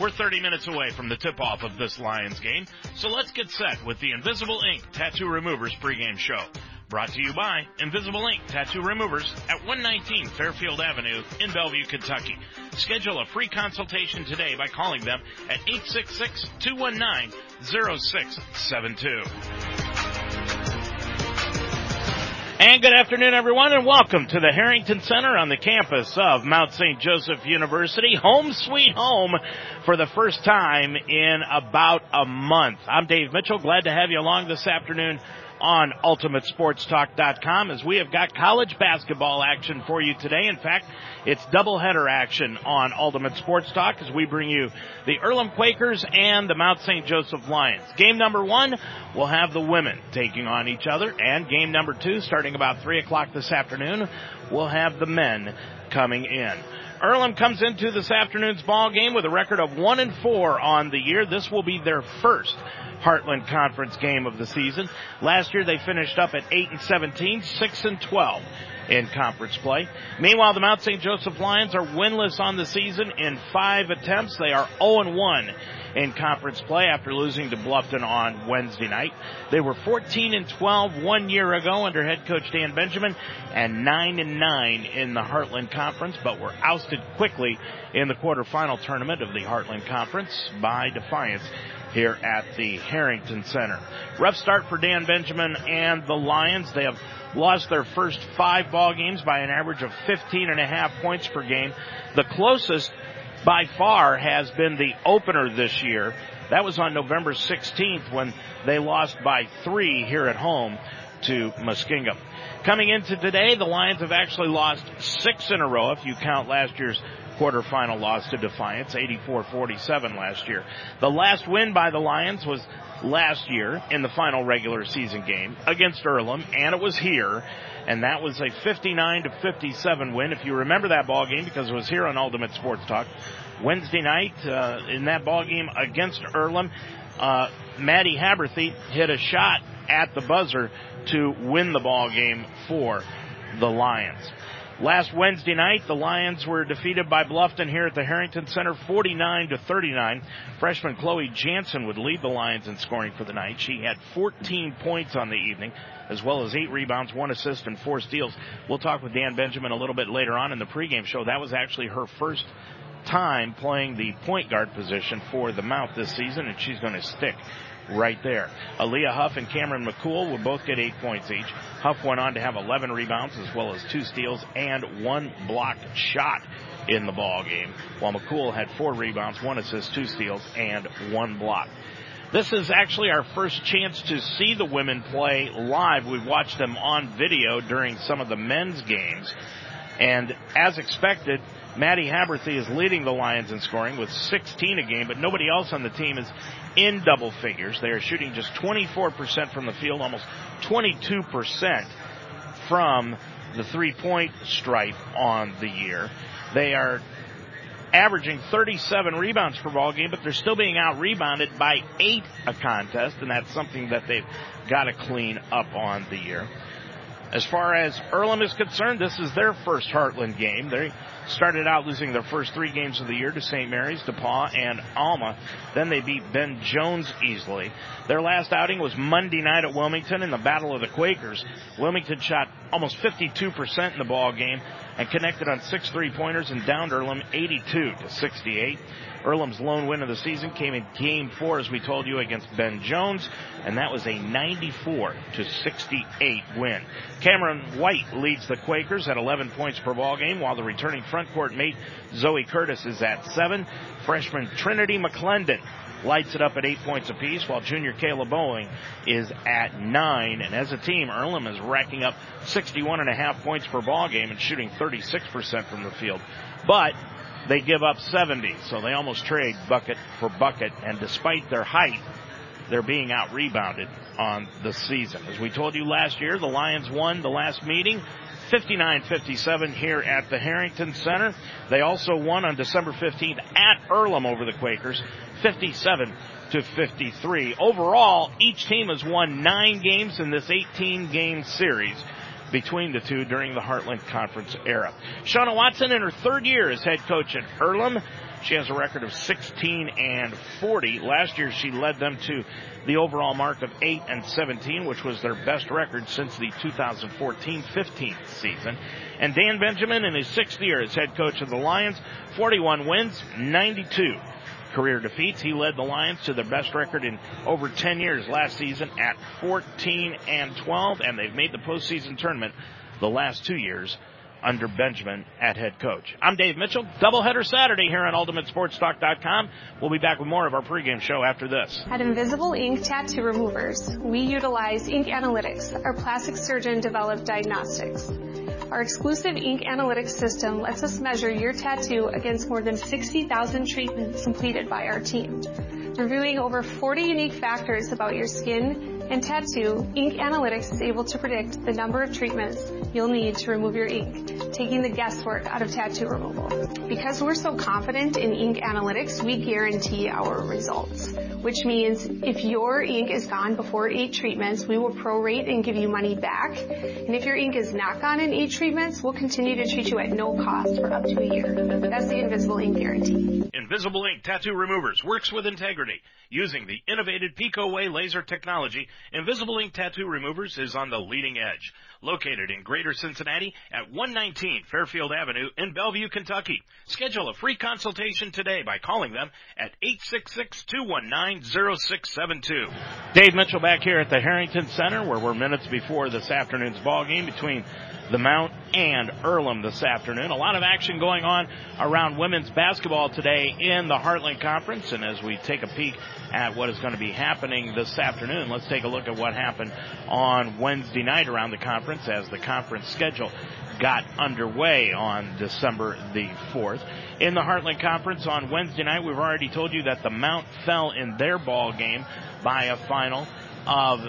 We're 30 minutes away from the tip off of this Lions game, so let's get set with the Invisible Ink Tattoo Removers pregame show. Brought to you by Invisible Ink Tattoo Removers at 119 Fairfield Avenue in Bellevue, Kentucky. Schedule a free consultation today by calling them at 866 219 0672. And good afternoon, everyone, and welcome to the Harrington Center on the campus of Mount St. Joseph University. Home sweet home for the first time in about a month. I'm Dave Mitchell. Glad to have you along this afternoon on UltimateSportsTalk.com as we have got college basketball action for you today. In fact, it's doubleheader action on Ultimate Sports Talk as we bring you the Earlham Quakers and the Mount St. Joseph Lions. Game number one, we'll have the women taking on each other, and game number two, starting about three o'clock this afternoon, we'll have the men coming in. Earlham comes into this afternoon's ball game with a record of one and four on the year. This will be their first Heartland Conference game of the season. Last year they finished up at 8 and 17, 6 and 12 in conference play. Meanwhile, the Mount St. Joseph Lions are winless on the season in five attempts. They are 0 and 1 in conference play after losing to Bluffton on Wednesday night. They were 14 and 12 one year ago under head coach Dan Benjamin and 9 and 9 in the Heartland Conference, but were ousted quickly in the quarterfinal tournament of the Heartland Conference by Defiance here at the Harrington Center. Rough start for Dan Benjamin and the Lions. They have lost their first five ball games by an average of 15 and a half points per game. The closest by far has been the opener this year. That was on November 16th when they lost by three here at home to Muskingum. Coming into today, the Lions have actually lost six in a row if you count last year's quarterfinal loss to Defiance, 84-47 last year. The last win by the Lions was last year in the final regular season game against Earlham, and it was here, and that was a 59 to 57 win. If you remember that ball game, because it was here on Ultimate Sports Talk, Wednesday night uh, in that ball game against Earlham, uh, Maddie Haberthy hit a shot at the buzzer to win the ball game for the Lions. Last Wednesday night, the Lions were defeated by Bluffton here at the Harrington Center, 49 to 39. Freshman Chloe Jansen would lead the Lions in scoring for the night. She had 14 points on the evening, as well as eight rebounds, one assist, and four steals. We'll talk with Dan Benjamin a little bit later on in the pregame show. That was actually her first time playing the point guard position for the Mount this season, and she's going to stick right there. Aaliyah Huff and Cameron McCool will both get eight points each. Huff went on to have 11 rebounds as well as two steals and one blocked shot in the ball game, while McCool had four rebounds, one assist, two steals, and one block. This is actually our first chance to see the women play live. We've watched them on video during some of the men's games. And as expected, Maddie Haberthy is leading the Lions in scoring with 16 a game, but nobody else on the team is in double figures. They are shooting just 24% from the field, almost 22% from the three point stripe on the year. They are averaging 37 rebounds per ball game, but they're still being out rebounded by eight a contest, and that's something that they've got to clean up on the year. As far as Earlham is concerned, this is their first Heartland game. They started out losing their first three games of the year to St. Mary's, DePauw, and Alma. Then they beat Ben Jones easily. Their last outing was Monday night at Wilmington in the Battle of the Quakers. Wilmington shot almost 52% in the ball game and connected on six three-pointers and downed Earlham 82 to 68. Earlham's lone win of the season came in game four, as we told you, against Ben Jones, and that was a 94 to 68 win. Cameron White leads the Quakers at 11 points per ball game, while the returning front court mate Zoe Curtis is at seven. Freshman Trinity McClendon lights it up at eight points apiece, while junior Kayla Bowling is at nine. And as a team, Earlham is racking up 61 and a half points per ball game and shooting 36% from the field. But they give up 70, so they almost trade bucket for bucket. And despite their height, they're being out rebounded on the season. As we told you last year, the Lions won the last meeting 59-57 here at the Harrington Center. They also won on December 15th at Earlham over the Quakers 57 to 53. Overall, each team has won nine games in this 18 game series. between the two during the Heartland Conference era. Shauna Watson in her third year as head coach at Earlham. She has a record of 16 and 40. Last year she led them to the overall mark of 8 and 17, which was their best record since the 2014-15 season. And Dan Benjamin in his sixth year as head coach of the Lions, 41 wins, 92 career defeats. He led the Lions to their best record in over 10 years last season at 14 and 12, and they've made the postseason tournament the last two years under Benjamin at head coach. I'm Dave Mitchell. Doubleheader Saturday here on UltimateSportsTalk.com. We'll be back with more of our pregame show after this. At Invisible Ink Tattoo Removers, we utilize ink analytics, our plastic surgeon developed diagnostics. Our exclusive ink analytics system lets us measure your tattoo against more than 60,000 treatments completed by our team. Reviewing over 40 unique factors about your skin and tattoo, Ink Analytics is able to predict the number of treatments you'll need to remove your ink, taking the guesswork out of tattoo removal. Because we're so confident in Ink Analytics, we guarantee our results, which means if your ink is gone before eight treatments, we will prorate and give you money back. And if your ink is not gone in eight treatments, we'll continue to treat you at no cost for up to a year. That's the Invisible Ink Guarantee. Invisible Ink Tattoo Removers works with integrity. Using the innovative PicoWay laser technology, Invisible Ink Tattoo Removers is on the leading edge. Located in Greater Cincinnati at 119 Fairfield Avenue in Bellevue, Kentucky. Schedule a free consultation today by calling them at 866-219-0672. Dave Mitchell back here at the Harrington Center where we're minutes before this afternoon's ball game between the Mount and Earlham this afternoon. A lot of action going on around women's basketball today in the Heartland Conference. And as we take a peek at what is going to be happening this afternoon, let's take a look at what happened on Wednesday night around the conference as the conference schedule got underway on December the 4th. In the Heartland Conference on Wednesday night, we've already told you that the Mount fell in their ball game by a final of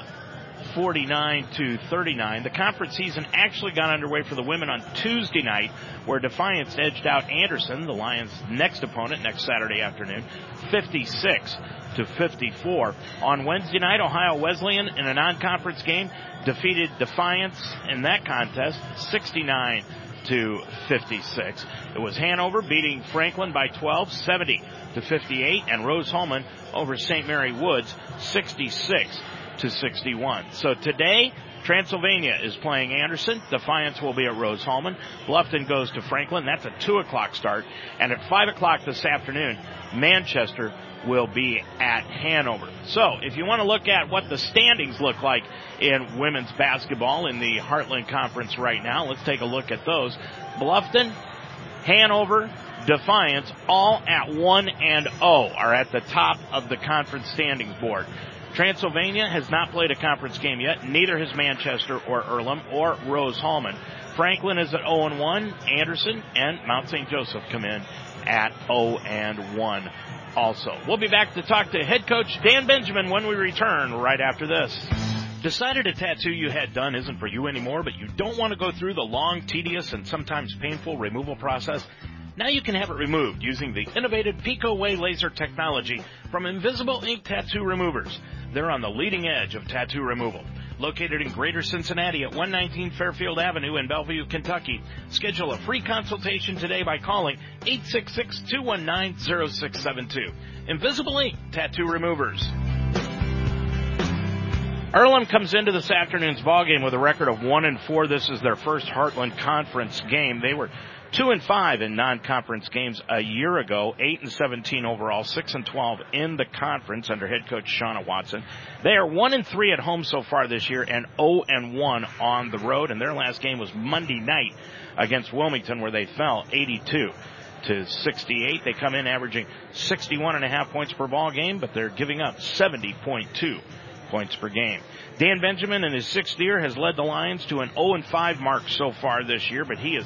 49 to 39. The conference season actually got underway for the women on Tuesday night, where Defiance edged out Anderson, the Lions' next opponent, next Saturday afternoon, 56 to 54. On Wednesday night, Ohio Wesleyan in a non-conference game defeated Defiance in that contest, 69 to 56. It was Hanover beating Franklin by 12, 70 to 58, and Rose-Hulman over St. Mary Woods, 66 to 61. So today, Transylvania is playing Anderson. Defiance will be at Rose-Hulman. Bluffton goes to Franklin. That's a 2 o'clock start. And at 5 o'clock this afternoon, Manchester will be at Hanover. So if you want to look at what the standings look like in women's basketball in the Heartland Conference right now, let's take a look at those. Bluffton, Hanover, Defiance, all at 1 and 0 are at the top of the conference standings board. Transylvania has not played a conference game yet. Neither has Manchester or Earlham or Rose-Hulman. Franklin is at 0 1. Anderson and Mount St. Joseph come in at 0 and 1 also. We'll be back to talk to head coach Dan Benjamin when we return right after this. Decided a tattoo you had done isn't for you anymore, but you don't want to go through the long, tedious, and sometimes painful removal process? Now you can have it removed using the innovative PicoWay laser technology from Invisible Ink Tattoo Removers. They're on the leading edge of tattoo removal. Located in Greater Cincinnati at 119 Fairfield Avenue in Bellevue, Kentucky. Schedule a free consultation today by calling 866-219-0672. Invisible Ink Tattoo Removers. Earlham comes into this afternoon's ball game with a record of one and four. This is their first Heartland Conference game. They were two and five in non-conference games a year ago, eight and 17 overall, six and 12 in the conference under head coach Shauna Watson. They are one and three at home so far this year and 0 and one on the road. And their last game was Monday night against Wilmington where they fell 82 to 68. They come in averaging 61 and a half points per ball game, but they're giving up 70.2 points per game. Dan Benjamin in his sixth year has led the Lions to an 0 and 5 mark so far this year, but he is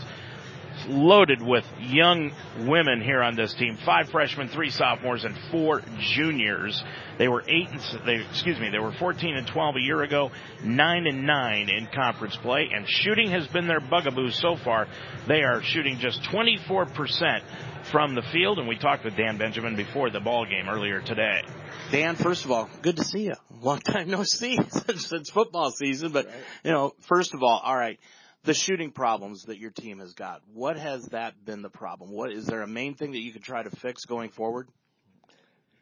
loaded with young women here on this team. Five freshmen, three sophomores, and four juniors. They were eight and they excuse me, they were 14 and 12 a year ago, nine and nine in conference play, and shooting has been their bugaboo so far. They are shooting just 24 percent from the field, and we talked with Dan Benjamin before the ball game earlier today. Dan, first of all, good to see you. Long time no see since, since football season, but you know, first of all, all right the shooting problems that your team has got. What has that been the problem? What is there a main thing that you could try to fix going forward?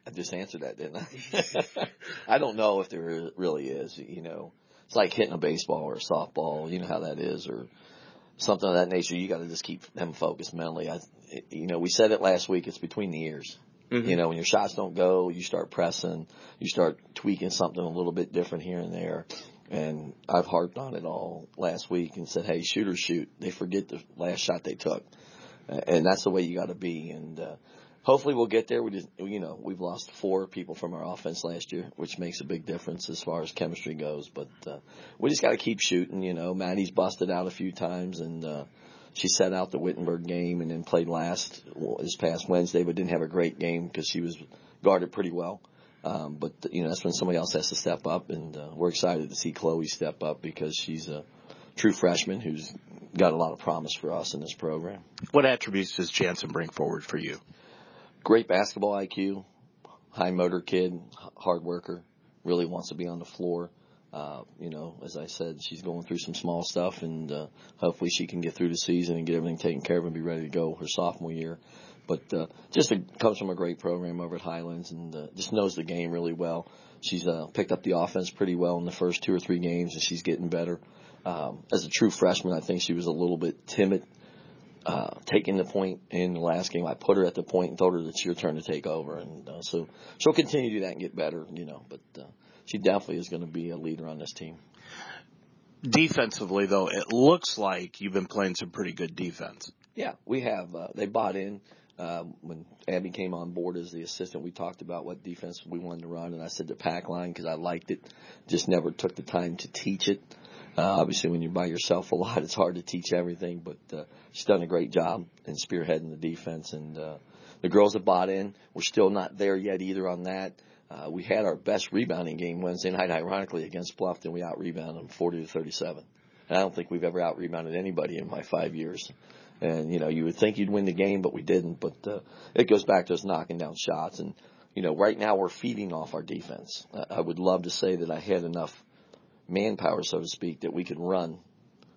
I just answered that, didn't I? I don't know if there really is. You know, it's like hitting a baseball or a softball. You know how that is, or something of that nature. You got to just keep them focused mentally. I, you know, we said it last week. It's between the ears. Mm-hmm. You know, when your shots don't go, you start pressing, you start tweaking something a little bit different here and there. And I've harped on it all last week and said, hey, shooters shoot. They forget the last shot they took. And that's the way you got to be. And, uh, hopefully we'll get there. We just, you know, we've lost four people from our offense last year, which makes a big difference as far as chemistry goes. But, uh, we just got to keep shooting, you know, Maddie's busted out a few times and, uh, she set out the Wittenberg game and then played last this past Wednesday, but didn't have a great game because she was guarded pretty well. Um, but you know that's when somebody else has to step up, and uh, we're excited to see Chloe step up because she's a true freshman who's got a lot of promise for us in this program. What attributes does Jansen bring forward for you? Great basketball IQ, high motor kid, hard worker, really wants to be on the floor. Uh, you know, as I said, she's going through some small stuff, and uh, hopefully she can get through the season and get everything taken care of and be ready to go her sophomore year. But uh, just a, comes from a great program over at Highlands, and uh, just knows the game really well. She's uh, picked up the offense pretty well in the first two or three games, and she's getting better. Um, as a true freshman, I think she was a little bit timid uh, taking the point in the last game. I put her at the point and told her that it's your turn to take over, and uh, so she'll continue to do that and get better, you know. But uh, she definitely is going to be a leader on this team. Defensively, though, it looks like you've been playing some pretty good defense. Yeah, we have. Uh, they bought in. Uh, when Abby came on board as the assistant, we talked about what defense we wanted to run, and I said the pack line because I liked it. Just never took the time to teach it. Uh, obviously, when you're by yourself a lot, it's hard to teach everything, but uh, she's done a great job in spearheading the defense, and uh, the girls have bought in. We're still not there yet either on that. Uh, we had our best rebounding game Wednesday night, ironically, against Bluffton. We out rebounded them 40 to 37. And I don't think we've ever out rebounded anybody in my five years. And, you know, you would think you'd win the game, but we didn't. But, uh, it goes back to us knocking down shots. And, you know, right now we're feeding off our defense. I would love to say that I had enough manpower, so to speak, that we could run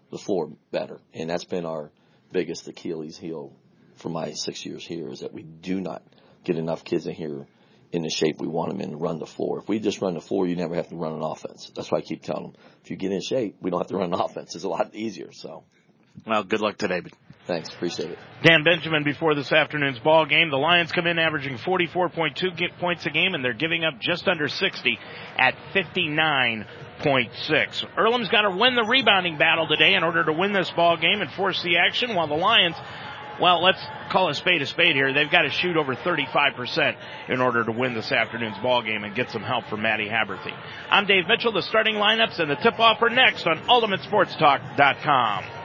the floor better. And that's been our biggest Achilles heel for my six years here is that we do not get enough kids in here in the shape we want them in to run the floor. If we just run the floor, you never have to run an offense. That's why I keep telling them, if you get in shape, we don't have to run an offense. It's a lot easier. So. Well, good luck today. Thanks. Appreciate it. Dan Benjamin before this afternoon's ball game. The Lions come in averaging 44.2 points a game and they're giving up just under 60 at 59.6. Earlham's got to win the rebounding battle today in order to win this ball game and force the action while the Lions well, let's call a spade a spade here. They've got to shoot over 35% in order to win this afternoon's ball game and get some help from Maddie Haberthy. I'm Dave Mitchell. The starting lineups and the tip-off are next on UltimateSportsTalk.com.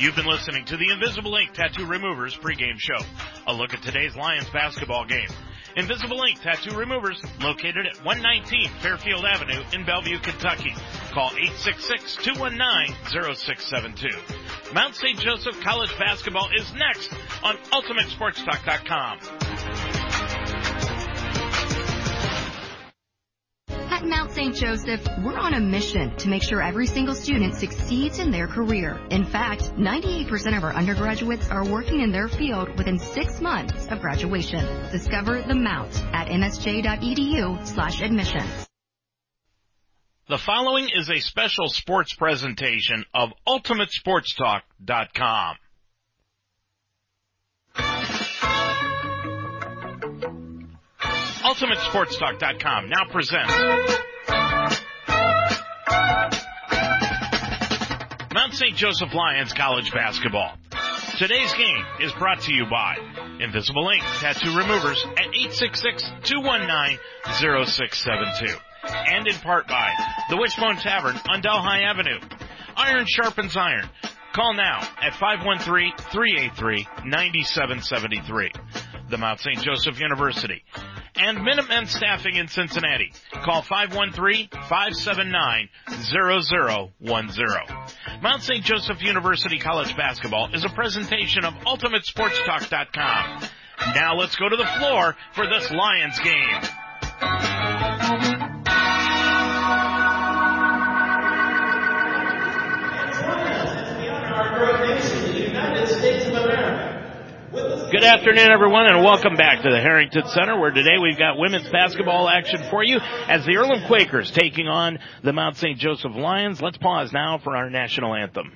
You've been listening to the Invisible Ink Tattoo Removers pregame show. A look at today's Lions basketball game. Invisible Ink Tattoo Removers, located at 119 Fairfield Avenue in Bellevue, Kentucky. Call 866-219-0672. Mount St. Joseph College Basketball is next on UltimateSportsTalk.com. At Mount St. Joseph, we're on a mission to make sure every single student succeeds in their career. In fact, 98% of our undergraduates are working in their field within six months of graduation. Discover the Mount at msj.edu slash admissions. The following is a special sports presentation of UltimateSportsTalk.com. UltimateSportsTalk.com now presents Mount St. Joseph Lions College Basketball. Today's game is brought to you by Invisible Ink Tattoo Removers at 866-219-0672. And in part by the Wishbone Tavern on Delhi Avenue. Iron sharpens iron. Call now at 513-383-9773 the Mount St. Joseph University. And Minutemen Staffing in Cincinnati. Call 513-579-0010. Mount St. Joseph University College Basketball is a presentation of UltimateSportsTalk.com. Now let's go to the floor for this Lions game. Thank you. Good afternoon, everyone, and welcome back to the Harrington Center, where today we've got women's basketball action for you as the Earlham Quakers taking on the Mount St. Joseph Lions. Let's pause now for our national anthem.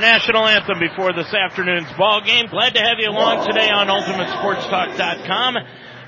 National anthem before this afternoon's ball game. Glad to have you along today on UltimateSportsTalk.com.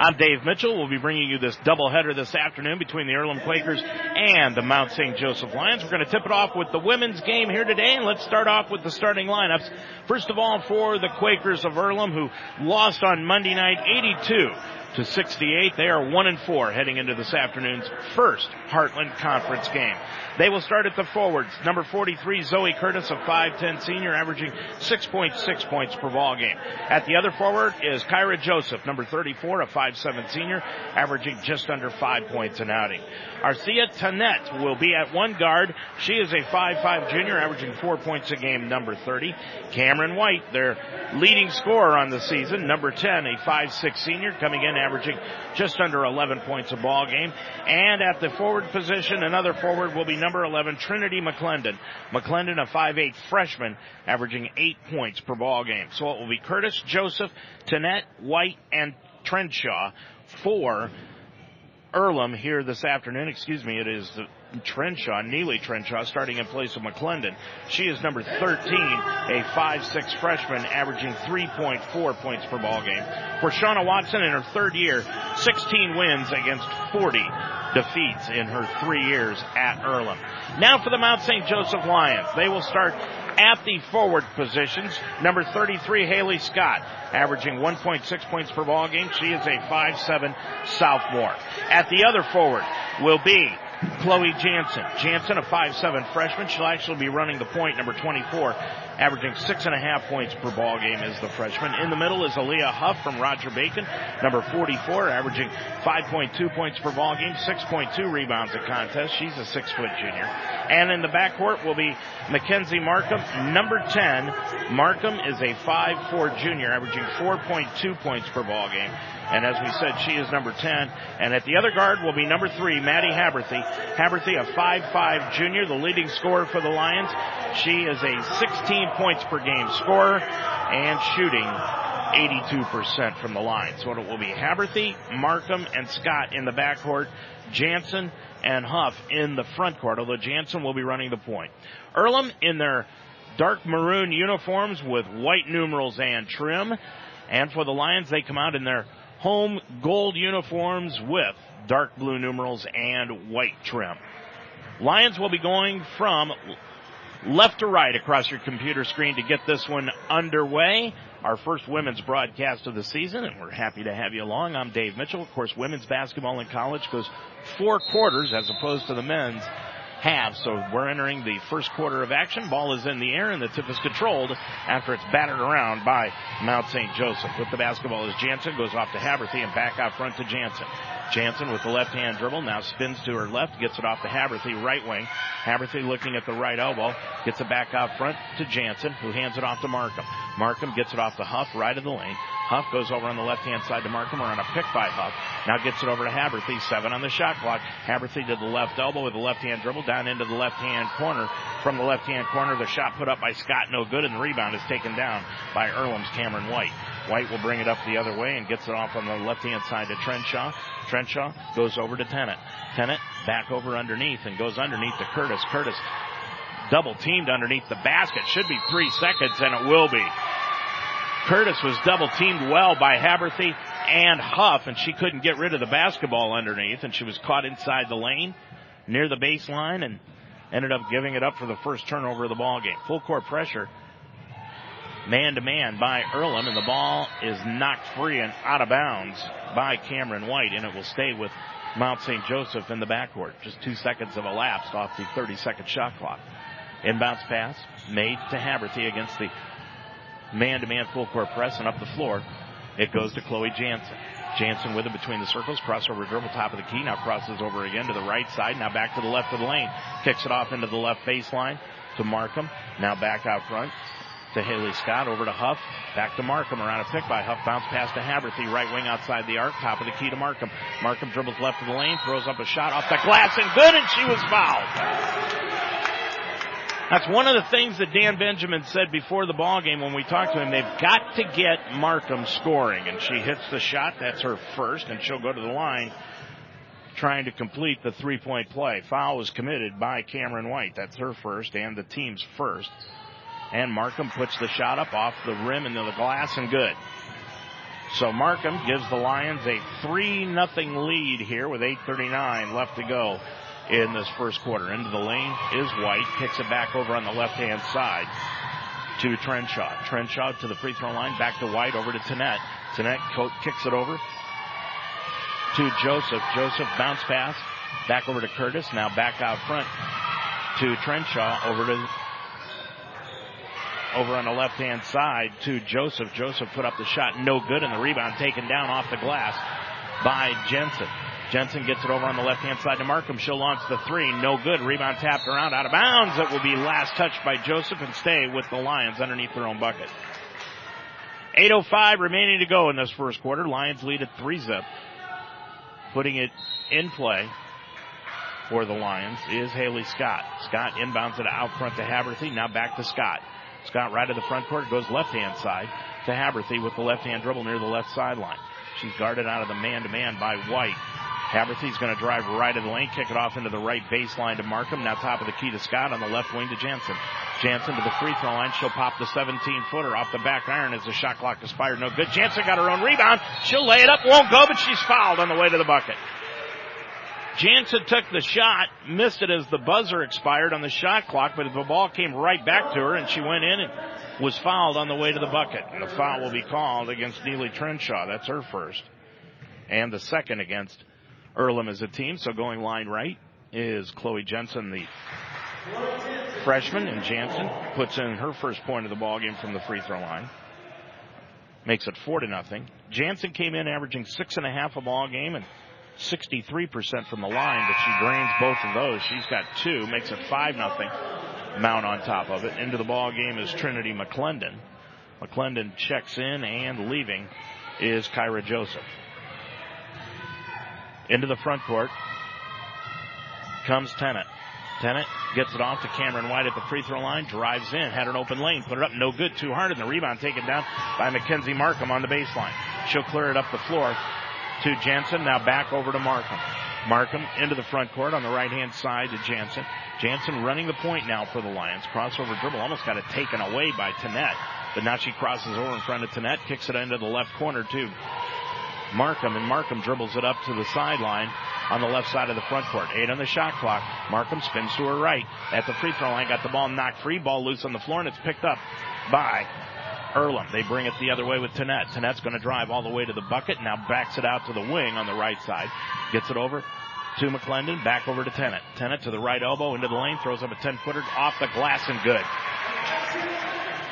I'm Dave Mitchell. We'll be bringing you this doubleheader this afternoon between the Earlham Quakers and the Mount St. Joseph Lions. We're going to tip it off with the women's game here today, and let's start off with the starting lineups. First of all, for the Quakers of Earlham, who lost on Monday night 82 to 68. They are 1 and 4 heading into this afternoon's first Heartland Conference game. They will start at the forwards. Number 43, Zoe Curtis, a 5'10 senior, averaging 6.6 points per ball game. At the other forward is Kyra Joseph, number 34, a 5'7 senior, averaging just under 5 points an outing. Arcia Tanet will be at one guard. She is a 5'5 junior, averaging 4 points a game, number 30. Cameron White, their leading scorer on the season, number 10, a 5'6 senior, coming in averaging just under 11 points a ball game. And at the forward position, another forward will be number 11, Trinity McClendon. McClendon, a 5'8 freshman, averaging 8 points per ball game. So it will be Curtis, Joseph, Tanet, White, and Trenshaw for Earlham here this afternoon. Excuse me, it is Trenshaw, Neely Trenshaw, starting in place of McClendon. She is number 13, a 5'6 freshman, averaging 3.4 points per ball game. For Shauna Watson in her third year, 16 wins against 40 defeats in her three years at Earlham. Now for the Mount St. Joseph Lions. They will start at the forward positions. Number 33, Haley Scott, averaging 1.6 points per ball game. She is a 5'7 sophomore. At the other forward will be Chloe Jansen. Jansen, a 5'7 freshman. She'll actually be running the point, number 24, averaging six and a half points per ball game as the freshman. In the middle is Aaliyah Huff from Roger Bacon, number 44, averaging 5.2 points per ball game, 6.2 rebounds a contest. She's a six foot junior. And in the backcourt will be Mackenzie Markham, number 10. Markham is a 5'4 junior, averaging 4.2 points per ball game. And as we said, she is number 10. And at the other guard will be number three, Maddie Haberthy. Haberthy, a 5-5 junior, the leading scorer for the Lions. She is a 16 points per game scorer and shooting 82% from the line. So it will be Haberthy, Markham, and Scott in the backcourt, Jansen and Huff in the front court, although Jansen will be running the point. Earlham in their dark maroon uniforms with white numerals and trim. And for the Lions, they come out in their home gold uniforms with dark blue numerals and white trim. Lions will be going from left to right across your computer screen to get this one underway. Our first women's broadcast of the season, and we're happy to have you along. I'm Dave Mitchell. Of course, women's basketball in college goes four quarters as opposed to the men's half. So we're entering the first quarter of action. Ball is in the air and the tip is controlled after it's battered around by Mount St. Joseph. With the basketball is Jansen, goes off to Haberthy and back out front to Jansen. Jansen with the left hand dribble now spins to her left, gets it off to Haberthy, right wing. Haberthy looking at the right elbow, gets it back out front to Jansen, who hands it off to Markham. Markham gets it off to Huff, right of the lane. Huff goes over on the left hand side to Markham, or on a pick by Huff. Now gets it over to Haberthy. Seven on the shot clock. Haberthy to the left elbow with the left hand dribble down into the left hand corner. From the left hand corner, the shot put up by Scott, no good, and the rebound is taken down by Earlham's Cameron White. White will bring it up the other way and gets it off on the left hand side to Trenshaw. Trenshaw goes over to Tennant. Tennant back over underneath and goes underneath to Curtis. Curtis double teamed underneath the basket. Should be three seconds and it will be. Curtis was double teamed well by Haberthy and Huff and she couldn't get rid of the basketball underneath and she was caught inside the lane near the baseline and ended up giving it up for the first turnover of the ball game. Full court pressure. Man to man by Earlham and the ball is knocked free and out of bounds by Cameron White and it will stay with Mount St. Joseph in the backcourt. Just two seconds have elapsed off the 30 second shot clock. Inbounds pass made to Haberthy against the man-to-man full court press and up the floor. It goes to Chloe Jansen. Jansen with it between the circles, crossover dribble, top of the key, now crosses over again to the right side, now back to the left of the lane, kicks it off into the left baseline to Markham, now back out front to Haley Scott, over to Huff, back to Markham, around a pick by Huff, bounce pass to Haberthy, right wing outside the arc, top of the key to Markham. Markham dribbles left of the lane, throws up a shot off the glass and good, and she was fouled. That's one of the things that Dan Benjamin said before the ball game when we talked to him. They've got to get Markham scoring, and she hits the shot. That's her first, and she'll go to the line trying to complete the three-point play. Foul was committed by Cameron White. That's her first and the team's first. And Markham puts the shot up off the rim into the glass and good. So Markham gives the Lions a 3 nothing lead here with 8.39 left to go in this first quarter. Into the lane is White, kicks it back over on the left hand side to Trenshaw. Trenshaw to the free throw line, back to White, over to Tannett. Tannett kicks it over to Joseph. Joseph bounce pass, back over to Curtis, now back out front to Trenshaw, over to over on the left hand side to Joseph. Joseph put up the shot, no good, and the rebound taken down off the glass by Jansen. Jansen gets it over on the left hand side to Markham. She'll launch the three. No good. Rebound tapped around out of bounds. It will be last touched by Joseph and stay with the Lions underneath their own bucket. 8.05 remaining to go in this first quarter. Lions lead at three zip. Putting it in play for the Lions is Haley Scott. Scott inbounds it out front to Haberthy. Now back to Scott. Scott right of the front court goes left hand side to Haberthy with the left hand dribble near the left sideline. She's guarded out of the man to man by White. Haberthy's going to drive right of the lane, kick it off into the right baseline to Markham. Now top of the key to Scott on the left wing to Jansen. Jansen to the free throw line. She'll pop the 17 footer off the back iron as the shot clock is fired. No good. Jansen got her own rebound. She'll lay it up. Won't go, but she's fouled on the way to the bucket. Jansen took the shot, missed it as the buzzer expired on the shot clock, but the ball came right back to her and she went in and was fouled on the way to the bucket. And the foul will be called against Neely Trenshaw. That's her first. And the second against Earlham as a team. So going line right is Chloe Jansen, the freshman, and Jansen puts in her first point of the ball game from the free throw line. Makes it four to nothing. Jansen came in averaging six and a half a ball game and 63% from the line, but she drains both of those. She's got two, makes it five nothing. Mount on top of it. Into the ball game is Trinity McClendon. McClendon checks in and leaving is Kyra Joseph. Into the front court comes Tennant. Tennant gets it off to Cameron White at the free throw line, drives in, had an open lane, put it up, no good, too hard, and the rebound taken down by Mackenzie Markham on the baseline. She'll clear it up the floor to Jansen, now back over to Markham. Markham into the front court on the right hand side to Jansen. Jansen running the point now for the Lions. Crossover dribble almost got it taken away by Tannett. But now she crosses over in front of Tannett, kicks it into the left corner too. Markham, and Markham dribbles it up to the sideline on the left side of the front court. Eight on the shot clock. Markham spins to her right at the free throw line. Got the ball knocked free. Ball loose on the floor, and it's picked up by Earlham. They bring it the other way with Tannett. Tannett's going to drive all the way to the bucket. Now backs it out to the wing on the right side. Gets it over to McClendon. Back over to Tennant. Tennant to the right elbow into the lane. Throws up a 10 footer off the glass and good.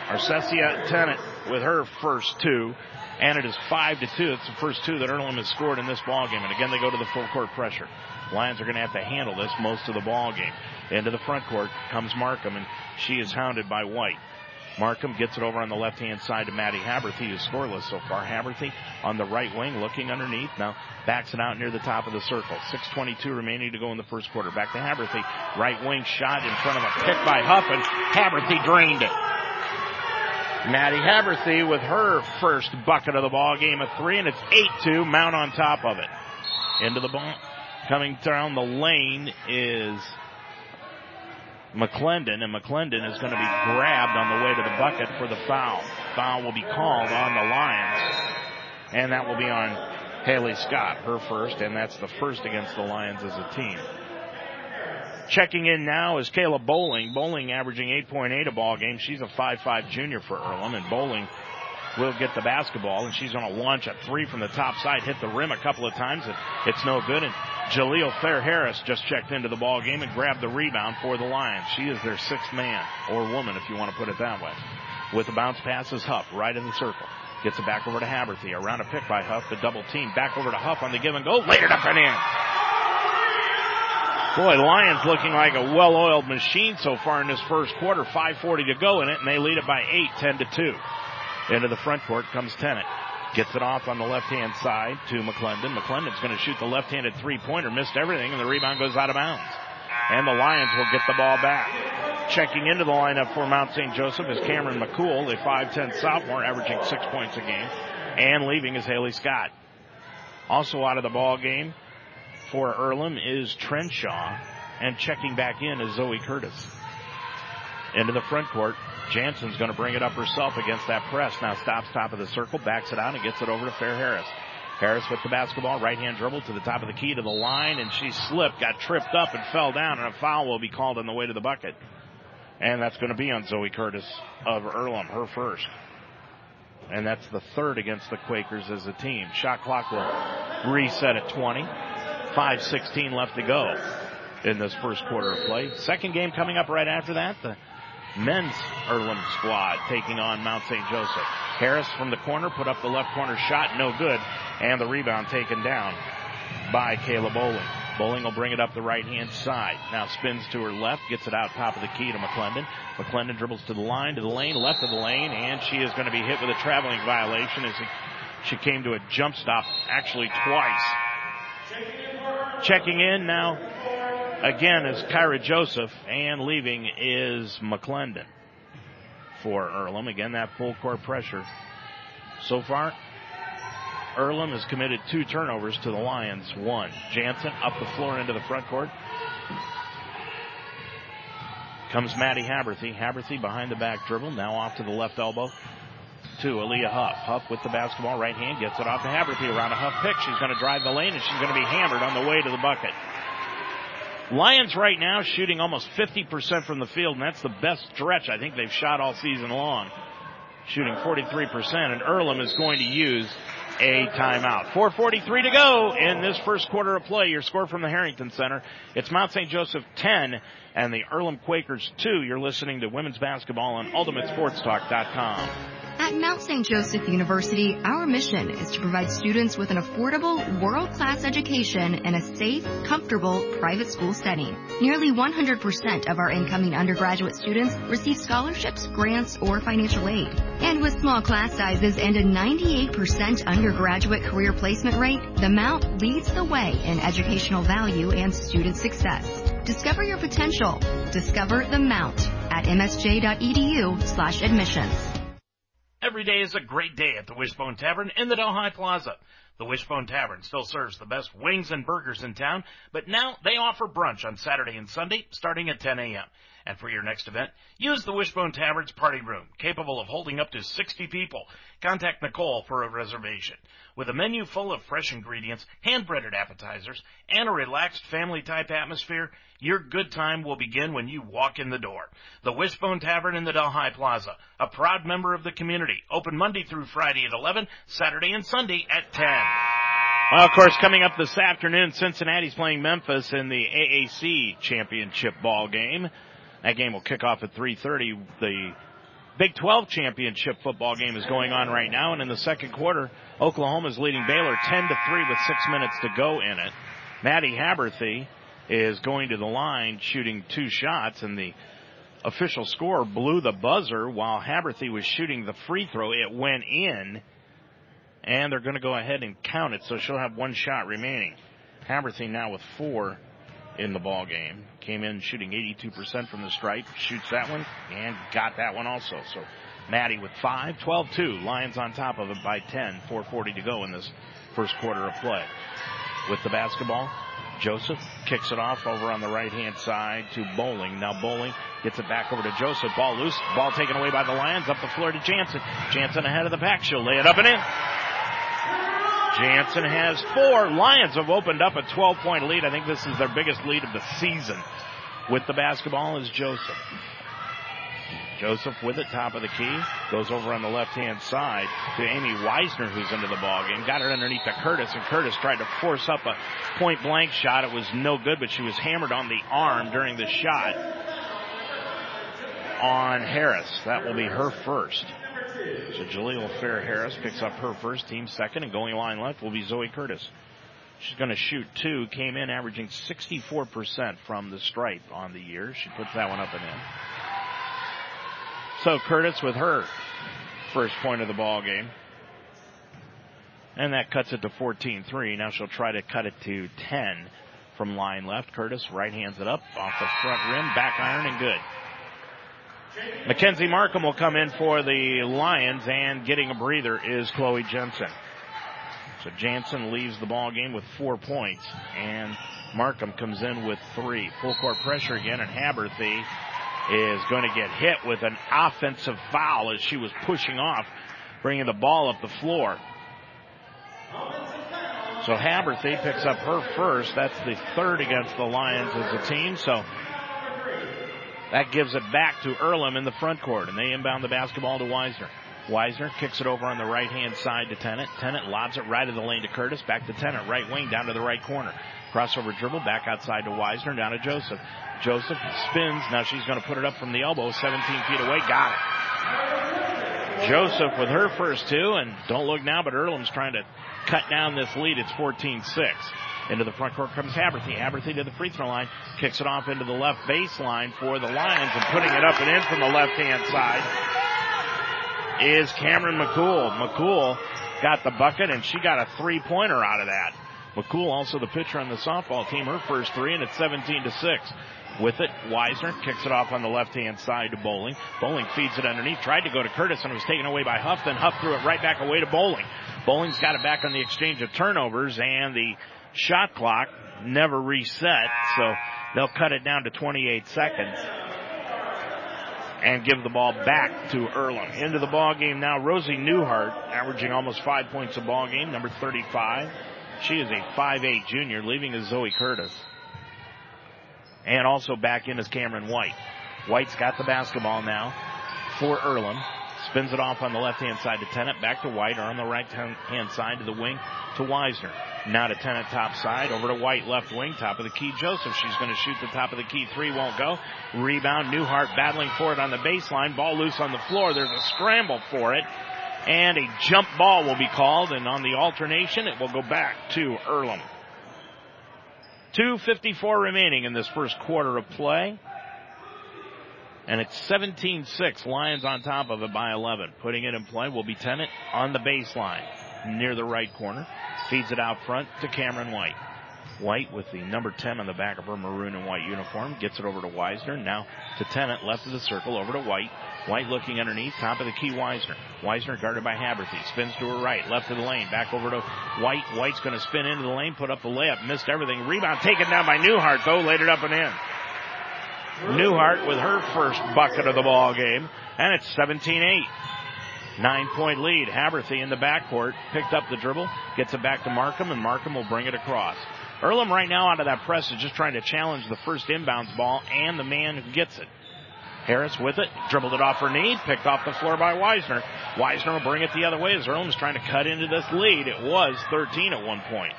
Arcesia Tennant with her first two and it is five to two. It's the first two that Earlham has scored in this ball game. And again, they go to the full court pressure. Lions are going to have to handle this most of the ball game. Into the front court comes Markham, and she is hounded by White. Markham gets it over on the left hand side to Maddie Haberthy, who's scoreless so far. Haberthy on the right wing, looking underneath. Now backs it out near the top of the circle. 6.22 remaining to go in the first quarter. Back to Haberthy. Right wing shot in front of a pick by Huff, and Haberthy drained it. Maddie Haberthy with her first bucket of the ball game of three, and it's 8-2. Mount on top of it. Into the ball. Coming down the lane is McClendon, and McClendon is going to be grabbed on the way to the bucket for the foul. Foul will be called on the Lions, and that will be on Haley Scott, her first, and that's the first against the Lions as a team. Checking in now is Kayla Bowling. Bowling averaging 8.8 a ball game. She's a 5'5 junior for Earlham, and Bowling will get the basketball, and she's going to launch a three from the top side, hit the rim a couple of times, and it's no good. And Jaleel Fair Harris just checked into the ball game and grabbed the rebound for the Lions. She is their sixth man or woman, if you want to put it that way. With the bounce pass is Huff right in the circle. Gets it back over to Haberthy. Around a pick by Huff. The double team back over to Huff on the give and go. Laid it up and in. Boy, Lions looking like a well-oiled machine so far in this first quarter. 5.40 to go in it, and they lead it by 8, 10 to 2. Into the front court comes Tennant. Gets it off on the left-hand side to McClendon. McClendon's going to shoot the left-handed three-pointer. Missed everything, and the rebound goes out of bounds. And the Lions will get the ball back. Checking into the lineup for Mount St. Joseph is Cameron McCool, a 5'10 sophomore, averaging six points a game. And leaving is Haley Scott. Also out of the ball game for Earlham is Trenshaw. And checking back in is Zoe Curtis. Into the front court, Jansen's going to bring it up herself against that press. Now stops top of the circle, backs it out, and gets it over to Fair Harris. Harris with the basketball, right hand dribble to the top of the key to the line, and she slipped, got tripped up, and fell down, and a foul will be called on the way to the bucket. And that's going to be on Zoe Curtis of Earlham, her first. And that's the third against the Quakers as a team. Shot clock will reset at 20. 5.16 left to go in this first quarter of play. Second game coming up right after that. The men's Earlham squad taking on Mount St. Joseph. Harris from the corner put up the left corner shot, no good, and the rebound taken down by Kayla Bowling. Bowling will bring it up the right hand side. Now spins to her left, gets it out top of the key to McClendon. McClendon dribbles to the line, to the lane, left of the lane, and she is going to be hit with a traveling violation as she came to a jump stop actually twice. Checking in now again is Kyra Joseph, and leaving is McClendon for Earlham. Again, that full court pressure. So far, Earlham has committed two turnovers to the Lions. One. Jansen up the floor into the front court. Comes Maddie Haberthy. Haberthy behind the back dribble. Now off to the left elbow to Aaliyah Huff. Huff with the basketball, right hand, gets it off to Haberthy around a Huff pick. She's going to drive the lane and she's going to be hammered on the way to the bucket. Lions right now shooting almost 50% from the field, and that's the best stretch I think they've shot all season long. Shooting 43%, and Earlham is going to use a timeout. 4.43 to go in this first quarter of play. Your score from the Harrington Center. It's Mount St. Joseph 10 and the Earlham Quakers 2. You're listening to women's basketball on UltimateSportsTalk.com. At Mount St. Joseph University, our mission is to provide students with an affordable, world-class education in a safe, comfortable, private school setting. Nearly 100% of our incoming undergraduate students receive scholarships, grants, or financial aid. And with small class sizes and a 98% undergraduate career placement rate, the Mount leads the way in educational value and student success. Discover your potential. Discover the Mount at msj.edu slash admissions. Every day is a great day at the Wishbone Tavern in the Delhi Plaza. The Wishbone Tavern still serves the best wings and burgers in town, but now they offer brunch on Saturday and Sunday starting at 10 a.m. And for your next event, use the Wishbone Tavern's party room, capable of holding up to 60 people. Contact Nicole for a reservation. With a menu full of fresh ingredients, hand-breaded appetizers, and a relaxed family-type atmosphere, your good time will begin when you walk in the door. The Wishbone Tavern in the Delhi Plaza, a proud member of the community, open Monday through Friday at 11, Saturday and Sunday at 10. Well, of course, coming up this afternoon, Cincinnati's playing Memphis in the AAC championship ball game. That game will kick off at 3:30. The Big 12 championship football game is going on right now, and in the second quarter, Oklahoma is leading Baylor 10 to 3 with six minutes to go in it. Maddie Haberthy is going to the line shooting two shots, and the official score blew the buzzer while Haberthy was shooting the free throw. It went in, and they're going to go ahead and count it, so she'll have one shot remaining. Haberthy now with four in the ball game. Came in shooting 82% from the stripe, shoots that one, and got that one also. So Maddie with five, 12-2. Lions on top of it by 10. 4.40 to go in this first quarter of play. With the basketball, Joseph kicks it off over on the right hand side to Bowling. Now Bowling gets it back over to Joseph. Ball loose. Ball taken away by the Lions. Up the floor to Jansen. Jansen ahead of the pack. She'll lay it up and in. Jansen has four. Lions have opened up a 12 point lead. I think this is their biggest lead of the season. With the basketball is Joseph. Joseph with it, top of the key, goes over on the left hand side to Amy Weisner, who's into the ball game. Got it underneath to Curtis, and Curtis tried to force up a point blank shot. It was no good, but she was hammered on the arm during the shot on Harris. That will be her first. So Jaleel Fair Harris picks up her first, team second, and going line left will be Zoe Curtis. She's going to shoot two, came in averaging 64% from the stripe on the year. She puts that one up and in. So Curtis with her first point of the ball game. And that cuts it to 14-3. Now she'll try to cut it to 10 from line left. Curtis right hands it up off the front rim, back iron and good. Mackenzie Markham will come in for the Lions and getting a breather is Chloe Jansen. So Jansen leaves the ball game with four points and Markham comes in with three. Full court pressure again and Haberthy is going to get hit with an offensive foul as she was pushing off, bringing the ball up the floor. So Haberthy picks up her first. That's the third against the Lions as a team. So that gives it back to Earlham in the front court, and they inbound the basketball to Weisner. Weisner kicks it over on the right hand side to Tennant. Tennant lobs it right of the lane to Curtis. Back to Tennant, right wing down to the right corner. Crossover dribble back outside to Weisner, down to Joseph. Joseph spins. Now she's going to put it up from the elbow, 17 feet away. Got it. Joseph with her first two, and don't look now, but Earlham's trying to cut down this lead. It's 14-6. Into the front court comes Haberthy. Haberthy to the free throw line, kicks it off into the left baseline for the Lions, and putting it up and in from the left hand side is Cameron McCool. McCool got the bucket, and she got a three pointer out of that. McCool also the pitcher on the softball team, her first three, and it's 17 to 6. With it, Weisner kicks it off on the left hand side to Bowling. Bowling feeds it underneath, tried to go to Curtis and it was taken away by Huff. Then Huff threw it right back away to Bowling. Bowling's got it back on the exchange of turnovers and the shot clock never reset, so they'll cut it down to 28 seconds and give the ball back to Earlham. Into the ball game now, Rosie Newhart, averaging almost five points a ball game, number 35. She is a 5'8 junior, leaving as Zoe Curtis. And also back in is Cameron White. White's got the basketball now for Earlham. Spins it off on the left hand side to Tennant. Back to White or on the right hand side to the wing to Weisner. Now to Tennant top side. Over to White left wing. Top of the key Joseph. She's going to shoot the top of the key. Three won't go. Rebound. Newhart battling for it on the baseline. Ball loose on the floor. There's a scramble for it. And a jump ball will be called. And on the alternation, it will go back to Earlham. 2.54 remaining in this first quarter of play. And it's 17-6. Lions on top of it by 11. Putting it in play will be Tennant on the baseline near the right corner. Feeds it out front to Cameron White. White with the number 10 on the back of her maroon and white uniform gets it over to Weisner. Now to Tennant, left of the circle, over to White. White looking underneath, top of the key, Weisner. Weisner guarded by Haberthy. Spins to her right, left of the lane, back over to White. White's going to spin into the lane, put up the layup, missed everything. Rebound taken down by Newhart, though, laid it up and in. Newhart with her first bucket of the ball game, and it's 17-8. Nine point lead. Haberthy in the backcourt picked up the dribble, gets it back to Markham, and Markham will bring it across. Earlham right now out of that press is just trying to challenge the first inbounds ball and the man who gets it. Harris with it, dribbled it off her knee, picked off the floor by Weisner. Weisner will bring it the other way as Earlham's trying to cut into this lead. It was 13 at one point.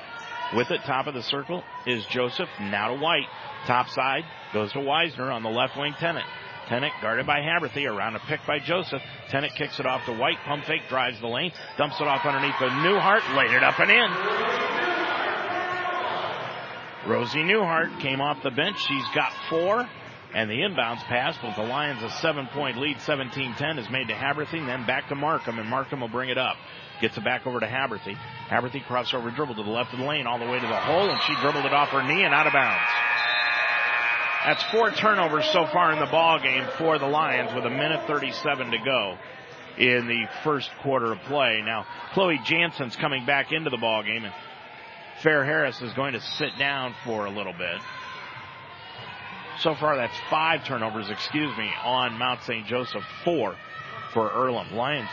With it, top of the circle is Joseph, now to White. Top side goes to Weisner on the left wing Tennant. Tennant guarded by Haberthy around a pick by Joseph. Tennant kicks it off to White. Pump fake drives the lane. Dumps it off underneath the Newhart. Laid it up and in. Rosie Newhart came off the bench. She's got four. And the inbounds pass with the Lions a seven point lead, 17-10 is made to Haberthy, then back to Markham, and Markham will bring it up. Gets it back over to Haberthy. Haberthy crossover dribble to the left of the lane all the way to the hole, and she dribbled it off her knee and out of bounds. That's four turnovers so far in the ball game for the Lions with a minute 37 to go in the first quarter of play. Now, Chloe Jansen's coming back into the ball game, and Fair Harris is going to sit down for a little bit. So far, that's five turnovers, excuse me, on Mount St. Joseph, four for Earlham. Lions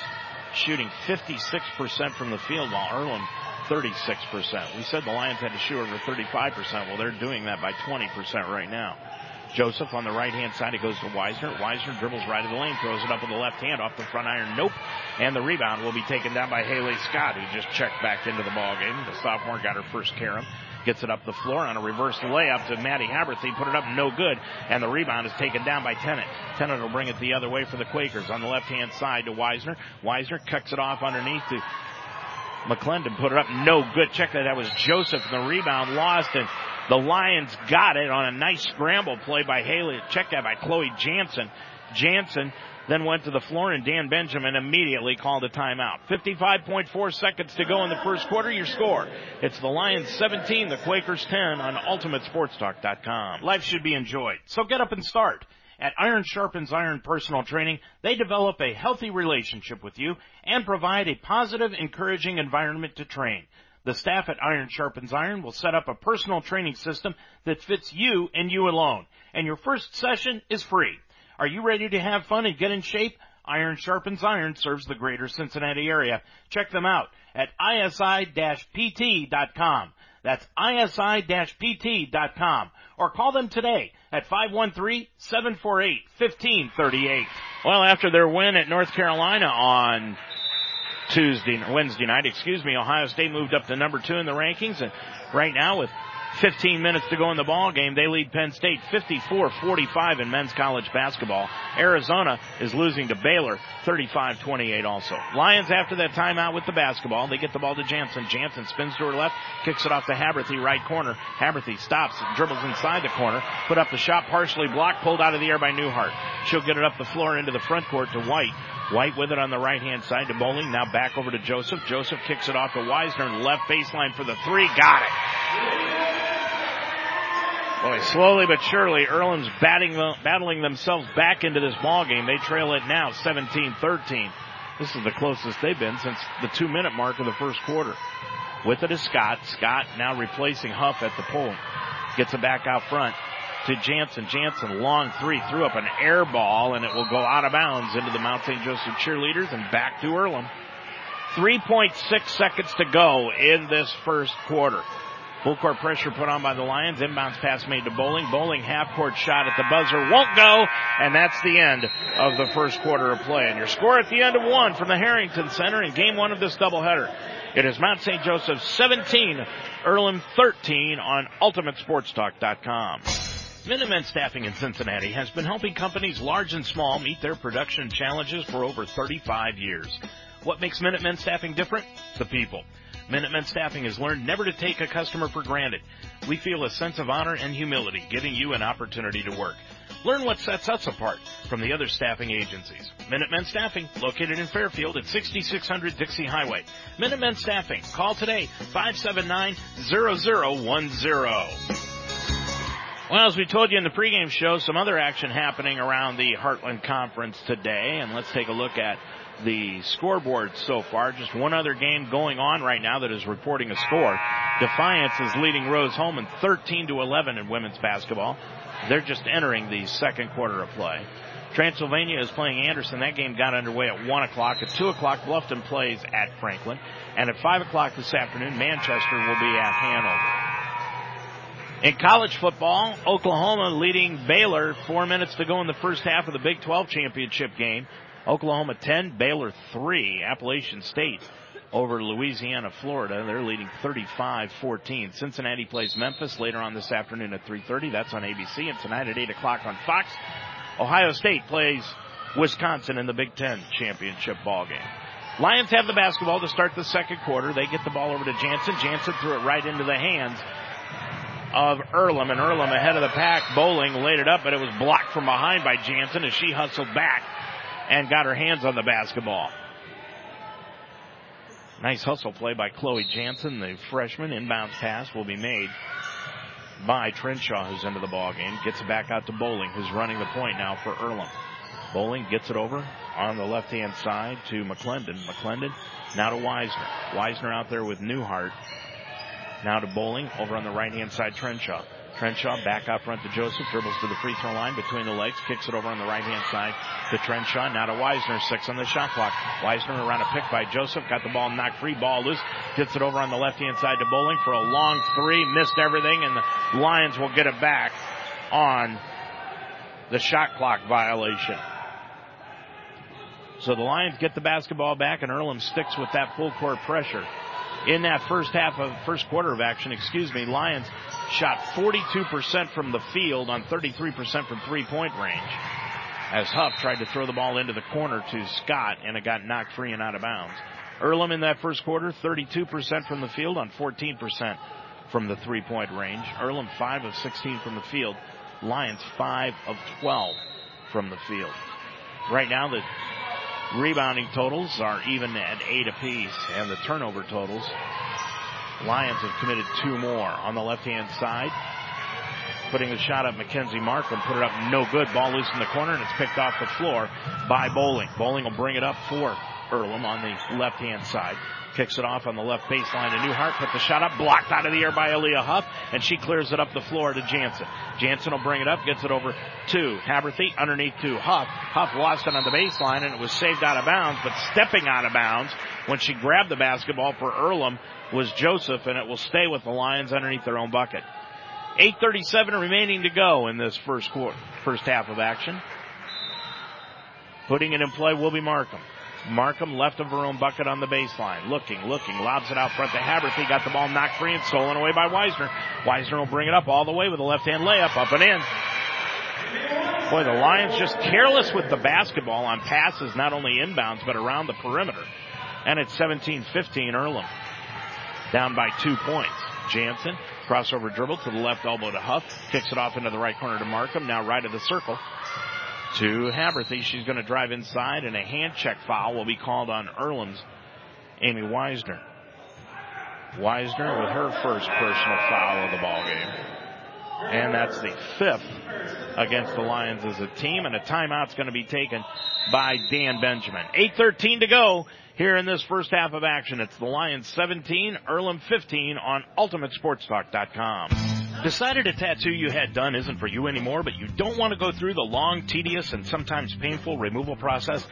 shooting 56% from the field while Earlham 36%. We said the Lions had to shoot over 35%. Well, they're doing that by 20% right now. Joseph on the right hand side. It goes to Weisner. Weisner dribbles right of the lane, throws it up with the left hand off the front iron. Nope. And the rebound will be taken down by Haley Scott, who just checked back into the ball game. The sophomore got her first carom. Gets it up the floor on a reverse layup to Maddie Haberthy. Put it up, no good. And the rebound is taken down by Tennant. Tennant will bring it the other way for the Quakers on the left hand side to Weisner. Weisner cuts it off underneath to McClendon. Put it up, no good. Check that. That was Joseph. The rebound lost and the Lions got it on a nice scramble play by Haley. Check that by Chloe Jansen. Jansen then went to the floor and Dan Benjamin immediately called a timeout. 55.4 seconds to go in the first quarter. Your score. It's the Lions 17, the Quakers 10 on UltimateSportsTalk.com. Life should be enjoyed. So get up and start. At Iron Sharpens Iron Personal Training, they develop a healthy relationship with you and provide a positive, encouraging environment to train. The staff at Iron Sharpens Iron will set up a personal training system that fits you and you alone. And your first session is free. Are you ready to have fun and get in shape? Iron Sharpens Iron serves the greater Cincinnati area. Check them out at isi-pt.com. That's isi-pt.com. Or call them today at 513-748-1538. Well, after their win at North Carolina on Tuesday, Wednesday night, excuse me, Ohio State moved up to number two in the rankings and right now with 15 minutes to go in the ball game. They lead Penn State 54-45 in men's college basketball. Arizona is losing to Baylor 35-28 also. Lions after that timeout with the basketball. They get the ball to Jansen. Jansen spins to her left, kicks it off to Haberthy, right corner. Haberthy stops, dribbles inside the corner, put up the shot partially blocked, pulled out of the air by Newhart. She'll get it up the floor into the front court to White. White with it on the right hand side to Bowling. Now back over to Joseph. Joseph kicks it off to Weisner. Left baseline for the three. Got it. Boy, slowly but surely, Earlham's batting, battling themselves back into this ball game. They trail it now, 17-13. This is the closest they've been since the two-minute mark of the first quarter. With it is Scott. Scott now replacing Huff at the point. Gets it back out front to Jansen. Jansen, long three, threw up an air ball, and it will go out of bounds into the Mount St. Joseph cheerleaders and back to Earlham. 3.6 seconds to go in this first quarter. Full court pressure put on by the Lions. Inbounds pass made to Bowling. Bowling half court shot at the buzzer won't go, and that's the end of the first quarter of play. And your score at the end of one from the Harrington Center in game one of this doubleheader. It is Mount St. Joseph 17, Earlham 13 on UltimateSportsTalk.com. Minutemen Staffing in Cincinnati has been helping companies large and small meet their production challenges for over 35 years. What makes Minutemen Staffing different? The people. Minutemen Staffing has learned never to take a customer for granted. We feel a sense of honor and humility giving you an opportunity to work. Learn what sets us apart from the other staffing agencies. Minutemen Staffing, located in Fairfield at 6600 Dixie Highway. Minutemen Staffing, call today 579-0010. Well, as we told you in the pregame show, some other action happening around the Heartland Conference today, and let's take a look at the scoreboard so far. Just one other game going on right now that is reporting a score. Defiance is leading Rose-Hulman 13 to 11 in women's basketball. They're just entering the second quarter of play. Transylvania is playing Anderson. That game got underway at 1 o'clock. At 2 o'clock, Bluffton plays at Franklin. And at 5 o'clock this afternoon, Manchester will be at Hanover. In college football, Oklahoma leading Baylor. Four minutes to go in the first half of the Big 12 championship game. Oklahoma 10, Baylor 3, Appalachian State over Louisiana, Florida. They're leading 35-14. Cincinnati plays Memphis later on this afternoon at 3.30. That's on ABC. And tonight at 8 o'clock on Fox, Ohio State plays Wisconsin in the Big Ten championship ball game. Lions have the basketball to start the second quarter. They get the ball over to Jansen. Jansen threw it right into the hands of Earlham, and Earlham ahead of the pack. Bowling laid it up, but it was blocked from behind by Jansen as she hustled back and got her hands on the basketball. Nice hustle play by Chloe Jansen, the freshman. Inbounds pass will be made by Trenshaw, who's into the ball game. Gets it back out to Bowling, who's running the point now for Earlham. Bowling gets it over on the left hand side to McClendon. McClendon now to Weisner. Weisner out there with Newhart. Now to Bowling over on the right hand side, Trenshaw. Trenshaw back out front to Joseph, dribbles to the free throw line between the legs, kicks it over on the right hand side to Trenshaw. Now to Weisner, six on the shot clock. Weisner around a pick by Joseph, got the ball knocked free, ball loose, gets it over on the left hand side to Bowling for a long three, missed everything, and the Lions will get it back on the shot clock violation. So the Lions get the basketball back and Earlham sticks with that full court pressure. In that first half of first quarter of action, excuse me, Lions shot 42% from the field on 33% from three point range. As Huff tried to throw the ball into the corner to Scott and it got knocked free and out of bounds. Earlham in that first quarter, 32% from the field on 14% from the three point range. Earlham 5 of 16 from the field. Lions 5 of 12 from the field. Right now, the Rebounding totals are even at eight apiece, and the turnover totals, Lions have committed two more on the left-hand side. Putting the shot up, Mackenzie Markham put it up, no good. Ball loose in the corner, and it's picked off the floor by Bowling. Bowling will bring it up for Earlham on the left-hand side. Kicks it off on the left baseline to Newhart. Put the shot up, blocked out of the air by Aaliyah Huff, and she clears it up the floor to Jansen. Jansen will bring it up, gets it over to Haberthy, underneath to Huff. Huff lost it on the baseline, and it was saved out of bounds, but stepping out of bounds when she grabbed the basketball for Earlham was Joseph, and it will stay with the Lions underneath their own bucket. 8.37 remaining to go in this first quarter, first half of action. Putting it in play will be Markham. Markham left of her own bucket on the baseline. Looking, looking, lobs it out front to he Got the ball knocked free and stolen away by Weisner. Weisner will bring it up all the way with a left hand layup up and in. Boy, the Lions just careless with the basketball on passes, not only inbounds, but around the perimeter. And it's 17-15 Earlham. Down by two points. Jansen, crossover dribble to the left elbow to Huff, kicks it off into the right corner to Markham, now right of the circle to Haberthy. She's going to drive inside, and a hand check foul will be called on Earlham's Amy Weisner. Weisner with her first personal foul of the ball game. And that's the fifth against the Lions as a team, and a timeout's going to be taken by Dan Benjamin. 8.13 to go here in this first half of action. It's the Lions 17, Earlham 15 on UltimateSportsTalk.com. Decided a tattoo you had done isn't for you anymore, but you don't want to go through the long, tedious, and sometimes painful removal process?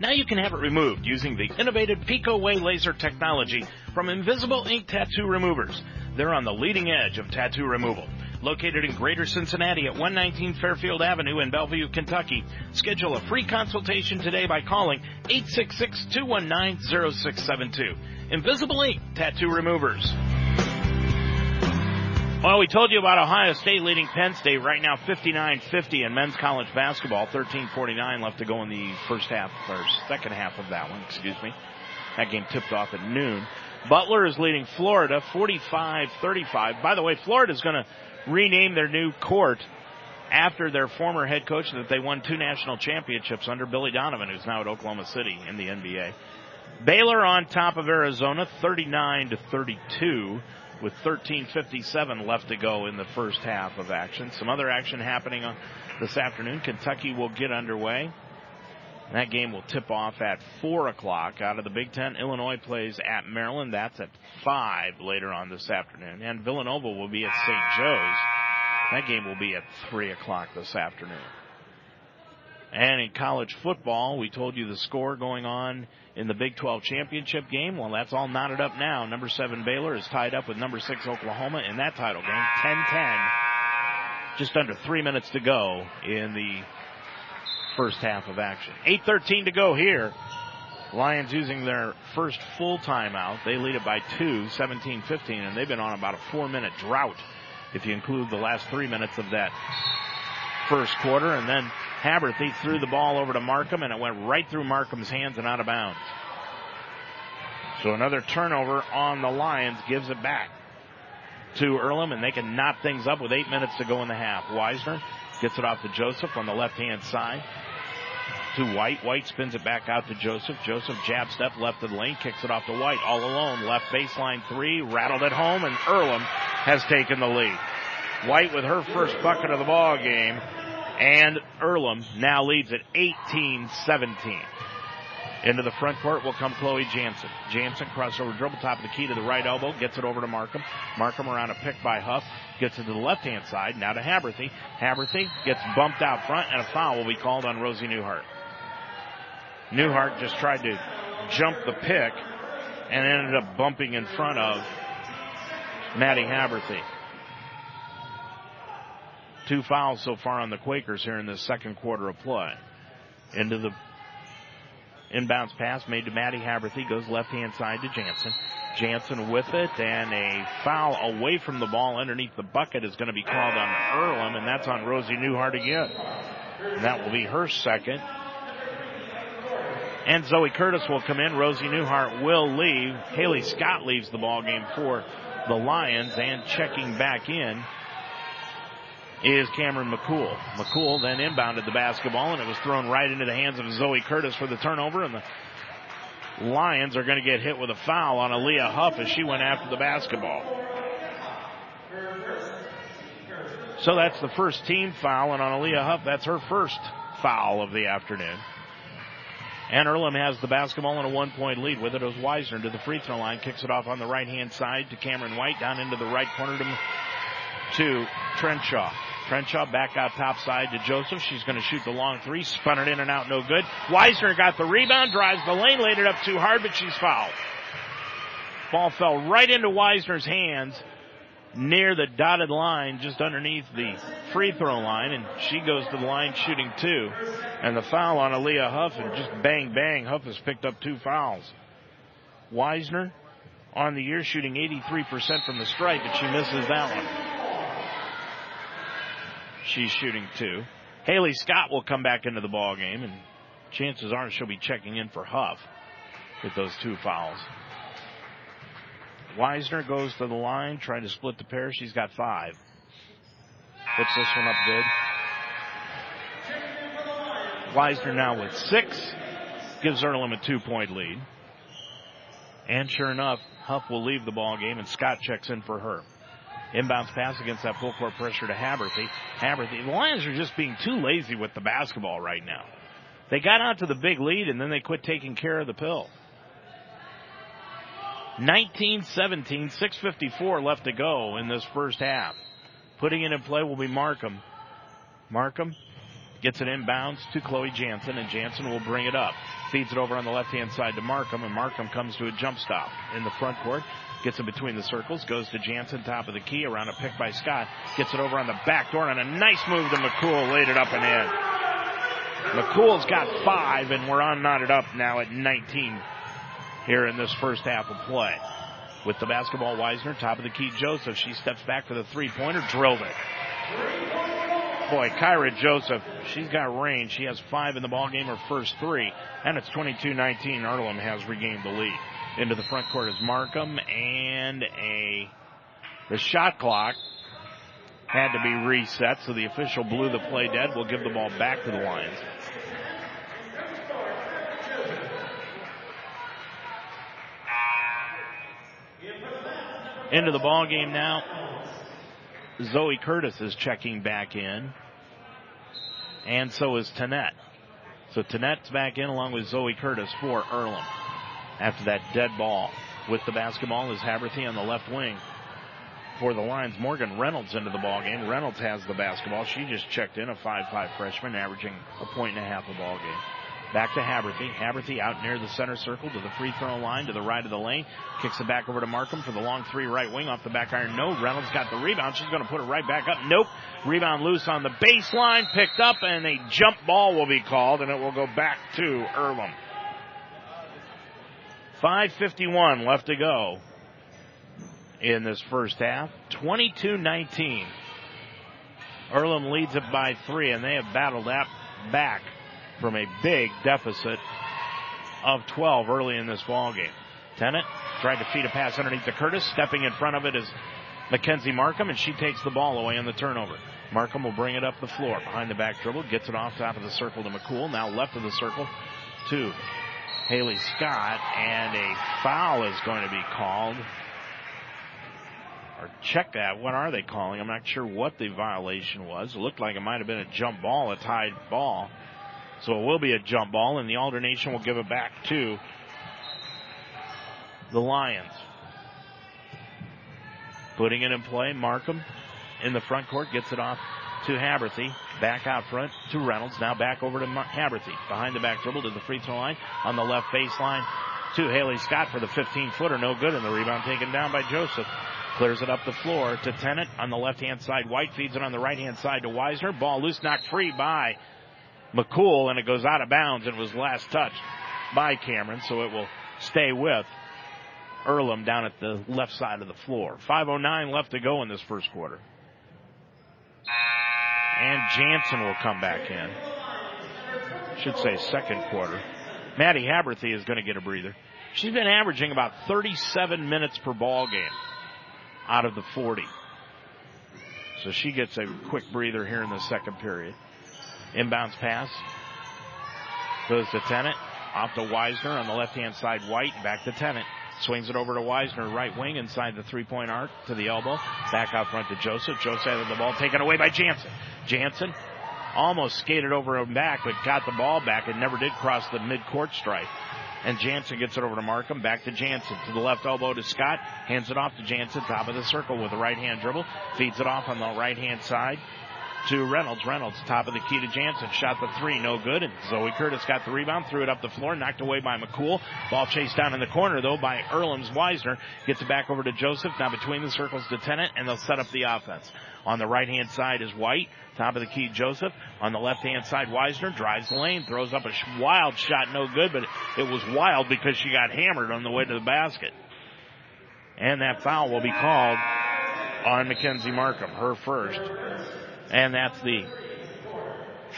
Now you can have it removed using the innovative PicoWay laser technology from Invisible Ink Tattoo Removers. They're on the leading edge of tattoo removal. Located in Greater Cincinnati at 119 Fairfield Avenue in Bellevue, Kentucky. Schedule a free consultation today by calling 866-219-0672. Invisible Ink Tattoo Removers. Well, we told you about Ohio State leading Penn State right now 59-50 in men's college basketball. 13:49 left to go in the first half or second half of that one, excuse me. That game tipped off at noon. Butler is leading Florida 45-35. By the way, Florida is going to rename their new court after their former head coach that they won two national championships under Billy Donovan, who's now at Oklahoma City in the NBA. Baylor on top of Arizona 39 to 32 with 13.57 left to go in the first half of action. Some other action happening uh, this afternoon. Kentucky will get underway. That game will tip off at 4 o'clock. Out of the Big Ten, Illinois plays at Maryland. That's at 5 later on this afternoon. And Villanova will be at St. Joe's. That game will be at 3 o'clock this afternoon. And in college football, we told you the score going on in the Big 12 championship game. Well, that's all knotted up now. Number seven Baylor is tied up with number six Oklahoma in that title game. 10-10. Just under three minutes to go in the first half of action. 8.13 to go here. Lions using their first full timeout. They lead it by two, 17-15, and they've been on about a four minute drought if you include the last three minutes of that first quarter. And then Haberthy threw the ball over to Markham and it went right through Markham's hands and out of bounds. So another turnover on the Lions gives it back. to Earlham, and they can knot things up with eight minutes to go in the half. Weisner gets it off to Joseph on the left hand side. To White. White spins it back out to Joseph. Joseph jab step left of the lane, kicks it off to White all alone. Left baseline three, rattled at home, and Earlham has taken the lead. White with her first bucket of the ball game, and Earlham now leads at 18-17. Into the front court will come Chloe Jansen. Jansen crossover dribble, top of the key to the right elbow, gets it over to Markham. Markham around a pick by Huff, gets it to the left hand side, now to Haberthy. Haberthy gets bumped out front, and a foul will be called on Rosie Newhart. Newhart just tried to jump the pick and ended up bumping in front of Maddie Haberthy. Two fouls so far on the Quakers here in the second quarter of play. Into the inbounds pass made to Maddie Haberthy goes left hand side to Jansen. Jansen with it and a foul away from the ball underneath the bucket is going to be called on Earlham and that's on Rosie Newhart again. And that will be her second. And Zoe Curtis will come in. Rosie Newhart will leave. Haley Scott leaves the ball game for the Lions and checking back in is Cameron McCool. McCool then inbounded the basketball and it was thrown right into the hands of Zoe Curtis for the turnover and the Lions are going to get hit with a foul on Aaliyah Huff as she went after the basketball. So that's the first team foul and on Aaliyah Huff that's her first foul of the afternoon. And Earlham has the basketball in a one point lead with it as Weisner to the free throw line, kicks it off on the right hand side to Cameron White, down into the right corner to, to Trenshaw. Trenshaw back out top side to Joseph. She's going to shoot the long three, spun it in and out, no good. Weisner got the rebound, drives the lane, laid it up too hard, but she's fouled. Ball fell right into Weisner's hands near the dotted line, just underneath the free throw line, and she goes to the line shooting two. And the foul on Aaliyah Huff, and just bang bang, Huff has picked up two fouls. Weisner on the year shooting 83% from the stripe, but she misses that one. She's shooting two. Haley Scott will come back into the ball game, and chances are she'll be checking in for Huff with those two fouls. Weisner goes to the line, trying to split the pair. She's got five. Puts this one up good. Weisner now with six. Gives Earlham a two point lead. And sure enough, Huff will leave the ball game and Scott checks in for her. Inbounds pass against that full court pressure to Haberthy. Haberthy. The Lions are just being too lazy with the basketball right now. They got out to the big lead and then they quit taking care of the pill. 19-17, 6.54 left to go in this first half. Putting it in play will be Markham. Markham gets it inbounds to Chloe Jansen, and Jansen will bring it up. Feeds it over on the left-hand side to Markham, and Markham comes to a jump stop in the front court. Gets it between the circles, goes to Jansen, top of the key, around a pick by Scott. Gets it over on the back door, and a nice move to McCool, laid it up and in. McCool's got five, and we're on knotted up now at 19 here in this first half of play. With the basketball, Weisner, top of the key, Joseph. She steps back for the three-pointer, drilled it. Boy, Kyra Joseph, she's got range. She has five in the ball game, her first three, and it's 22-19. Earlham has regained the lead. Into the front court is Markham, and a the shot clock had to be reset, so the official blew the play dead. We'll give the ball back to the Lions. into the ball game now. Zoe Curtis is checking back in, and so is Tanette. So Tanette's back in along with Zoe Curtis for Earlham after that dead ball. With the basketball is Haberthy on the left wing for the Lions. Morgan Reynolds into the ball game. Reynolds has the basketball. She just checked in a 5-5 freshman, averaging a point and a half a ball game. Back to Haberthy. Haberthy out near the center circle to the free throw line to the right of the lane. Kicks it back over to Markham for the long three right wing off the back iron. No, Reynolds got the rebound. She's going to put it right back up. Nope. Rebound loose on the baseline. Picked up and a jump ball will be called and it will go back to Earlham. 5.51 left to go in this first half. 22-19. Earlham leads it by three and they have battled that back from a big deficit of 12 early in this ball game. Tennant tried to feed a pass underneath to Curtis. Stepping in front of it is Mackenzie Markham, and she takes the ball away on the turnover. Markham will bring it up the floor. Behind the back dribble, gets it off top of the circle to McCool. Now left of the circle to Haley Scott, and a foul is going to be called. Or check that. What are they calling? I'm not sure what the violation was. It looked like it might have been a jump ball, a tied ball. So it will be a jump ball, and the alternation will give it back to the Lions. Putting it in play, Markham in the front court gets it off to Haberthy. Back out front to Reynolds. Now back over to Haberthy. Behind the back dribble to the free throw line. On the left baseline to Haley Scott for the 15 footer. No good. And the rebound taken down by Joseph. Clears it up the floor to Tennant on the left hand side. White feeds it on the right hand side to Weisner. Ball loose, knocked free by McCool, and it goes out of bounds and was last touched by Cameron, so it will stay with Earlham down at the left side of the floor. 5.09 left to go in this first quarter. And Jansen will come back in. Should say second quarter. Maddie Haberthy is going to get a breather. She's been averaging about 37 minutes per ball game out of the 40. So she gets a quick breather here in the second period. Inbounds pass. Goes to Tennant. Off to Weisner on the left hand side. White back to Tennant. Swings it over to Weisner, right wing inside the three point arc to the elbow. Back out front to Joseph. Joseph had the ball taken away by Jansen. Jansen almost skated over him back, but got the ball back and never did cross the mid court stripe. And Jansen gets it over to Markham. Back to Jansen. To the left elbow to Scott. Hands it off to Jansen. Top of the circle with a right hand dribble. Feeds it off on the right hand side to Reynolds. Reynolds, top of the key to Jansen. Shot the three, no good. And Zoe Curtis got the rebound, threw it up the floor, knocked away by McCool. Ball chased down in the corner though by Earlham's Weisner. Gets it back over to Joseph. Now between the circles to Tennant, and they'll set up the offense. On the right hand side is White. Top of the key, Joseph. On the left hand side, Weisner drives the lane, throws up a wild shot, no good, but it was wild because she got hammered on the way to the basket. And that foul will be called on Mackenzie Markham, her first. And that's the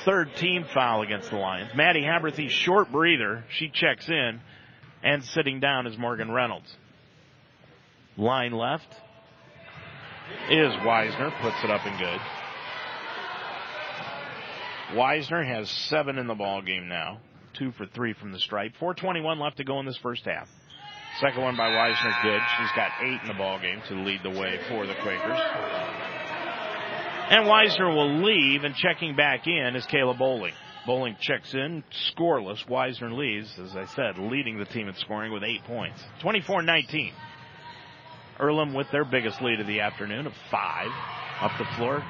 third team foul against the Lions. Maddie Haberthy, short breather. She checks in. And sitting down is Morgan Reynolds. Line left is Weisner. Puts it up and good. Weisner has seven in the ball game now. Two for three from the stripe. 421 left to go in this first half. Second one by Weisner, good. She's got eight in the ball game to lead the way for the Quakers. And Weisner will leave, and checking back in is Kayla Bowling. Bowling checks in, scoreless. Weisner leaves, as I said, leading the team in scoring with eight points. 24-19. Earlham with their biggest lead of the afternoon of five. Up the floor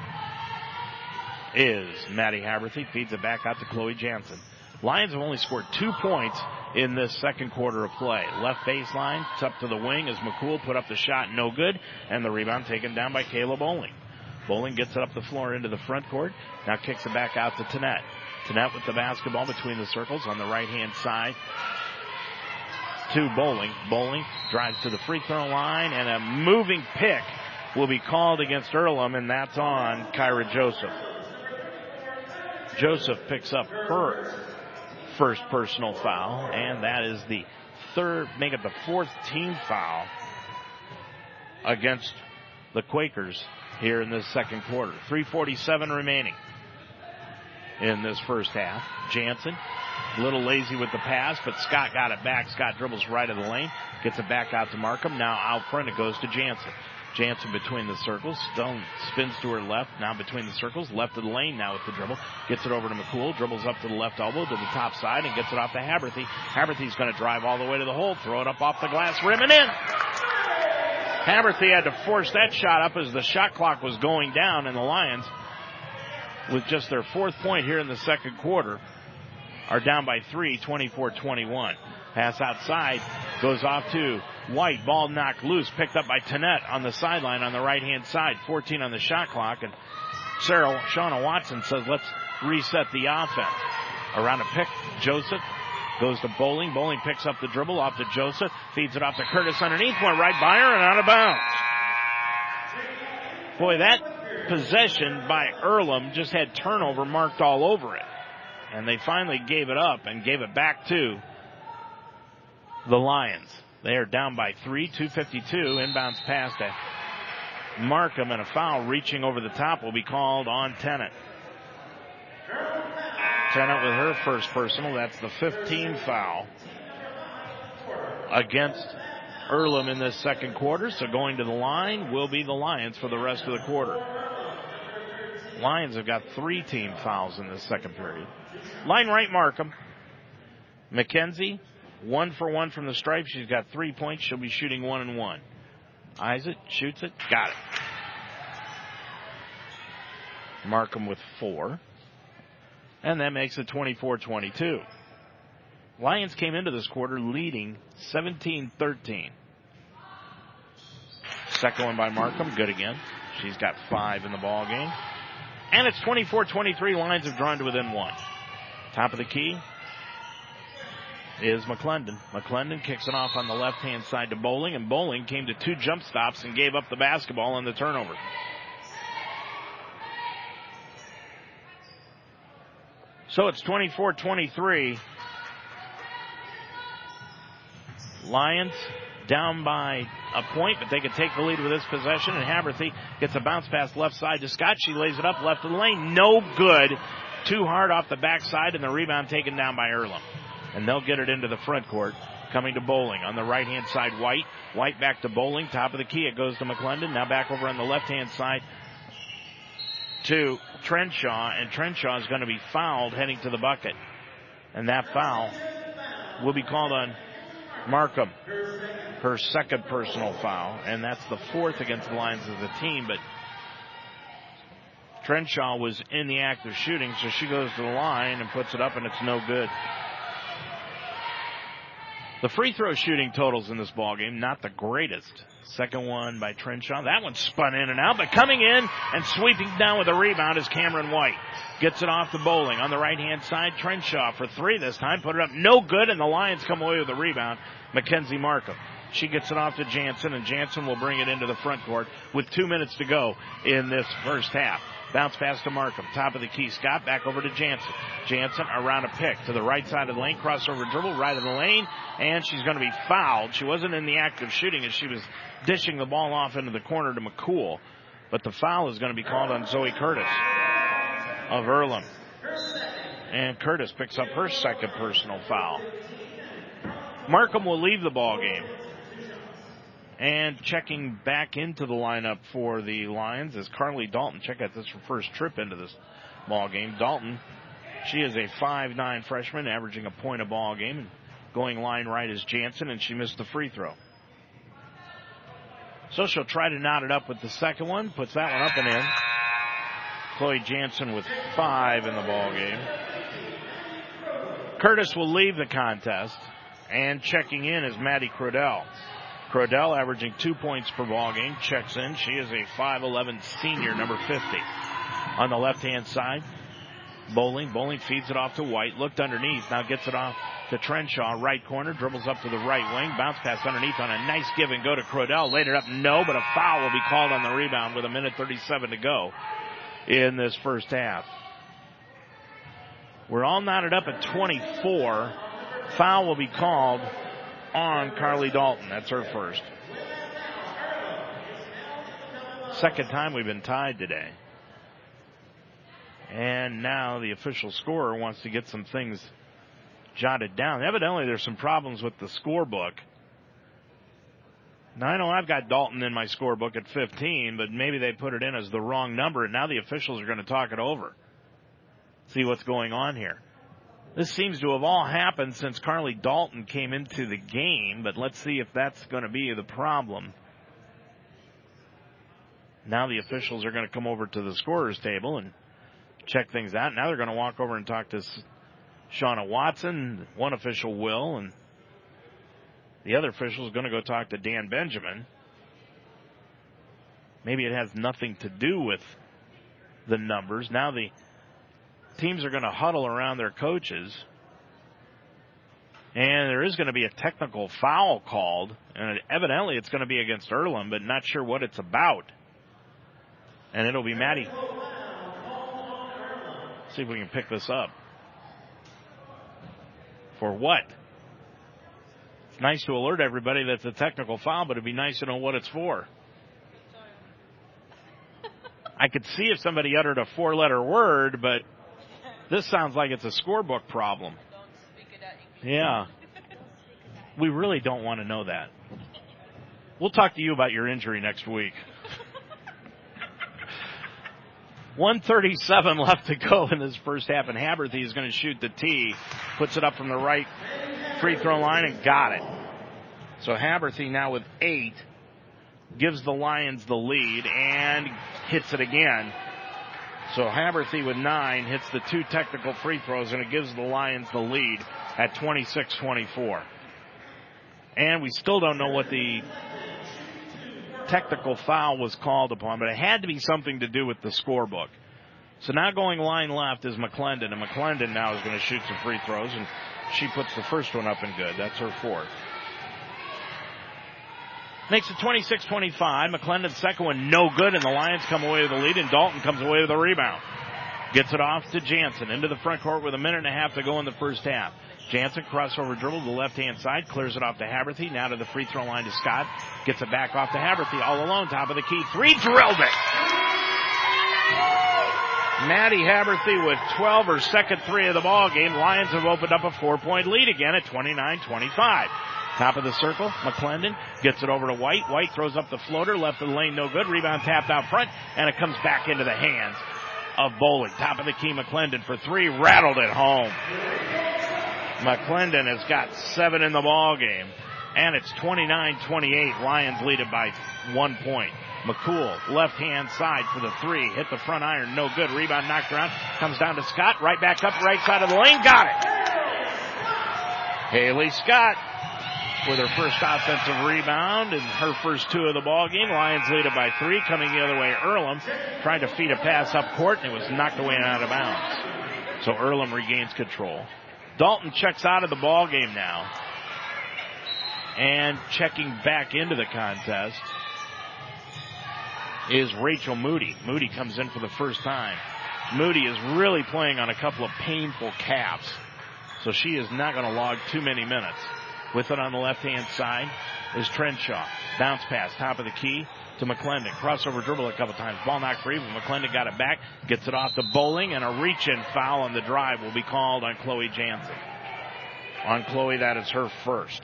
is Maddie Haberthy. Feeds it back out to Chloe Jansen. Lions have only scored two points in this second quarter of play. Left baseline, it's up to the wing as McCool put up the shot, no good, and the rebound taken down by Kayla Bowling. Bowling gets it up the floor into the front court. Now kicks it back out to Tanette. Tanette with the basketball between the circles on the right hand side to Bowling. Bowling drives to the free throw line and a moving pick will be called against Earlham and that's on Kyra Joseph. Joseph picks up her first personal foul and that is the third, make it the fourth team foul against the Quakers here in this second quarter. 347 remaining in this first half. Jansen, a little lazy with the pass, but Scott got it back. Scott dribbles right of the lane, gets it back out to Markham. Now out front it goes to Jansen. Jansen between the circles. Stone spins to her left. Now between the circles. Left of the lane now with the dribble. Gets it over to McCool. Dribbles up to the left elbow to the top side and gets it off to Haberthy. Haberthy's going to drive all the way to the hole. Throw it up off the glass rim and in. Haberthy had to force that shot up as the shot clock was going down, and the Lions, with just their fourth point here in the second quarter, are down by three, 24-21. Pass outside goes off to White. Ball knocked loose, picked up by Tanette on the sideline on the right hand side. 14 on the shot clock, and Sarah Shauna Watson says, "Let's reset the offense." Around a pick, Joseph Goes to Bowling. Bowling picks up the dribble off to Joseph. Feeds it off to Curtis underneath. Went right by her and out of bounds. Boy, that possession by Earlham just had turnover marked all over it. And they finally gave it up and gave it back to the Lions. They are down by three, 252. Inbounds pass to Markham, and a foul reaching over the top will be called on Tennant. Tennant with her first personal. That's the 15 foul against Earlham in this second quarter. So going to the line will be the Lions for the rest of the quarter. Lions have got three team fouls in this second period. Line right Markham. Mackenzie, one for one from the stripe. She's got three points. She'll be shooting one and one. Isaac shoots it, got it. Markham with four. And that makes it 24 22. Lions came into this quarter leading 17 13. Second one by Markham, good again. She's got five in the ball game. And it's 24 23. Lions have drawn to within one. Top of the key is McClendon. McClendon kicks it off on the left hand side to Bowling, and Bowling came to two jump stops and gave up the basketball on the turnover. So it's 24 23. Lions down by a point, but they could take the lead with this possession. And Haberthy gets a bounce pass left side to Scott. She lays it up left of the lane. No good. Too hard off the backside, and the rebound taken down by Earlham. And they'll get it into the front court. Coming to Bowling. On the right hand side, White. White back to Bowling. Top of the key. It goes to McClendon. Now back over on the left hand side to Trenshaw. And Trenshaw is going to be fouled heading to the bucket. And that foul will be called on Markham, her second personal foul, and that's the fourth against the Lions as a team. But Trenshaw was in the act of shooting, so she goes to the line and puts it up, and it's no good. The free throw shooting totals in this ball game not the greatest. Second one by Trenshaw. That one spun in and out, but coming in and sweeping down with a rebound is Cameron White. Gets it off the Bowling on the right hand side. Trenshaw for three this time. Put it up. No good, and the Lions come away with the rebound. Mackenzie Markham. She gets it off to Jansen, and Jansen will bring it into the front court with two minutes to go in this first half. Bounce pass to Markham. Top of the key. Scott back over to Jansen. Jansen around a pick to the right side of the lane. Crossover dribble right of the lane. And she's going to be fouled. She wasn't in the act of shooting as she was dishing the ball off into the corner to McCool. But the foul is going to be called on Zoe Curtis of Earlham. And Curtis picks up her second personal foul. Markham will leave the ball game. And checking back into the lineup for the Lions is Carly Dalton. Check out this her first trip into this ball game. Dalton, she is a five-nine freshman, averaging a point a ball game. And going line right is Jansen, and she missed the free throw. So she'll try to knot it up with the second one. Puts that one up and in. Chloe Jansen with five in the ball game. Curtis will leave the contest. And checking in is Maddie Crodell. Crodell averaging two points per ball game. Checks in. She is a 5'11 senior, number 50. On the left hand side, Bowling. Bowling feeds it off to White. Looked underneath. Now gets it off to Trenshaw. Right corner. Dribbles up to the right wing. Bounce pass underneath on a nice give and go to Crodell. Laid it up. No, but a foul will be called on the rebound with a minute 37 to go in this first half. We're all knotted up at 24. Foul will be called on Carly Dalton. That's her first. Second time we've been tied today. And now the official scorer wants to get some things jotted down. Evidently, there's some problems with the scorebook. Now, I know I've got Dalton in my scorebook at 15, but maybe they put it in as the wrong number, and now the officials are going to talk it over. See what's going on here. This seems to have all happened since Carly Dalton came into the game, but let's see if that's going to be the problem. Now the officials are going to come over to the scorer's table and check things out. Now they're going to walk over and talk to Shauna Watson. One official will, and the other official is going to go talk to Dan Benjamin. Maybe it has nothing to do with the numbers. Now the teams are going to huddle around their coaches. And there is going to be a technical foul called, and evidently it's going to be against Earlham, but not sure what it's about. And it'll be Maddie. See if we can pick this up. For what? It's nice to alert everybody that it's a technical foul, but it'd be nice to know what it's for. I could see if somebody uttered a four letter word, but this sounds like it's a scorebook problem. Yeah. We really don't want to know that. We'll talk to you about your injury next week. 137 left to go in this first half, and Haberthy is going to shoot the tee, puts it up from the right free throw line, and got it. So Haberthy now with eight gives the Lions the lead and hits it again. So Haberthy with nine hits the two technical free throws, and it gives the Lions the lead at 26-24. And we still don't know what the technical foul was called upon, but it had to be something to do with the scorebook. So now going line left is McClendon, and McClendon now is going to shoot some free throws, and she puts the first one up and good. That's her fourth. Makes it 26-25. McClendon's second one no good, and the Lions come away with the lead, and Dalton comes away with a rebound. Gets it off to Jansen into the front court with a minute and a half to go in the first half. Jansen crossover dribble to the left hand side, clears it off to Haberthy, now to the free throw line to Scott, gets it back off to Haberthy, all alone, top of the key, three, drilled it! Maddie Haberthy with 12 or second three of the ball game. Lions have opened up a four point lead again at 29-25. Top of the circle, McClendon gets it over to White. White throws up the floater, left of the lane, no good. Rebound tapped out front, and it comes back into the hands of Bowling. Top of the key, McClendon for three, rattled it home. McClendon has got seven in the ball game. And it's 29-28. Lions lead it by one point. McCool, left hand side for the three. Hit the front iron. No good. Rebound knocked around. Comes down to Scott. Right back up right side of the lane. Got it. Haley Scott with her first offensive rebound and her first two of the ball game. Lions lead it by three. Coming the other way, Earlham trying to feed a pass up court and it was knocked away and out of bounds. So Earlham regains control. Dalton checks out of the ball game now. And checking back into the contest is Rachel Moody. Moody comes in for the first time. Moody is really playing on a couple of painful calves. So she is not going to log too many minutes. With it on the left hand side is Trenshaw. Bounce pass, top of the key to McClendon. Crossover dribble a couple times. Ball knocked free, but McClendon got it back. Gets it off to Bowling, and a reach-in foul on the drive will be called on Chloe Jansen. On Chloe, that is her first.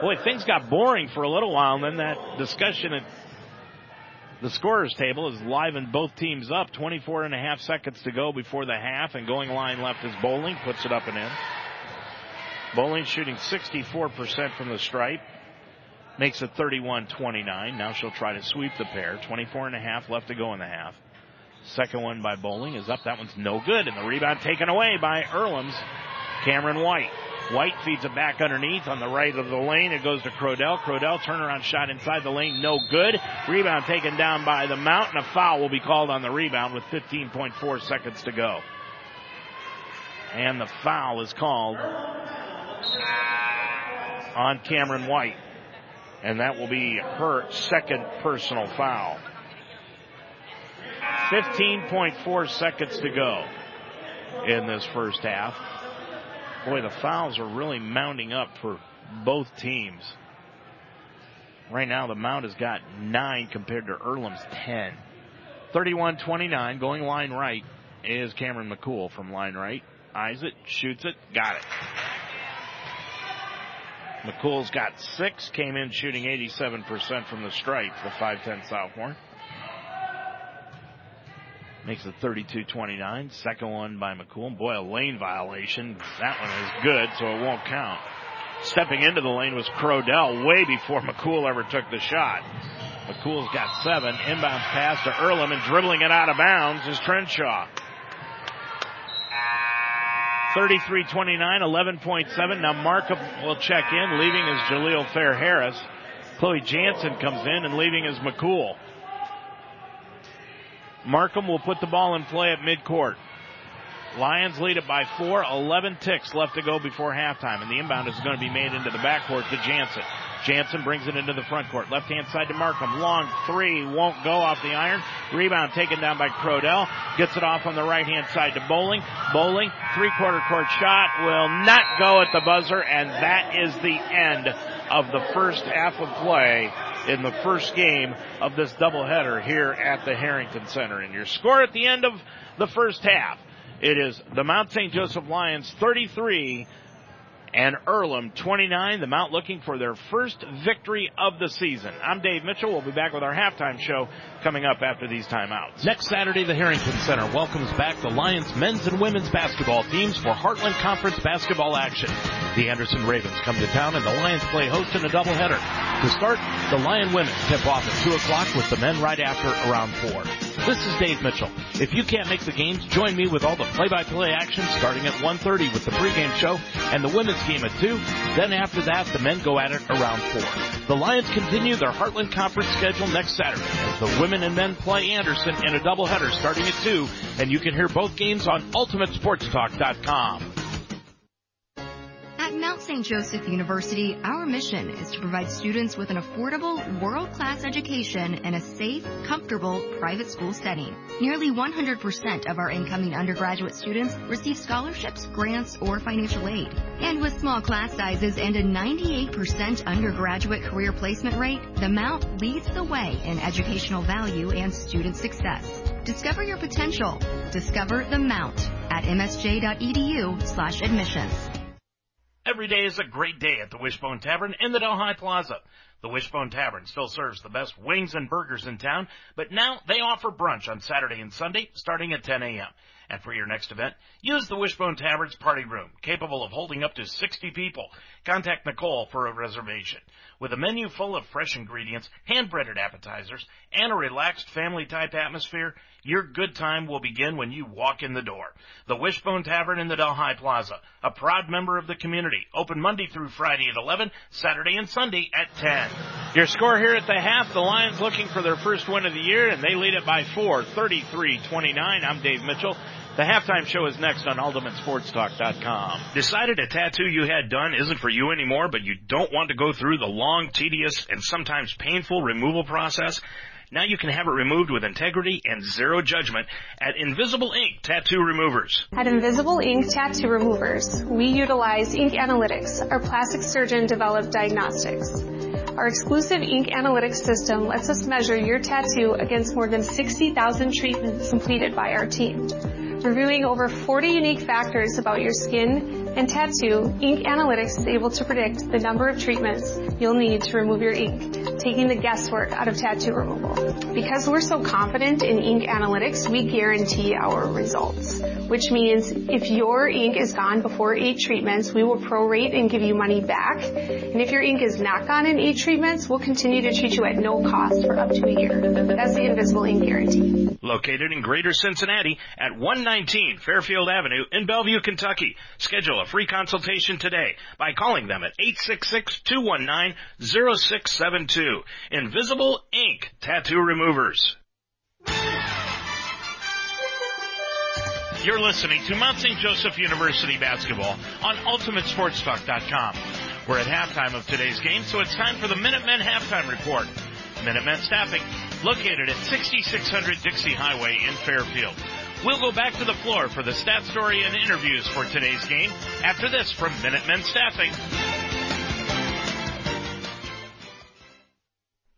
Boy, things got boring for a little while, and then that discussion at the scorers table has livened both teams up. 24 and a half seconds to go before the half, and going line left is Bowling, puts it up and in. Bowling shooting 64% from the stripe. Makes it 31-29. Now she'll try to sweep the pair. 24 and a half left to go in the half. Second one by Bowling is up. That one's no good. And the rebound taken away by Earlham's Cameron White. White feeds it back underneath on the right of the lane. It goes to Crodell. Crodell turnaround shot inside the lane. No good. Rebound taken down by the Mountain. A foul will be called on the rebound with 15.4 seconds to go. And the foul is called on Cameron White. And that will be her second personal foul. 15.4 seconds to go in this first half. Boy, the fouls are really mounting up for both teams. Right now, the Mount has got nine compared to Earlham's 10. 31 29, going line right is Cameron McCool from line right. Eyes it, shoots it, got it. McCool's got six, came in shooting 87% from the stripe, the 5'10 sophomore. Makes it 32-29. Second one by McCool. Boy, a lane violation. That one is good, so it won't count. Stepping into the lane was Crodell way before McCool ever took the shot. McCool's got seven. Inbounds pass to Earlham and dribbling it out of bounds is Trenshaw. 33-29, 11.7. Now Markham will check in. Leaving is Jaleel Fair Harris. Chloe Jansen comes in and leaving is McCool. Markham will put the ball in play at midcourt. Lions lead it by four, 11 ticks left to go before halftime, and the inbound is going to be made into the backcourt to Jansen. Jansen brings it into the front court. Left hand side to Markham. Long three won't go off the iron. Rebound taken down by Crodell. Gets it off on the right hand side to Bowling. Bowling, three quarter court shot will not go at the buzzer, and that is the end of the first half of play in the first game of this doubleheader here at the Harrington Center. And your score at the end of the first half, it is the Mount St. Joseph Lions 33 and Earlham 29. The Mount looking for their first victory of the season. I'm Dave Mitchell. We'll be back with our halftime show coming up after these timeouts. Next Saturday, the Harrington Center welcomes back the Lions men's and women's basketball teams for Heartland Conference basketball action. The Anderson Ravens come to town and the Lions play host in a doubleheader. To start, the Lion women tip off at 2 o'clock with the men right after around 4. This is Dave Mitchell. If you can't make the games, join me with all the play-by-play action starting at 1.30 with the pregame show and the women's game at 2. Then after that, the men go at it around 4. The Lions continue their Heartland Conference schedule next Saturday as the women and men play Anderson in a doubleheader starting at 2, and you can hear both games on UltimateSportsTalk.com. Mount St. Joseph University, our mission is to provide students with an affordable, world-class education in a safe, comfortable, private school setting. Nearly 100% of our incoming undergraduate students receive scholarships, grants, or financial aid. And with small class sizes and a 98% undergraduate career placement rate, the Mount leads the way in educational value and student success. Discover your potential. Discover the Mount at msj.edu slash admissions. Every day is a great day at the Wishbone Tavern in the Delhi Plaza. The Wishbone Tavern still serves the best wings and burgers in town, but now they offer brunch on Saturday and Sunday starting at 10 a.m. And for your next event, use the Wishbone Tavern's party room, capable of holding up to 60 people. Contact Nicole for a reservation. With a menu full of fresh ingredients, hand-breaded appetizers, and a relaxed family-type atmosphere, your good time will begin when you walk in the door. The Wishbone Tavern in the Delhi Plaza, a proud member of the community, open Monday through Friday at 11, Saturday and Sunday at 10. Your score here at the half, the Lions looking for their first win of the year, and they lead it by four, 33-29. I'm Dave Mitchell. The halftime show is next on UltimateSportsTalk.com. Decided a tattoo you had done isn't for you anymore, but you don't want to go through the long, tedious, and sometimes painful removal process? Now you can have it removed with integrity and zero judgment at Invisible Ink Tattoo Removers. At Invisible Ink Tattoo Removers, we utilize ink analytics, our plastic surgeon developed diagnostics. Our exclusive ink analytics system lets us measure your tattoo against more than 60,000 treatments completed by our team. Reviewing over 40 unique factors about your skin and tattoo, Ink Analytics is able to predict the number of treatments you'll need to remove your ink, taking the guesswork out of tattoo removal. Because we're so confident in Ink Analytics, we guarantee our results, which means if your ink is gone before eight treatments, we will prorate and give you money back. And if your ink is not gone in eight treatments, we'll continue to treat you at no cost for up to a year. That's the Invisible Ink Guarantee. Located in Greater Cincinnati at 119 Fairfield Avenue in Bellevue, Kentucky. Schedule a free consultation today by calling them at 866-219-0672. Invisible Ink Tattoo Removers. You're listening to Mount St. Joseph University basketball on UltimateSportsTalk.com. We're at halftime of today's game, so it's time for the Minutemen halftime report. Minutemen staffing located at 6600 Dixie Highway in Fairfield. We'll go back to the floor for the stat story and interviews for today's game after this from Minutemen Staffing.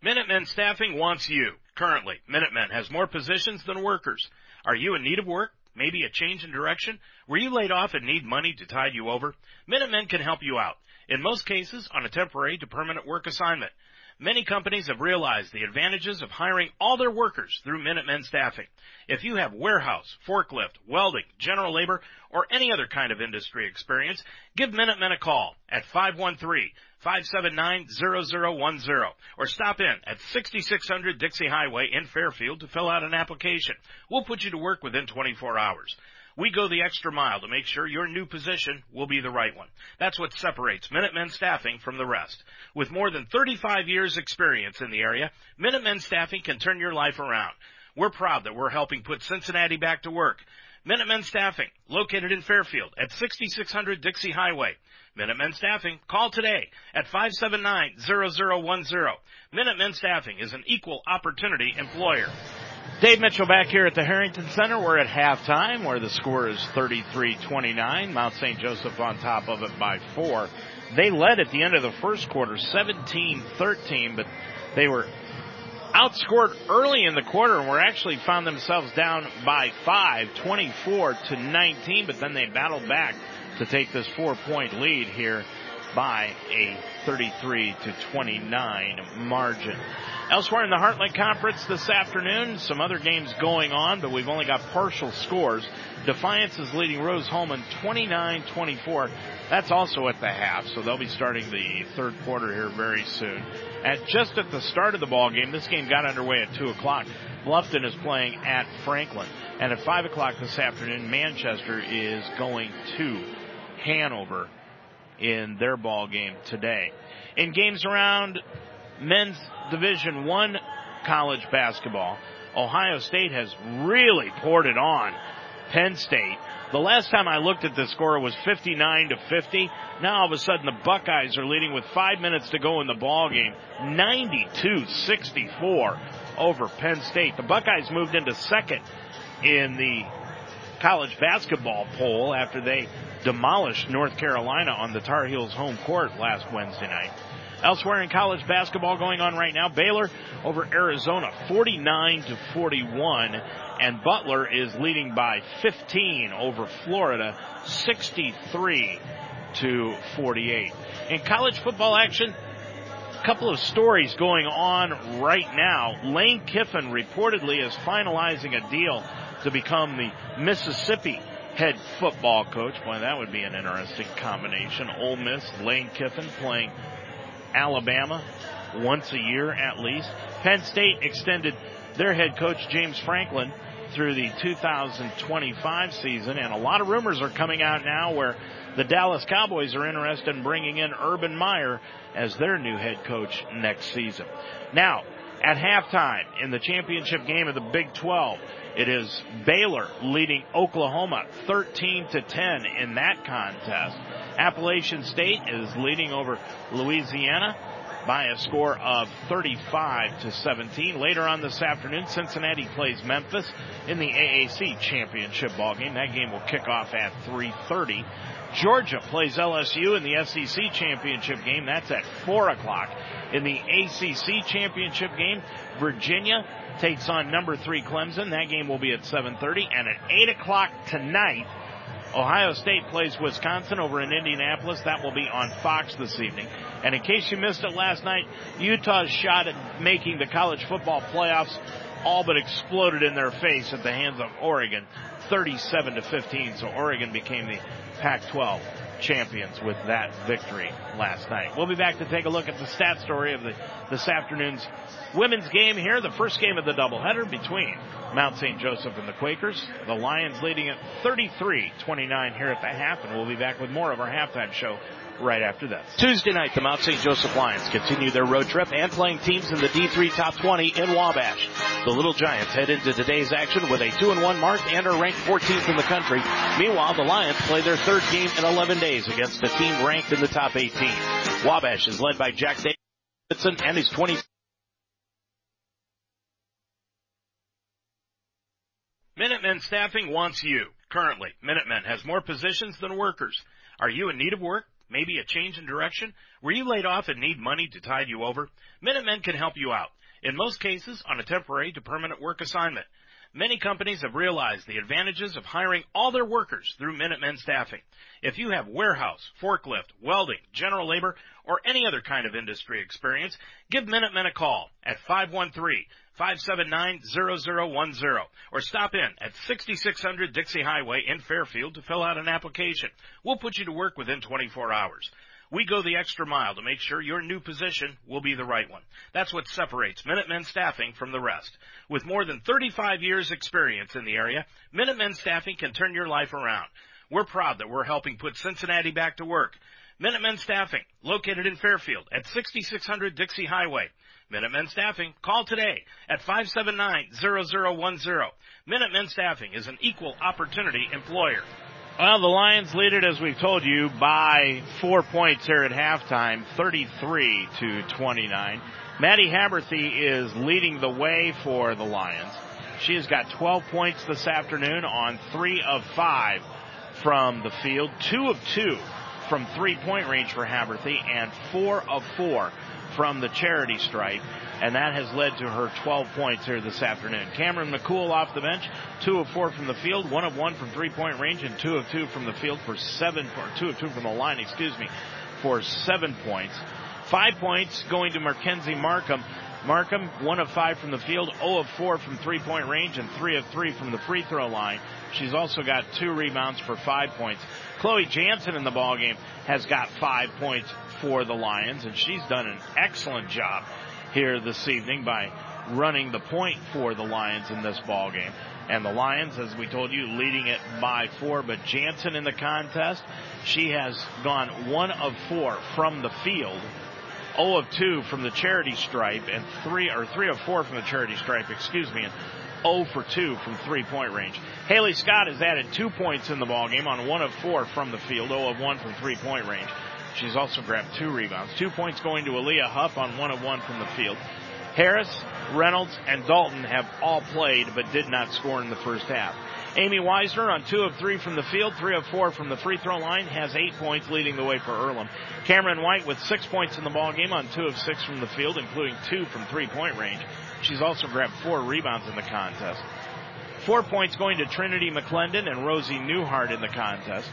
Minutemen Staffing wants you. Currently, Minutemen has more positions than workers. Are you in need of work? Maybe a change in direction? Were you laid off and need money to tide you over? Minutemen can help you out. In most cases, on a temporary to permanent work assignment. Many companies have realized the advantages of hiring all their workers through Minutemen Staffing. If you have warehouse, forklift, welding, general labor, or any other kind of industry experience, give Minutemen a call at 513-579-0010 or stop in at 6600 Dixie Highway in Fairfield to fill out an application. We'll put you to work within 24 hours. We go the extra mile to make sure your new position will be the right one. That's what separates Minutemen Staffing from the rest. With more than 35 years experience in the area, Minutemen Staffing can turn your life around. We're proud that we're helping put Cincinnati back to work. Minutemen Staffing, located in Fairfield at 6600 Dixie Highway. Minutemen Staffing, call today at 579-0010. Minutemen Staffing is an equal opportunity employer. Dave Mitchell back here at the Harrington Center. We're at halftime where the score is 33-29. Mount St. Joseph on top of it by four. They led at the end of the first quarter 17-13, but they were outscored early in the quarter and were actually found themselves down by five, 24 to 19, but then they battled back to take this four point lead here by a 33 to 29 margin. Elsewhere in the Heartland Conference this afternoon, some other games going on, but we've only got partial scores. Defiance is leading Rose-Hulman 29-24. That's also at the half, so they'll be starting the third quarter here very soon. At just at the start of the ball game, this game got underway at two o'clock. Bluffton is playing at Franklin, and at five o'clock this afternoon, Manchester is going to Hanover in their ball game today. In games around men's Division One college basketball, Ohio State has really poured it on Penn State. The last time I looked at the score it was 59 to 50. Now all of a sudden the Buckeyes are leading with five minutes to go in the ball game. 92-64 over Penn State. The Buckeyes moved into second in the college basketball poll after they demolished North Carolina on the Tar Heels home court last Wednesday night. Elsewhere in college basketball going on right now, Baylor over Arizona 49 to 41 and Butler is leading by 15 over Florida 63 to 48. In college football action, a couple of stories going on right now. Lane Kiffin reportedly is finalizing a deal to become the Mississippi head football coach. Boy, that would be an interesting combination. Ole Miss, Lane Kiffin playing Alabama once a year at least. Penn State extended their head coach James Franklin through the 2025 season and a lot of rumors are coming out now where the Dallas Cowboys are interested in bringing in Urban Meyer as their new head coach next season. Now, at halftime in the championship game of the Big 12, it is Baylor leading Oklahoma 13 to 10 in that contest. Appalachian State is leading over Louisiana by a score of 35 to 17. Later on this afternoon, Cincinnati plays Memphis in the AAC championship ball game. That game will kick off at 3:30. Georgia plays LSU in the SEC championship game. That's at 4 o'clock. In the ACC championship game, Virginia takes on number three Clemson. That game will be at 7:30, and at 8 o'clock tonight, Ohio State plays Wisconsin over in Indianapolis. That will be on Fox this evening. And in case you missed it last night, Utah's shot at making the college football playoffs all but exploded in their face at the hands of Oregon, 37 to 15. So Oregon became the Pac-12 champions with that victory last night. We'll be back to take a look at the stat story of the, this afternoon's women's game here, the first game of the doubleheader between Mount St. Joseph and the Quakers. The Lions leading at 33-29 here at the half, and we'll be back with more of our halftime show right after this. Tuesday night, the Mount St. Joseph Lions continue their road trip and playing teams in the D3 Top 20 in Wabash. The Little Giants head into today's action with a 2-1 mark and are ranked 14th in the country. Meanwhile, the Lions play their third game in 11 days against a team ranked in the top 18. Wabash is led by Jack Davidson and his 20 Minutemen Staffing wants you. Currently, Minutemen has more positions than workers. Are you in need of work? Maybe a change in direction? Were you laid off and need money to tide you over? Minutemen can help you out. In most cases, on a temporary to permanent work assignment. Many companies have realized the advantages of hiring all their workers through Minutemen Staffing. If you have warehouse, forklift, welding, general labor, or any other kind of industry experience, give Minutemen a call at 513 579-0010 or stop in at 6600 Dixie Highway in Fairfield to fill out an application. We'll put you to work within 24 hours. We go the extra mile to make sure your new position will be the right one. That's what separates Minutemen Staffing from the rest. With more than 35 years experience in the area, Minutemen Staffing can turn your life around. We're proud that we're helping put Cincinnati back to work. Minutemen Staffing, located in Fairfield at 6600 Dixie Highway. Minutemen Staffing, call today at 579-0010. Minutemen Staffing is an equal opportunity employer. Well, the Lions lead it, as we've told you, by four points here at halftime, 33 to 29. Maddie Haberthy is leading the way for the Lions. She has got 12 points this afternoon on three of five from the field, two of two from three point range for Haberthy and four of four from the charity stripe. And that has led to her 12 points here this afternoon. Cameron McCool off the bench, two of four from the field, one of one from three point range, and two of two from the field for seven, or two of two from the line, excuse me, for seven points. Five points going to Mackenzie Markham. Markham, one of five from the field, 0 of four from three point range, and three of three from the free throw line. She's also got two rebounds for five points. Chloe Jansen in the ball game has got five points for the Lions, and she's done an excellent job here this evening by running the point for the Lions in this ball game. And the Lions, as we told you, leading it by four. But Jansen in the contest, she has gone one of four from the field 0 of 2 from the charity stripe and 3 or 3 of 4 from the charity stripe, excuse me, and 0 for 2 from three-point range. Haley Scott has added 2 points in the ball game on 1 of 4 from the field, 0 of 1 from three-point range. She's also grabbed 2 rebounds. 2 points going to Aaliyah Huff on 1 of 1 from the field. Harris, Reynolds, and Dalton have all played but did not score in the first half. Amy Weisner on two of three from the field, three of four from the free throw line, has eight points leading the way for Earlham. Cameron White with six points in the ball game on two of six from the field, including two from three point range. She's also grabbed four rebounds in the contest. Four points going to Trinity McClendon and Rosie Newhart in the contest.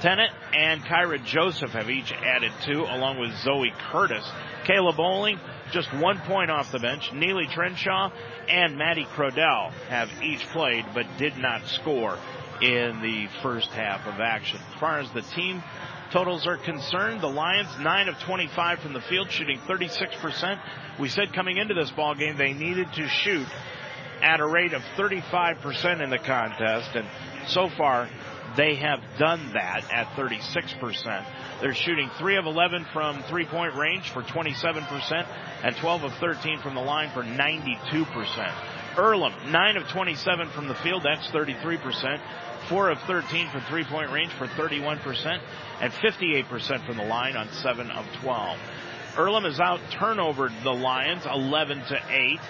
Tennant and Kyra Joseph have each added two, along with Zoe Curtis. Kayla Bowling, just one point off the bench. Neely Trenshaw and Maddie Crodell have each played but did not score in the first half of action. As far as the team totals are concerned, the Lions 9 of 25 from the field, shooting 36%. We said coming into this ball game they needed to shoot at a rate of 35% in the contest, and so far they have done that at 36%. They're shooting 3 of 11 from three point range for 27% and 12 of 13 from the line for 92%. Earlham, 9 of 27 from the field, that's 33%. 4 of 13 from three point range for 31% and 58% from the line on 7 of 12. Earlham has out turnovered the Lions 11 to 8.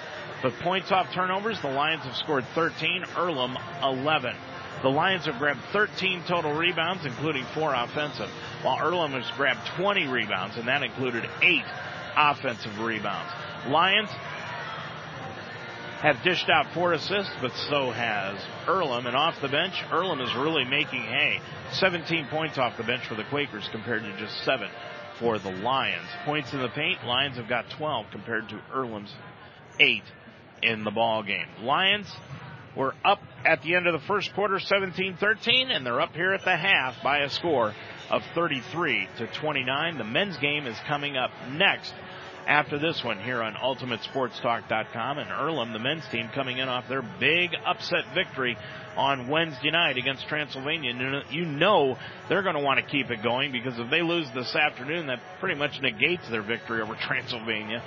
But points off turnovers, the Lions have scored 13, Earlham 11. The Lions have grabbed 13 total rebounds, including four offensive, while Earlham has grabbed 20 rebounds, and that included eight offensive rebounds. Lions have dished out four assists, but so has Earlham. And off the bench, Earlham is really making hay. 17 points off the bench for the Quakers compared to just seven for the Lions. Points in the paint, Lions have got 12 compared to Earlham's eight in the ball game. Lions were up at the end of the first quarter 17-13 and they're up here at the half by a score of 33 to 29. The men's game is coming up next after this one here on UltimateSportsTalk.com and Earlham, the men's team coming in off their big upset victory on Wednesday night against Transylvania. You know they're going to want to keep it going because if they lose this afternoon, that pretty much negates their victory over Transylvania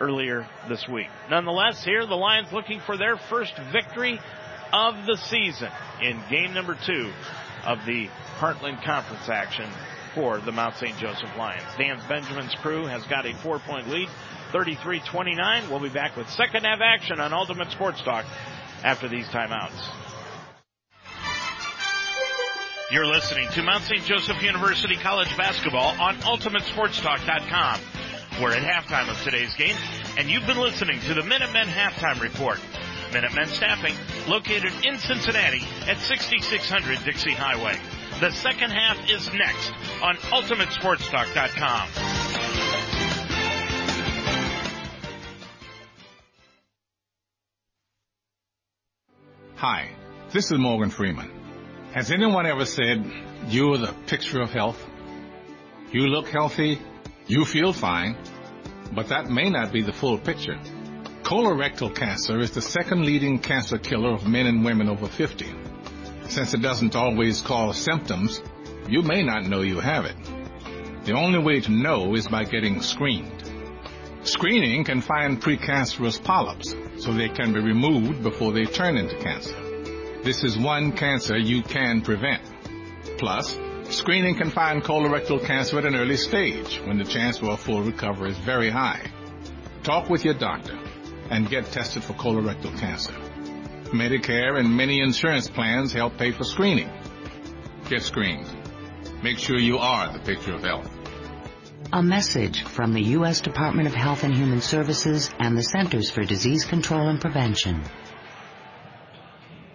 earlier this week. Nonetheless, here the Lions looking for their first victory of the season in game number two of the Heartland Conference action for the Mount St. Joseph Lions. Dan Benjamin's crew has got a four point lead, 33-29. We'll be back with second half action on Ultimate Sports Talk after these timeouts. You're listening to Mount St. Joseph University College Basketball on UltimateSportsTalk.com. We're at halftime of today's game, and you've been listening to the Minutemen Halftime Report. Minutemen Staffing, located in Cincinnati at 6600 Dixie Highway. The second half is next on UltimateSportsTalk.com. Hi, this is Morgan Freeman. Has anyone ever said, you're the picture of health? You look healthy, you feel fine, but that may not be the full picture. Colorectal cancer is the second leading cancer killer of men and women over 50. Since it doesn't always cause symptoms, you may not know you have it. The only way to know is by getting screened. Screening can find precancerous polyps so they can be removed before they turn into cancer. This is one cancer you can prevent. Plus, Screening can find colorectal cancer at an early stage when the chance for a full recovery is very high. Talk with your doctor and get tested for colorectal cancer. Medicare and many insurance plans help pay for screening. Get screened. Make sure you are the picture of health. A message from the U.S. Department of Health and Human Services and the Centers for Disease Control and Prevention.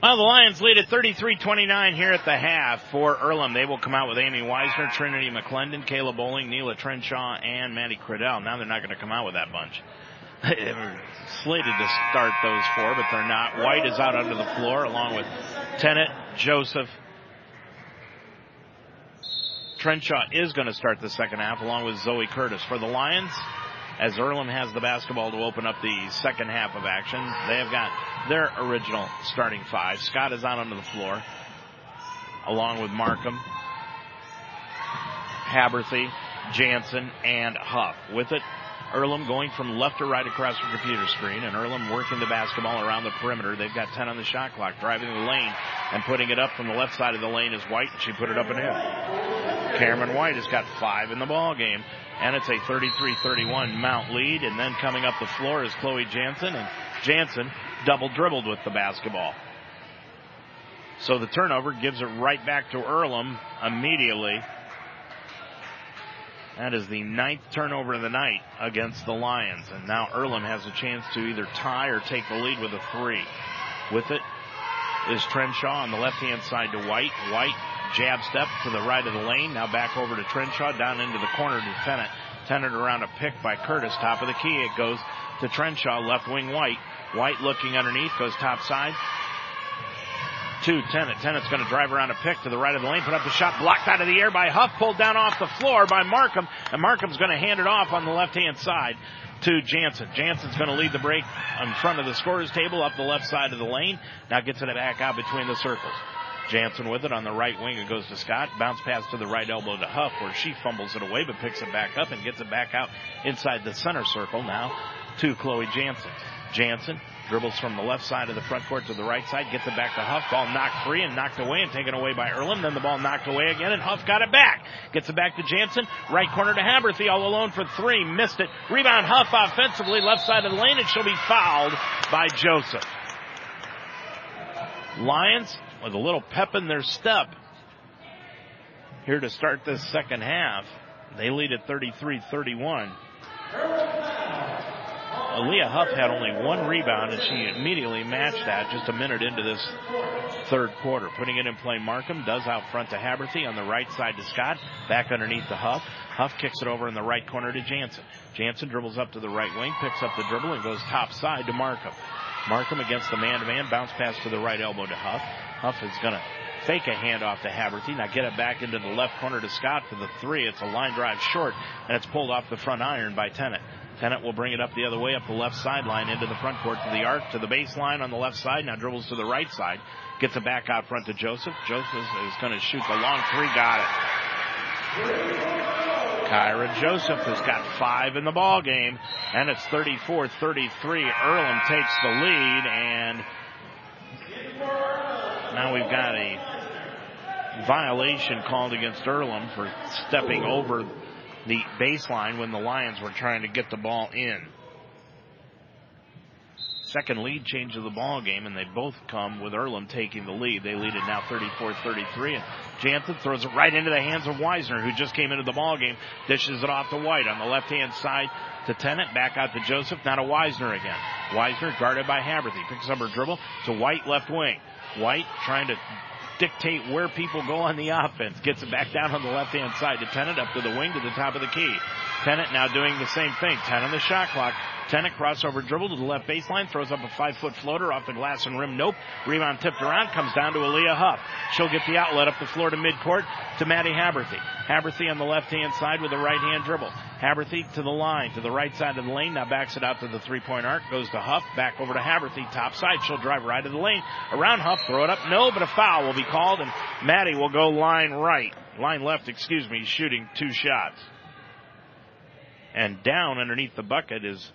Well, the Lions lead at 33-29 here at the half for Earlham. They will come out with Amy Weisner, Trinity McClendon, Kayla Bowling, Neela Trenshaw, and Maddie Crodell. Now they're not going to come out with that bunch. They were slated to start those four, but they're not. White is out under the floor along with Tennant, Joseph. Trenshaw is going to start the second half along with Zoe Curtis. For the Lions, as Earlham has the basketball to open up the second half of action. They have got their original starting five. Scott is out onto the floor, along with Markham, Haberthy, Jansen, and Huff. With it, Earlham going from left to right across the computer screen, and Earlham working the basketball around the perimeter. They've got 10 on the shot clock, driving the lane and putting it up from the left side of the lane is White, and she put it up and in. Cameron White has got five in the ball game and it's a 33-31 Mount lead. And then coming up the floor is Chloe Jansen, and Jansen double dribbled with the basketball. So the turnover gives it right back to Earlham immediately. That is the ninth turnover of the night against the Lions. And now Earlham has a chance to either tie or take the lead with a three. With it is Trenshaw on the left hand side to White. White Jab step to the right of the lane. Now back over to Trenshaw, down into the corner to Tennant. Tennant around a pick by Curtis. Top of the key. It goes to Trenshaw, left wing White. White looking underneath, goes top side. To Tennant. Tennant's going to drive around a pick to the right of the lane, put up the shot, blocked out of the air by Huff, pulled down off the floor by Markham, and Markham's going to hand it off on the left hand side to Jansen. Jansen's going to lead the break in front of the scorer's table up the left side of the lane. Now gets it back out between the circles. Jansen with it on the right wing. It goes to Scott. Bounce pass to the right elbow to Huff, where she fumbles it away, but picks it back up and gets it back out inside the center circle now to Chloe Jansen. Jansen dribbles from the left side of the front court to the right side, gets it back to Huff. Ball knocked free and knocked away and taken away by Earlham. Then the ball knocked away again, and Huff got it back. Gets it back to Jansen. Right corner to Haberthy, all alone for three. Missed it. Rebound Huff offensively, left side of the lane, and she'll be fouled by Joseph. Lions with a little pep in their step here to start this second half. They lead at 33-31. Aaliyah Huff had only one rebound and she immediately matched that just a minute into this third quarter. Putting it in play, Markham does out front to Haberthy on the right side to Scott. Back underneath to Huff. Huff kicks it over in the right corner to Jansen. Jansen dribbles up to the right wing, picks up the dribble and goes top side to Markham. Markham against the man-to-man, bounce pass to the right elbow to Huff. Huff is going to fake a handoff to Haberthy. Now get it back into the left corner to Scott for the three. It's a line drive short, and it's pulled off the front iron by Tennant. Tennant will bring it up the other way, up the left sideline, into the front court to the arc, to the baseline on the left side. Now dribbles to the right side. Gets it back out front to Joseph. Joseph is going to shoot the long three. Got it. Kyra Joseph has got five in the ball game, and it's 34-33. Earlham takes the lead, and now we've got a violation called against Earlham for stepping over the baseline when the Lions were trying to get the ball in. Second lead change of the ball game, and they both come with Earlham taking the lead. They lead it now 34-33, and Jansen throws it right into the hands of Weisner, who just came into the ball game, dishes it off to White on the left-hand side to Tennant, back out to Joseph, now to Weisner again. Weisner guarded by Haberthy, picks up her dribble to White left wing. White trying to dictate where people go on the offense. Gets it back down on the left hand side to Tennant up to the wing to the top of the key. Tennant now doing the same thing. 10 on the shot clock. Tennant crossover dribble to the left baseline, throws up a five foot floater off the glass and rim. Nope. Rebound tipped around, comes down to Aaliyah Huff. She'll get the outlet up the floor to midcourt to Maddie Haberthy. Haberthy on the left hand side with a right hand dribble. Haberthy to the line, to the right side of the lane, now backs it out to the three point arc, goes to Huff, back over to Haberthy, top side. She'll drive right of the lane, around Huff, throw it up. No, but a foul will be called, and Maddie will go line right, line left, excuse me, shooting two shots. And down underneath the bucket is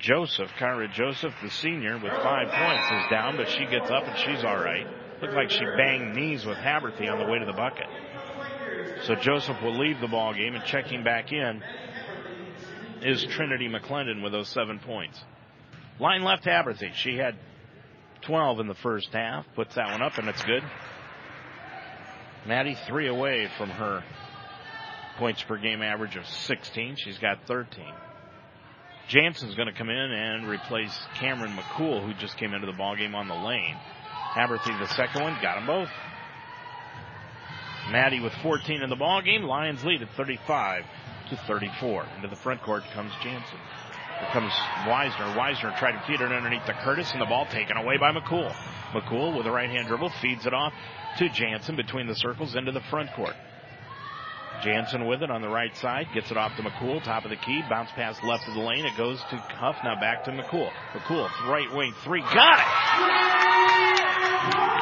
Joseph, Kyra Joseph, the senior, with five points, is down, but she gets up and she's all right. Looks like she banged knees with Haberthy on the way to the bucket. So Joseph will leave the ball game, and checking back in is Trinity McClendon with those seven points. Line left Haberthy. She had 12 in the first half. Puts that one up, and it's good. Maddie three away from her points per game average of 16. She's got 13. Jansen's going to come in and replace Cameron McCool, who just came into the ballgame on the lane. Haberthy, the second one, got them both. Maddie with 14 in the ballgame. Lions lead at 35 to 34. Into the front court comes Jansen. Here comes Weisner. Weisner tried to feed it underneath the Curtis, and the ball taken away by McCool. McCool with a right hand dribble feeds it off to Jansen between the circles into the front court. Jansen with it on the right side, gets it off to McCool, top of the key, bounce pass left of the lane, it goes to Huff, now back to McCool. McCool, right wing three, got it!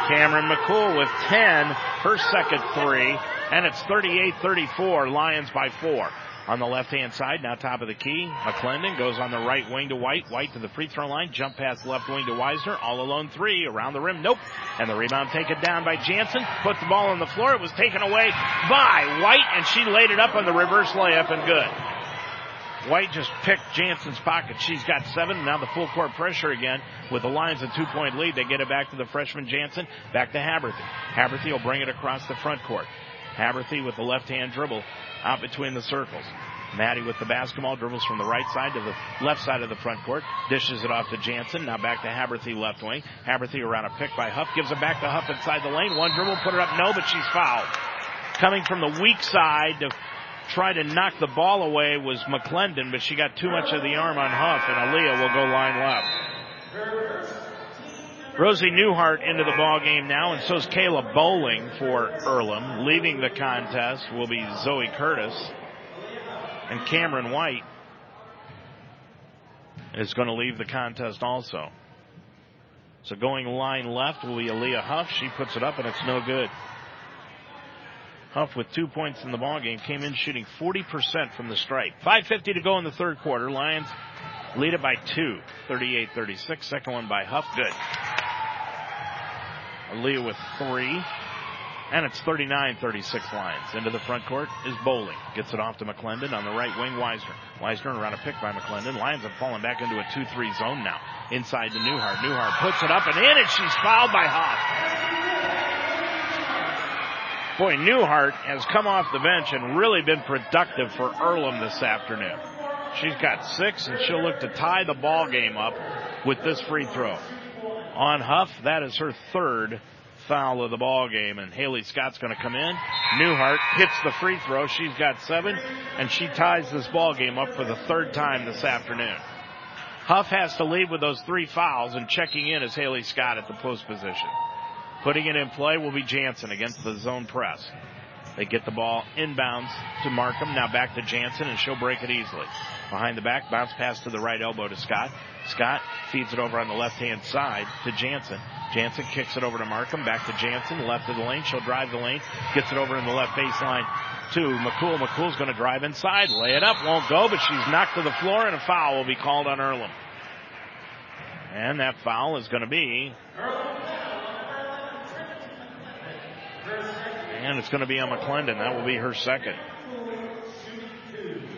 Cameron McCool with 10, her second three, and it's 38-34, Lions by four on the left hand side. Now top of the key. McClendon goes on the right wing to White. White to the free throw line. Jump pass left wing to Weisner. All alone three around the rim. Nope. And the rebound taken down by Jansen. Put the ball on the floor. It was taken away by White and she laid it up on the reverse layup and good. White just picked Jansen's pocket. She's got seven. Now the full court pressure again with the Lions a two point lead. They get it back to the freshman Jansen. Back to Haberthy. Haberthy will bring it across the front court. Haberthy with the left hand dribble out between the circles. Maddie with the basketball dribbles from the right side to the left side of the front court, dishes it off to Jansen. Now back to Haberthy left wing. Haberthy around a pick by Huff, gives it back to Huff inside the lane. One dribble, put it up, no, but she's fouled. Coming from the weak side to try to knock the ball away was McClendon, but she got too much of the arm on Huff, and Aaliyah will go line left. Rosie Newhart into the ball game now, and so's Kayla Bowling for Earlham. Leaving the contest will be Zoe Curtis. And Cameron White is going to leave the contest also. So going line left will be Aaliyah Huff. She puts it up and it's no good. Huff with two points in the ball game came in shooting 40% from the stripe. 5.50 to go in the third quarter. Lions lead it by two, 38-36. Second one by Huff. Good. Aaliyah with three. And it's 39-36 Lions. Into the front court is Bowling. Gets it off to McClendon on the right wing, Weisner. Weisner around a pick by McClendon. Lions have fallen back into a 2-3 zone now. Inside to Newhart. Newhart puts it up and in, and she's fouled by Huff. Boy, Newhart has come off the bench and really been productive for Earlham this afternoon. She's got six, and she'll look to tie the ball game up with this free throw on Huff. That is her third foul of the ball game, and Haley Scott's going to come in. Newhart hits the free throw. She's got seven, and she ties this ball game up for the third time this afternoon. Huff has to lead with those three fouls, and checking in is Haley Scott at the post position. Putting it in play will be Jansen against the zone press. They get the ball inbounds to Markham. Now back to Jansen, and she'll break it easily. Behind the back, bounce pass to the right elbow to Scott. Scott feeds it over on the left hand side to Jansen. Jansen kicks it over to Markham, back to Jansen, left of the lane. She'll drive the lane, gets it over in the left baseline to McCool. McCool's going to drive inside, lay it up, won't go, but she's knocked to the floor, and a foul will be called on Earlham. And that foul is going to be. And it's going to be on McClendon. That will be her second.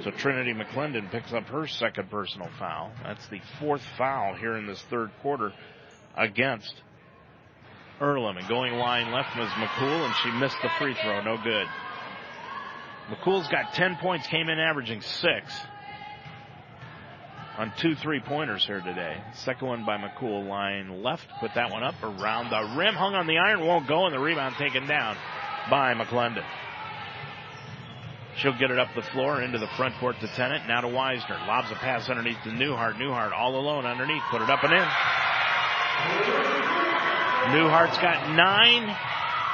So Trinity McClendon picks up her second personal foul. That's the fourth foul here in this third quarter against Earlham. And going line left was McCool, and she missed the free throw. No good. McCool's got 10 points, came in averaging six on two three pointers here today. Second one by McCool, line left, put that one up around the rim, hung on the iron, won't go, and the rebound taken down by McClendon. She'll get it up the floor into the front court to Tennant. Now to Weisner. Lobs a pass underneath to Newhart. Newhart all alone underneath. Put it up and in. Newhart's got nine,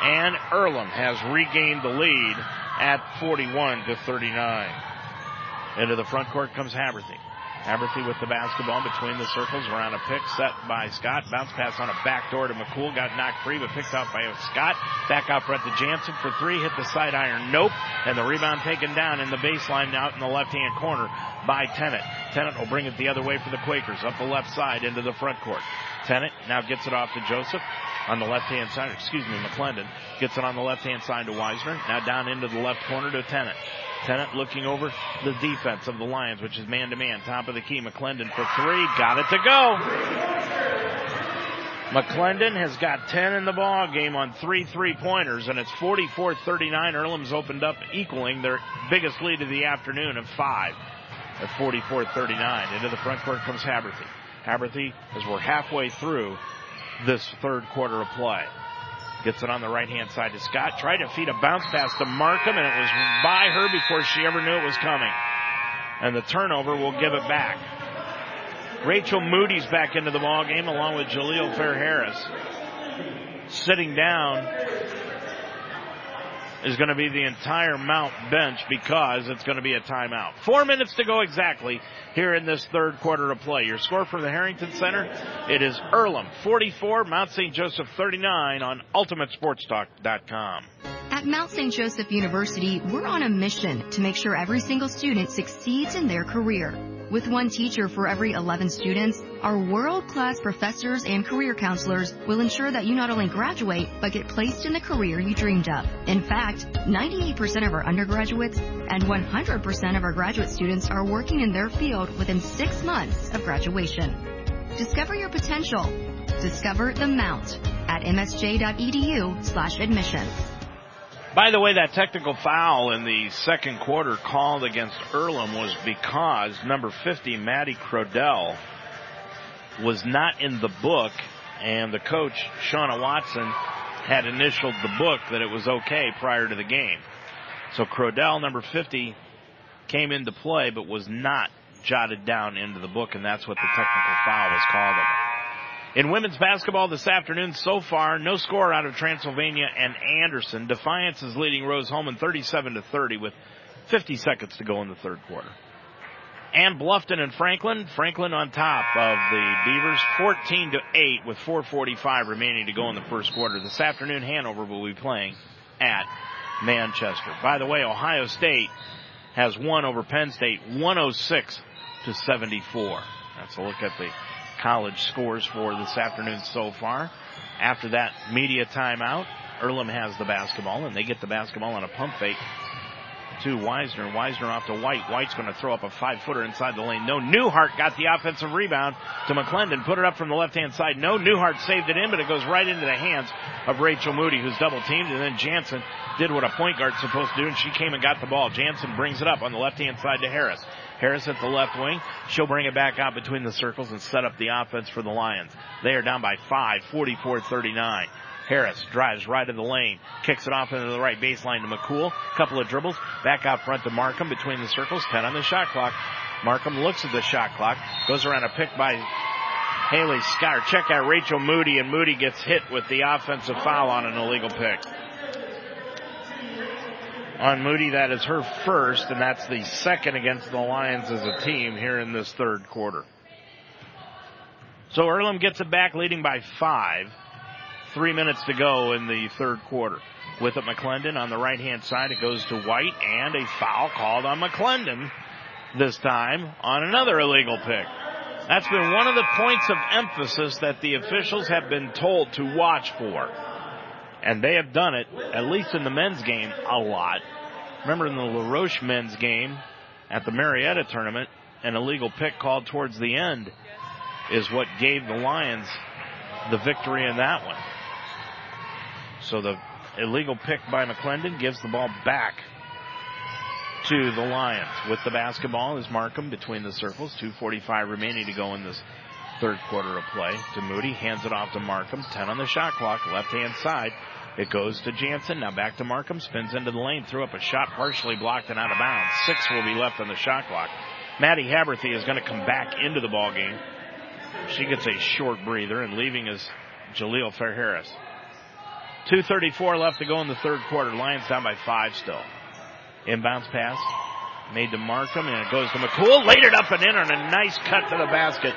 and Earlham has regained the lead at 41 to 39. Into the front court comes Haberthy. Haberthy with the basketball between the circles around a pick set by Scott. Bounce pass on a backdoor to McCool. Got knocked free but picked out by Scott. Back out front to Jansen for three. Hit the side iron. Nope. And the rebound taken down in the baseline out in the left hand corner by Tennant. Tennant will bring it the other way for the Quakers up the left side into the front court. Tennant now gets it off to Joseph on the left hand side. Excuse me, McClendon gets it on the left hand side to Weisner. Now down into the left corner to Tennant. Tennant looking over the defense of the Lions, which is man to man. Top of the key, McClendon for three. Got it to go. McClendon has got 10 in the ball game on three three-pointers, and it's 44-39. Earlham's opened up, equaling their biggest lead of the afternoon of five at 44-39. Into the front court comes Haberthy. Haberthy, as we're halfway through this third quarter of play. Gets it on the right hand side to Scott. Tried to feed a bounce pass to Markham, and it was by her before she ever knew it was coming. And the turnover will give it back. Rachel Moody's back into the ball game along with Jaleel Fair Harris. Sitting down is going to be the entire Mount bench because it's going to be a timeout. Four minutes to go exactly here in this third quarter of play. Your score from the Harrington Center, it is Earlham 44, Mount St. Joseph 39 on UltimateSportsTalk.com. At Mount St. Joseph University, we're on a mission to make sure every single student succeeds in their career. With one teacher for every 11 students, our world-class professors and career counselors will ensure that you not only graduate, but get placed in the career you dreamed of. In fact, 98% of our undergraduates and 100% of our graduate students are working in their field within six months of graduation. Discover your potential. Discover the Mount at msj.edu slash admissions. By the way, that technical foul in the second quarter called against Earlham was because number 50, Maddie Crodell, was not in the book, and the coach, Shauna Watson, had initialed the book that it was okay prior to the game. So Crodell, number 50, came into play, but was not jotted down into the book, and that's what the technical foul was called on. In women's basketball this afternoon, so far, no score out of Transylvania and Anderson. Defiance is leading Rose-Hulman 37 to 30 with 50 seconds to go in the third quarter. And Bluffton and Franklin, Franklin on top of the Beavers, 14 to 8 with 4:45 remaining to go in the first quarter. This afternoon, Hanover will be playing at Manchester. By the way, Ohio State has won over Penn State, 106 to 74. That's a look at the college scores for this afternoon so far. After that media timeout, Earlham has the basketball, and they get the basketball on a pump fake to Weisner. Weisner off to White. White's going to throw up a five footer inside the lane. No, Newhart got the offensive rebound to McClendon. Put it up from the left hand side. No, Newhart saved it in, but it goes right into the hands of Rachel Moody, who's double teamed. And then Jansen did what a point guard's supposed to do, and she came and got the ball. Jansen brings it up on the left hand side to Harris. Harris at the left wing. She'll bring it back out between the circles and set up the offense for the Lions. They are down by five, 44-39. Harris drives right in the lane, kicks it off into the right baseline to McCool. Couple of dribbles, back out front to Markham between the circles, 10 on the shot clock. Markham looks at the shot clock, goes around a pick by Haley Scott. Check out Rachel Moody, and Moody gets hit with the offensive foul on an illegal pick. On Moody, that is her first, and that's the second against the Lions as a team here in this third quarter. So Earlham gets it back, leading by five. Three minutes to go in the third quarter. With it, McClendon on the right hand side. It goes to White, and a foul called on McClendon this time on another illegal pick. That's been one of the points of emphasis that the officials have been told to watch for. And they have done it, at least in the men's game, a lot. Remember in the LaRoche men's game at the Marietta tournament, an illegal pick called towards the end is what gave the Lions the victory in that one. So the illegal pick by McClendon gives the ball back to the Lions. With the basketball is Markham between the circles. 2.45 remaining to go in this third quarter of play. To Moody, hands it off to Markham. 10 on the shot clock, left hand side. It goes to Jansen. Now back to Markham. Spins into the lane. Threw up a shot partially blocked and out of bounds. Six will be left on the shot clock. Maddie Haberthy is going to come back into the ball game. She gets a short breather and leaving is Jaleel Fair Harris. 2.34 left to go in the third quarter. Lions down by five still. Inbounds pass made to Markham and it goes to McCool. Laid it up and in on a nice cut to the basket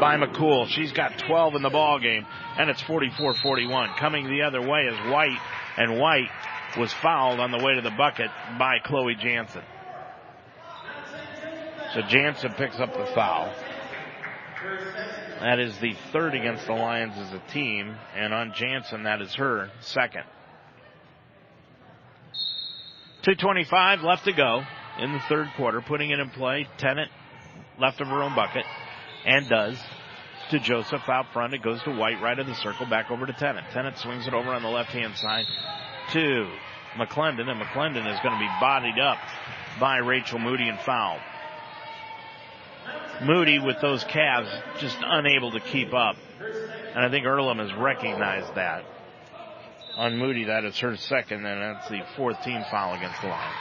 by McCool. She's got 12 in the ball game and it's 44-41. Coming the other way is White and White was fouled on the way to the bucket by Chloe Jansen. So Jansen picks up the foul. That is the third against the Lions as a team, and on Jansen, that is her second. 2.25 left to go in the third quarter, putting it in play. Tennant left of her own bucket, and does. to Joseph out front. It goes to White right of the circle, back over to Tennant. Tennant swings it over on the left hand side to McClendon, and McClendon is going to be bodied up by Rachel Moody and fouled. Moody with those calves just unable to keep up. And I think Earlham has recognized that. On Moody, that is her second, and that's the fourth team foul against the line.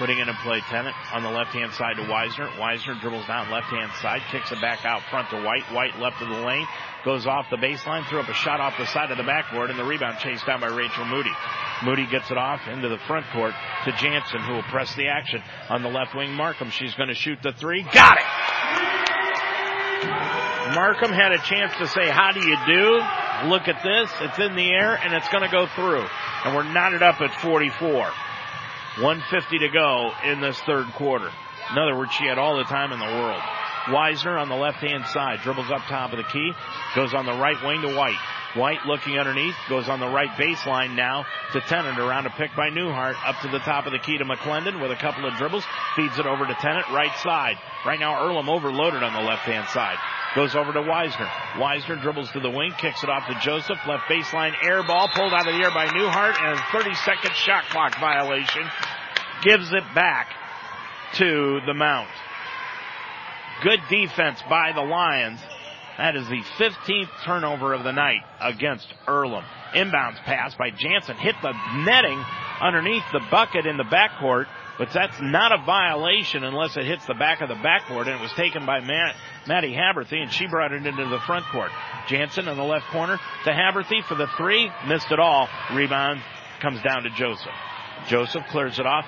Putting in play, Tennant on the left hand side to Weisner. Weisner dribbles down left hand side, kicks it back out front to White. White left of the lane, goes off the baseline, threw up a shot off the side of the backboard, and the rebound chased down by Rachel Moody. Moody gets it off into the front court to Jansen, who will press the action on the left wing. Markham, she's going to shoot the three. Got it! Markham had a chance to say, how do you do? Look at this. It's in the air and it's going to go through. And we're knotted up at 44. 150 to go in this third quarter. In other words, she had all the time in the world. Weisner on the left hand side dribbles up top of the key, goes on the right wing to White. White looking underneath, goes on the right baseline now to Tennant around a pick by Newhart up to the top of the key to McClendon with a couple of dribbles, feeds it over to Tennant, right side. Right now Earlham overloaded on the left hand side. Goes over to Weisner. Weisner dribbles to the wing, kicks it off to Joseph, left baseline air ball, pulled out of the air by Newhart, and a 30 second shot clock violation. Gives it back to the Mount. Good defense by the Lions. That is the 15th turnover of the night against Earlham. Inbounds pass by Jansen hit the netting underneath the bucket in the backcourt, but that's not a violation unless it hits the back of the backboard, and it was taken by Matt, Maddie Haberthy, and she brought it into the front court. Jansen in the left corner to Haberthy for the three, missed it all. Rebound comes down to Joseph. Joseph clears it off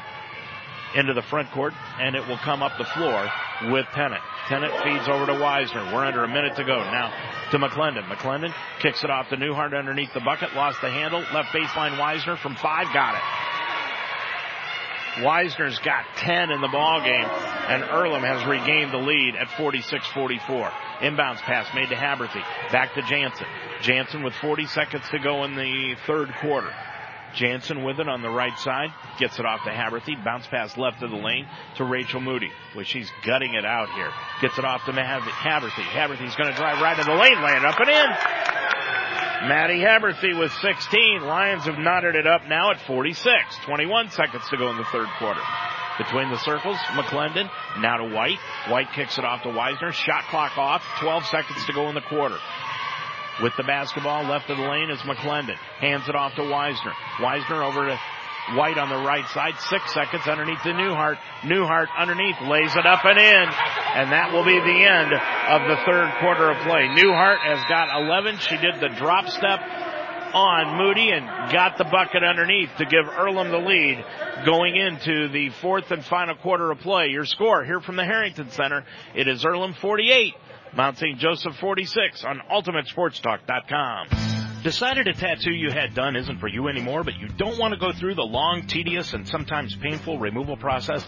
into the front court, and it will come up the floor with Tennant. Tennant feeds over to Weisner. We're under a minute to go. Now to McClendon. McClendon kicks it off to Newhart underneath the bucket, lost the handle, left baseline Weisner from five, got it. Weisner's got 10 in the ball game, and Earlham has regained the lead at 46-44. Inbounds pass made to Haberthy. Back to Jansen. Jansen with 40 seconds to go in the third quarter. Jansen with it on the right side. Gets it off to Haberthy. Bounce pass left of the lane to Rachel Moody. Which she's gutting it out here. Gets it off to Haberthy. Haberthy's going to drive right in the lane, land up and in. Maddie Haberthy with 16. Lions have knotted it up now at 46. 21 seconds to go in the third quarter. Between the circles, McClendon, now to White. White kicks it off to Weisner. Shot clock off. 12 seconds to go in the quarter. With the basketball left of the lane is McClendon. Hands it off to Weisner. Weisner over to White on the right side. Six seconds underneath to Newhart. Newhart underneath lays it up and in. And that will be the end of the third quarter of play. Newhart has got 11. She did the drop step on Moody and got the bucket underneath to give Earlham the lead going into the fourth and final quarter of play. Your score here from the Harrington Center. It is Earlham 48, Mount St. Joseph 46 on UltimateSportsTalk.com. Decided a tattoo you had done isn't for you anymore, but you don't want to go through the long, tedious, and sometimes painful removal process?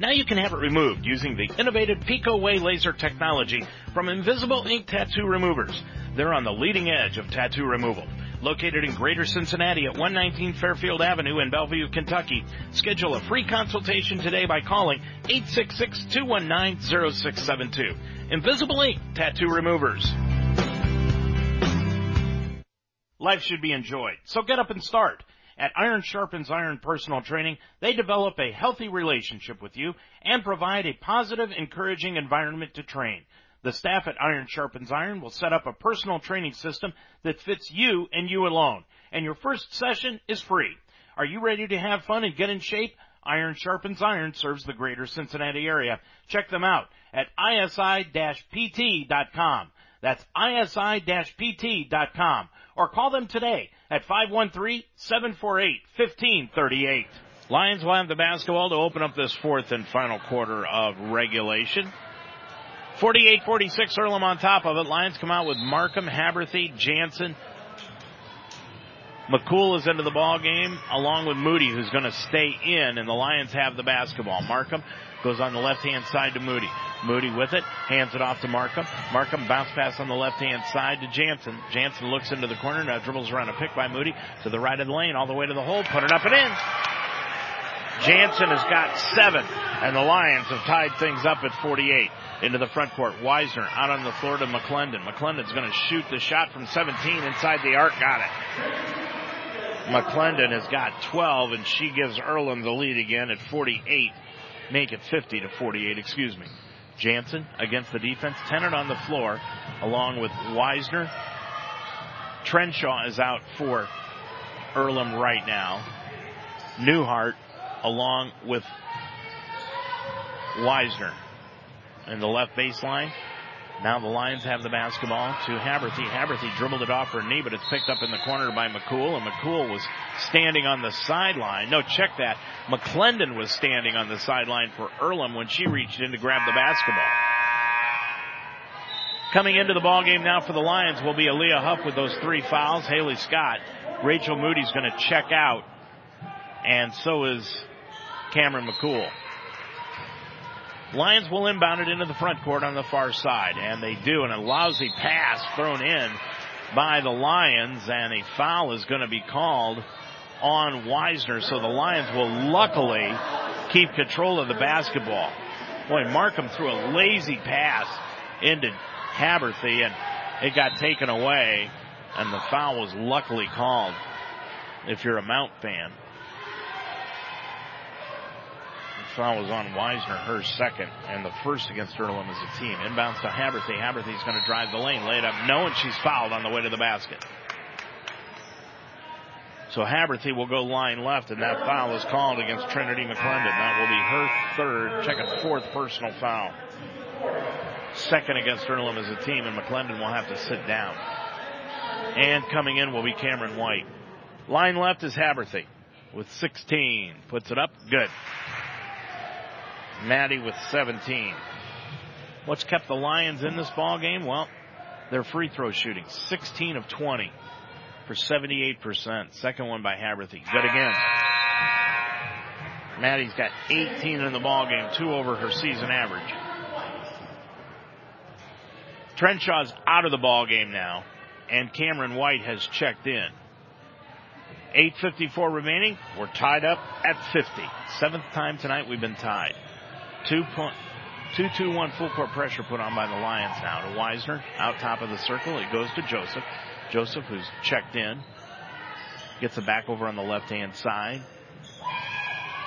Now you can have it removed using the innovative PicoWay laser technology from Invisible Ink Tattoo Removers. They're on the leading edge of tattoo removal. Located in Greater Cincinnati at 119 Fairfield Avenue in Bellevue, Kentucky. Schedule a free consultation today by calling 866-219-0672. Invisible Ink Tattoo Removers. Life should be enjoyed, so get up and start. At Iron Sharpens Iron Personal Training, they develop a healthy relationship with you and provide a positive, encouraging environment to train. The staff at Iron Sharpens Iron will set up a personal training system that fits you and you alone. And your first session is free. Are you ready to have fun and get in shape? Iron Sharpens Iron serves the greater Cincinnati area. Check them out at isi-pt.com. That's isi-pt.com. Or call them today at 513-748-1538. Lions will have the basketball to open up this fourth and final quarter of regulation. 48-46 Earlham on top of it. Lions come out with Markham, Haberthy, Jansen. McCool is into the ball game along with Moody who's going to stay in and the Lions have the basketball. Markham goes on the left hand side to Moody. Moody with it, hands it off to Markham. Markham bounce pass on the left hand side to Jansen. Jansen looks into the corner, now dribbles around a pick by Moody to the right of the lane, all the way to the hole, put it up and in. Jansen has got seven, and the Lions have tied things up at 48 into the front court. Weisner out on the floor to McClendon. McClendon's going to shoot the shot from 17 inside the arc. Got it. McClendon has got 12, and she gives Earlham the lead again at 48. Make it 50 to 48, excuse me. Jansen against the defense. Tennant on the floor along with Weisner. Trenshaw is out for Earlham right now. Newhart along with Weisner in the left baseline. Now the Lions have the basketball to Haberthy. Haberthy dribbled it off her knee, but it's picked up in the corner by McCool, and McCool was standing on the sideline. No, check that. McClendon was standing on the sideline for Earlham when she reached in to grab the basketball. Coming into the ball game now for the Lions will be Aaliyah Huff with those three fouls. Haley Scott, Rachel Moody's going to check out, and so is Cameron McCool. Lions will inbound it into the front court on the far side, and they do, and a lousy pass thrown in by the Lions, and a foul is going to be called on Weisner, so the Lions will luckily keep control of the basketball. Boy, Markham threw a lazy pass into Haberthy, and it got taken away, and the foul was luckily called if you're a Mount fan foul was on Weisner, her second, and the first against Earlham as a team. Inbounds to Haberthy. Haberthy's going to drive the lane, lay it up, no, and she's fouled on the way to the basket. So Haberthy will go line left, and that foul is called against Trinity McClendon. That will be her third, second, fourth personal foul. Second against Earlham as a team, and McClendon will have to sit down. And coming in will be Cameron White. Line left is Haberthy with 16. Puts it up. Good. Maddie with 17. What's kept the Lions in this ball game? Well, their free throw shooting, 16 of 20 for 78%. Second one by Haberthy. Good again. Maddie's got 18 in the ball game, two over her season average. Trenshaw's out of the ball game now, and Cameron White has checked in. 8.54 remaining. We're tied up at 50. Seventh time tonight we've been tied. Two point, two two one full court pressure put on by the Lions now to Weisner out top of the circle. It goes to Joseph. Joseph, who's checked in, gets it back over on the left hand side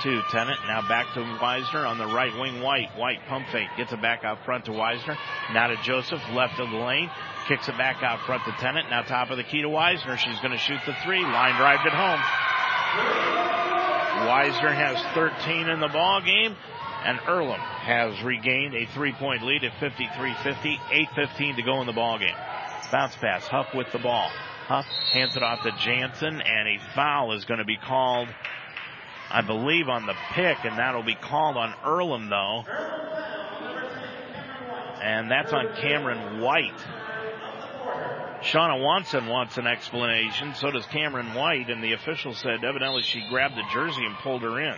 to Tennant. Now back to Weisner on the right wing. White, White pump fake gets it back out front to Weisner. Now to Joseph, left of the lane, kicks it back out front to Tennant. Now top of the key to Weisner. She's going to shoot the three. Line drive it home. Weisner has 13 in the ball game. And Earlham has regained a three-point lead at 53-50, 8-15 to go in the ball game. Bounce pass, Huff with the ball. Huff hands it off to Jansen, and a foul is going to be called, I believe, on the pick, and that'll be called on Earlham, though. And that's on Cameron White. Shauna Watson wants an explanation. So does Cameron White, and the official said evidently she grabbed the jersey and pulled her in.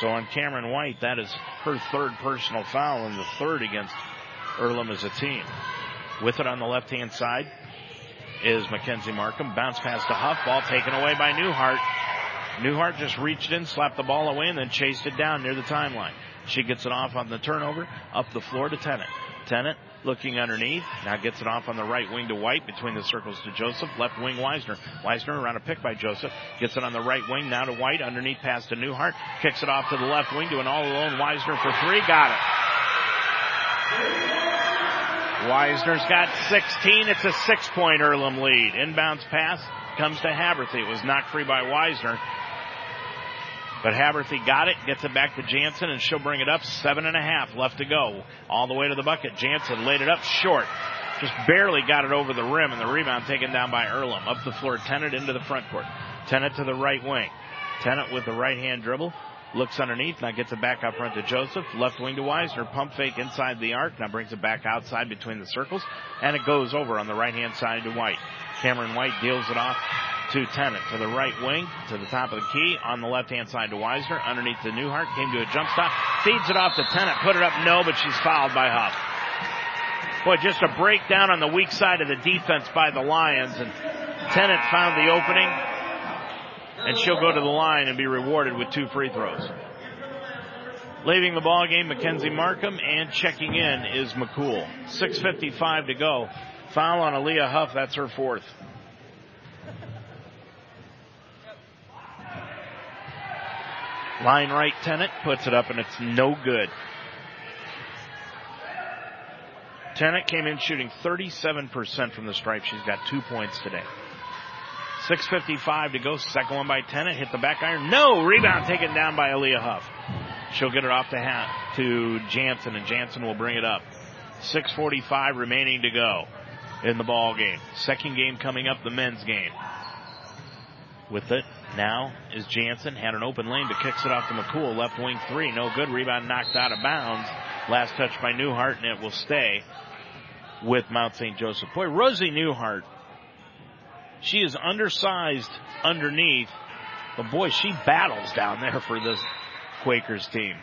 So on Cameron White, that is her third personal foul and the third against Earlham as a team. With it on the left hand side is Mackenzie Markham. Bounce pass to Huff. Ball taken away by Newhart. Newhart just reached in, slapped the ball away, and then chased it down near the timeline. She gets it off on the turnover, up the floor to Tennant. Tennant looking underneath. Now gets it off on the right wing to White between the circles to Joseph. Left wing Weisner. Weisner around a pick by Joseph. Gets it on the right wing now to White. Underneath pass to Newhart. Kicks it off to the left wing to an all alone Weisner for three. Got it. Weisner's got 16. It's a six point Earlham lead. Inbounds pass comes to Haberthy. It was knocked free by Weisner. But Haberthy got it, gets it back to Jansen, and she'll bring it up. Seven and a half left to go. All the way to the bucket. Jansen laid it up short. Just barely got it over the rim, and the rebound taken down by Earlham. Up the floor, Tennant into the front court. Tennant to the right wing. Tennant with the right hand dribble. Looks underneath, now gets it back out front to Joseph. Left wing to Weisner. Pump fake inside the arc. Now brings it back outside between the circles. And it goes over on the right hand side to White. Cameron White deals it off to Tennant to the right wing, to the top of the key, on the left hand side to Weisner, underneath the Newhart, came to a jump stop, feeds it off to Tennant, put it up, no, but she's fouled by Huff. Boy, just a breakdown on the weak side of the defense by the Lions, and Tennant found the opening and she'll go to the line and be rewarded with two free throws. Leaving the ball game, Mackenzie Markham, and checking in is McCool. 6.55 to go. Foul on Aaliyah Huff, that's her fourth. Line right Tennant puts it up and it's no good. Tennant came in shooting 37% from the stripe. She's got two points today. 6.55 to go. Second one by Tennant. Hit the back iron. No! Rebound taken down by Aaliyah Huff. She'll get it off to, ha- to Jansen, and Jansen will bring it up. 6.45 remaining to go in the ball game. Second game coming up, the men's game. With it now is Jansen. Had an open lane, but kicks it off to McCool. Left wing three. No good. Rebound knocked out of bounds. Last touch by Newhart, and it will stay with Mount St. Joseph. Boy, Rosie Newhart, she is undersized underneath, but boy, she battles down there for this Quakers team.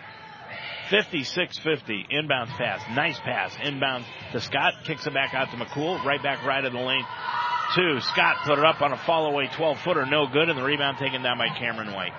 56-50, inbounds pass, nice pass, inbounds to Scott, kicks it back out to McCool, right back right of the lane to Scott, put it up on a fall away 12 footer, no good, and the rebound taken down by Cameron White.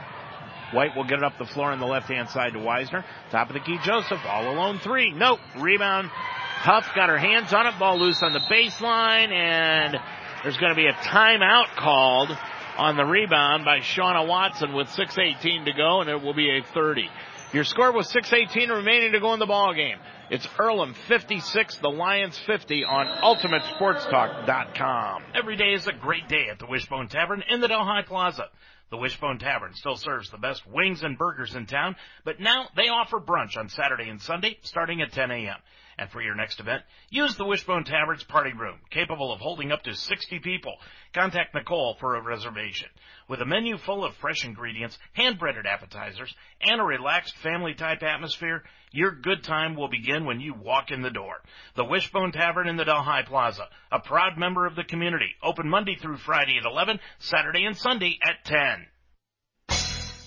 White will get it up the floor on the left hand side to Weisner. Top of the key, Joseph, all alone three. Nope, rebound. Huff got her hands on it, ball loose on the baseline, and there's going to be a timeout called on the rebound by Shauna Watson with 6.18 to go, and it will be a 30. Your score was 6.18 remaining to go in the ball game. It's Earlham 56, the Lions 50 on UltimateSportsTalk.com. Every day is a great day at the Wishbone Tavern in the Delhi Plaza. The Wishbone Tavern still serves the best wings and burgers in town, but now they offer brunch on Saturday and Sunday starting at 10 a.m. And for your next event, use the Wishbone Tavern's party room, capable of holding up to 60 people. Contact Nicole for a reservation. With a menu full of fresh ingredients, hand-breaded appetizers, and a relaxed family-type atmosphere, your good time will begin when you walk in the door. The Wishbone Tavern in the Delhi Plaza, a proud member of the community, open Monday through Friday at 11, Saturday and Sunday at 10.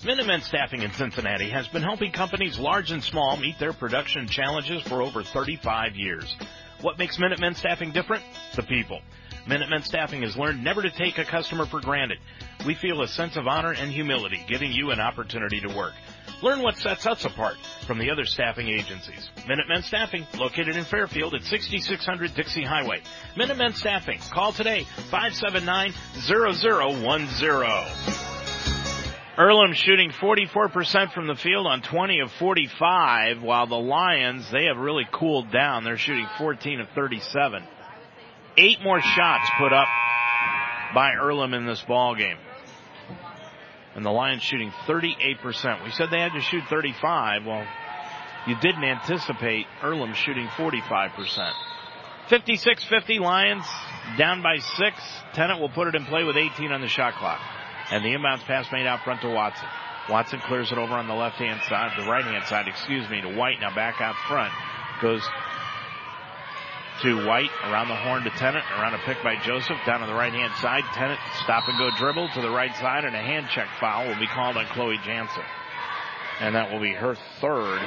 Minutemen Staffing in Cincinnati has been helping companies large and small meet their production challenges for over 35 years. What makes Minutemen Staffing different? The people. Minutemen Staffing has learned never to take a customer for granted. We feel a sense of honor and humility giving you an opportunity to work. Learn what sets us apart from the other staffing agencies. Minutemen Staffing, located in Fairfield at 6600 Dixie Highway. Minutemen Staffing, call today 579-0010. Earlham shooting 44% from the field on 20 of 45, while the Lions, they have really cooled down. They're shooting 14 of 37. Eight more shots put up by Earlham in this ball game. And the Lions shooting 38%. We said they had to shoot 35. Well, you didn't anticipate Earlham shooting 45%. 56-50 Lions down by six. Tennant will put it in play with 18 on the shot clock. And the inbounds pass made out front to Watson. Watson clears it over on the left hand side, the right hand side, excuse me, to White. Now back out front. Goes to White, around the horn to Tennant, around a pick by Joseph, down to the right hand side. Tennant stop and go dribble to the right side, and a hand check foul will be called on Chloe Jansen. And that will be her third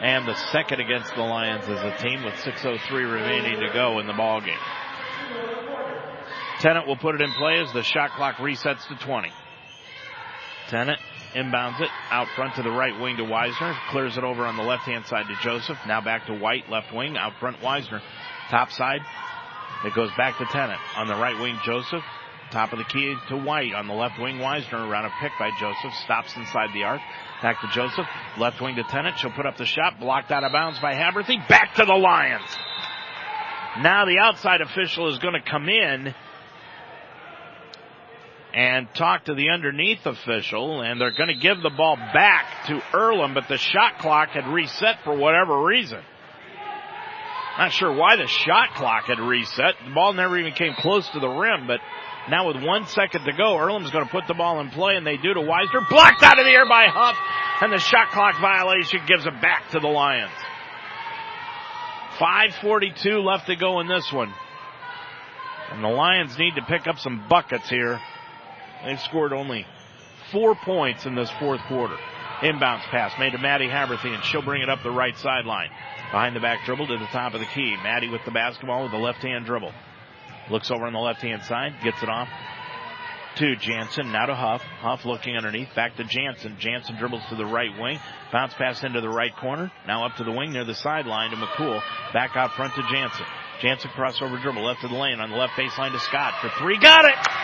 and the second against the Lions as a team with 6.03 remaining to go in the ball game. Tennant will put it in play as the shot clock resets to 20. Tennant inbounds it out front to the right wing to Weisner. Clears it over on the left hand side to Joseph. Now back to White, left wing, out front Weisner. Top side. It goes back to Tennant. On the right wing, Joseph. Top of the key to White. On the left wing, Weisner around a pick by Joseph. Stops inside the arc. Back to Joseph. Left wing to Tennant. She'll put up the shot. Blocked out of bounds by Haberthy. Back to the Lions. Now the outside official is going to come in and talk to the underneath official, and they're going to give the ball back to Earlham, but the shot clock had reset for whatever reason. Not sure why the shot clock had reset. The ball never even came close to the rim, but now with one second to go, Earlham's going to put the ball in play, and they do to Weisner. Blocked out of the air by Huff, and the shot clock violation gives it back to the Lions. 5.42 left to go in this one. And the Lions need to pick up some buckets here. They've scored only four points in this fourth quarter. Inbounds pass made to Maddie Haberthy, and she'll bring it up the right sideline. Behind the back dribble to the top of the key. Maddie with the basketball with the left hand dribble. Looks over on the left hand side, gets it off to Jansen. Now to Huff. Huff looking underneath. Back to Jansen. Jansen dribbles to the right wing. Bounce pass into the right corner. Now up to the wing near the sideline to McCool. Back out front to Jansen. Jansen crossover dribble left of the lane on the left baseline to Scott for three. Got it!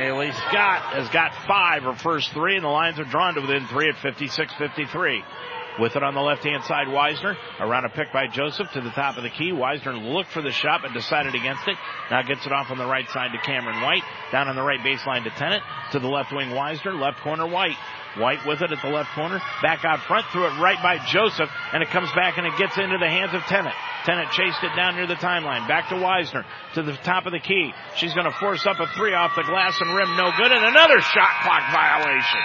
Haley Scott has got five her first three, and the lines are drawn to within three at 56-53. With it on the left-hand side, Weisner. Around a pick by Joseph to the top of the key. Weisner looked for the shot but decided against it. Now gets it off on the right side to Cameron White. Down on the right baseline to Tennant. To the left wing, Weisner. Left corner, White. White with it at the left corner. Back out front. Threw it right by Joseph. And it comes back and it gets into the hands of Tennant. Tennant chased it down near the timeline. Back to Weisner. To the top of the key. She's going to force up a three off the glass and rim. No good. And another shot clock violation.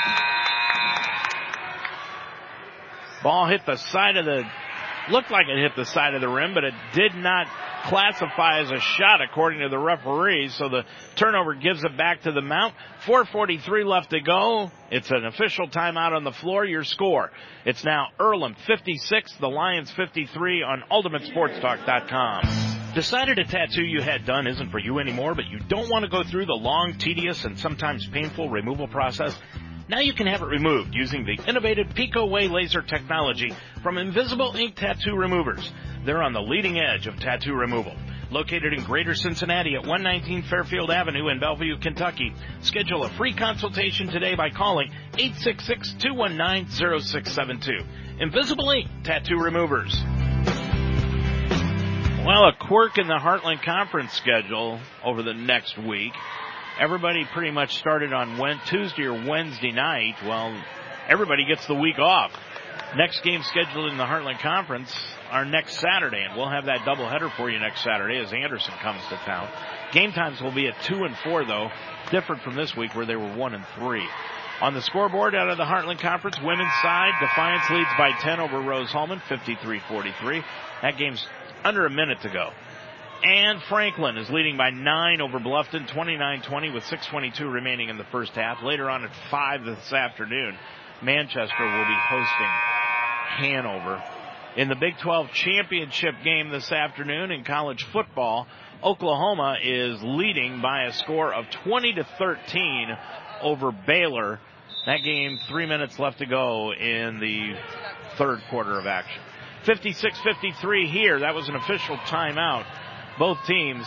Ball hit the side of the, looked like it hit the side of the rim, but it did not classify as a shot according to the referees. So the turnover gives it back to the Mount. 443 left to go. It's an official timeout on the floor. Your score. It's now Earlham 56, the Lions 53 on UltimateSportsTalk.com. Decided a tattoo you had done isn't for you anymore, but you don't want to go through the long, tedious, and sometimes painful removal process? Now you can have it removed using the innovative PicoWay laser technology from Invisible Ink Tattoo Removers. They're on the leading edge of tattoo removal. Located in Greater Cincinnati at 119 Fairfield Avenue in Bellevue, Kentucky. Schedule a free consultation today by calling 866-219-0672. Invisible Ink Tattoo Removers. Well, a quirk in the Heartland Conference schedule over the next week everybody pretty much started on Tuesday or Wednesday night. Well, everybody gets the week off. Next game scheduled in the Heartland Conference are next Saturday, and we'll have that doubleheader for you next Saturday as Anderson comes to town. Game times will be at two and four, though, different from this week where they were one and three. On the scoreboard out of the Heartland Conference, women's side, Defiance leads by 10 over Rose-Hulman, 53-43. That game's under a minute to go. And Franklin is leading by nine over Bluffton, 29-20 with 6.22 remaining in the first half. Later on at five this afternoon, Manchester will be hosting Hanover. In the Big 12 championship game this afternoon in college football, Oklahoma is leading by a score of 20 to 13 over Baylor. That game, three minutes left to go in the third quarter of action. 56-53 here. That was an official timeout both teams.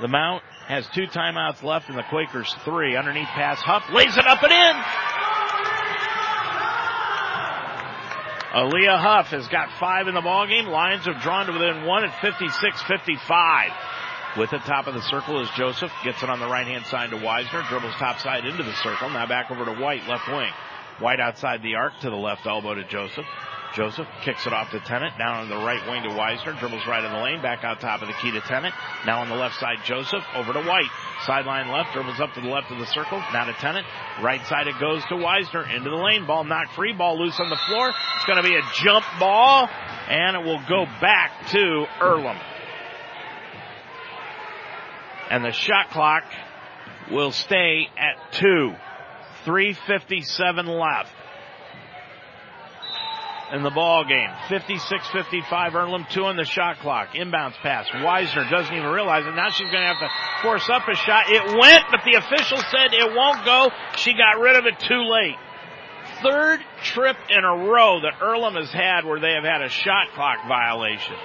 The Mount has two timeouts left and the Quakers three. Underneath pass, Huff lays it up and in. Aaliyah Huff has got five in the ball game. Lions have drawn to within one at 56-55. With the top of the circle is Joseph. Gets it on the right hand side to Weisner. Dribbles top side into the circle. Now back over to White, left wing. White outside the arc to the left elbow to Joseph. Joseph kicks it off to Tennant. Down on the right wing to Weisner. Dribbles right in the lane. Back out top of the key to Tennant. Now on the left side, Joseph. Over to White. Sideline left. Dribbles up to the left of the circle. Now to Tennant. Right side it goes to Weisner. Into the lane. Ball knocked free. Ball loose on the floor. It's going to be a jump ball. And it will go back to Earlham. And the shot clock will stay at two. 357 left in the ball game. 56-55 Earlham, two on the shot clock. Inbounds pass. Weisner doesn't even realize it. Now she's going to have to force up a shot. It went, but the official said it won't go. She got rid of it too late. Third trip in a row that Earlham has had where they have had a shot clock violation.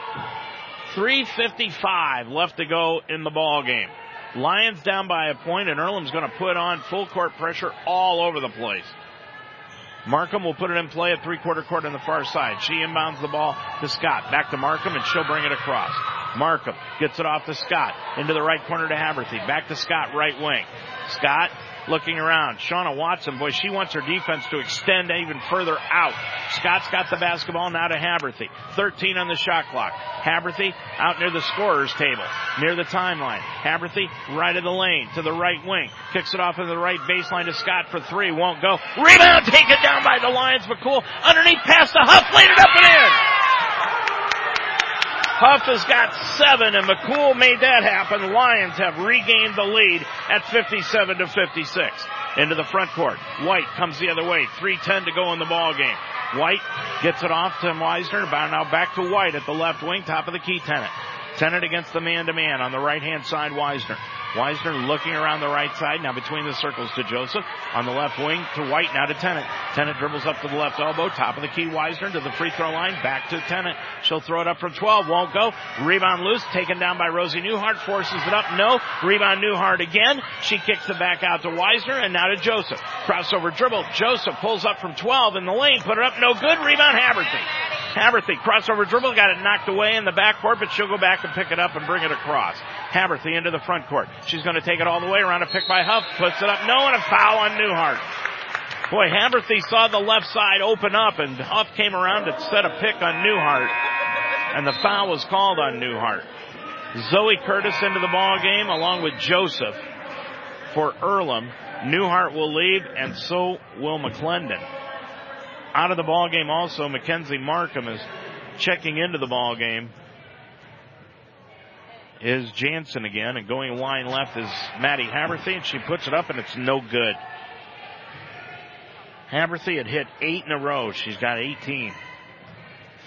355 left to go in the ball game. Lions down by a point and Earlham's going to put on full court pressure all over the place. Markham will put it in play at three quarter court on the far side. She inbounds the ball to Scott. Back to Markham and she'll bring it across. Markham gets it off to Scott. Into the right corner to Haberthy. Back to Scott, right wing. Scott looking around. Shauna Watson, boy, she wants her defense to extend even further out. Scott's got the basketball now to Haberthy. 13 on the shot clock. Haberthy out near the scorer's table, near the timeline. Haberthy right of the lane to the right wing. Kicks it off in the right baseline to Scott for three. Won't go. Rebound taken down by the Lions. McCool underneath pass to Huff. Laid it up and in. Huff has got seven and McCool made that happen. Lions have regained the lead at 57 to 56. Into the front court. White comes the other way. 3.10 to go in the ball game. White gets it off to Weisner. Now back to White at the left wing, top of the key Tennant. Tennant against the man-to-man on the right-hand side, Weisner. Weisner looking around the right side, now between the circles to Joseph. On the left wing to White, now to Tennant. Tennant dribbles up to the left elbow, top of the key, Weisner to the free throw line, back to Tennant. She'll throw it up from 12, won't go. Rebound loose, taken down by Rosie Newhart, forces it up, no. Rebound Newhart again. She kicks it back out to Weisner and now to Joseph. Crossover dribble, Joseph pulls up from 12 in the lane, put it up, no good. Rebound Haberthy. Haberthy, crossover dribble, got it knocked away in the backcourt, but she'll go back and pick it up and bring it across. Haberthy into the front court. She's going to take it all the way around a pick by Huff, puts it up, no, and a foul on Newhart. Boy, Haberthy saw the left side open up and Huff came around to set a pick on Newhart. And the foul was called on Newhart. Zoe Curtis into the ball game along with Joseph for Earlham. Newhart will leave and so will McClendon. Out of the ball game also, Mackenzie Markham is checking into the ball game. Is Jansen again and going wide left is Maddie Haberthy and she puts it up and it's no good. Haberthy had hit eight in a row. She's got 18.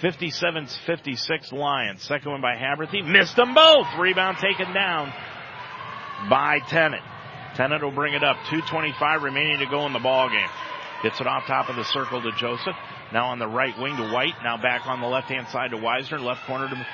57 56 Lions. Second one by Haberthy. Missed them both. Rebound taken down by Tennant. Tennant will bring it up. 225 remaining to go in the ball game. Gets it off top of the circle to Joseph. Now on the right wing to White. Now back on the left hand side to Weisner. Left corner to,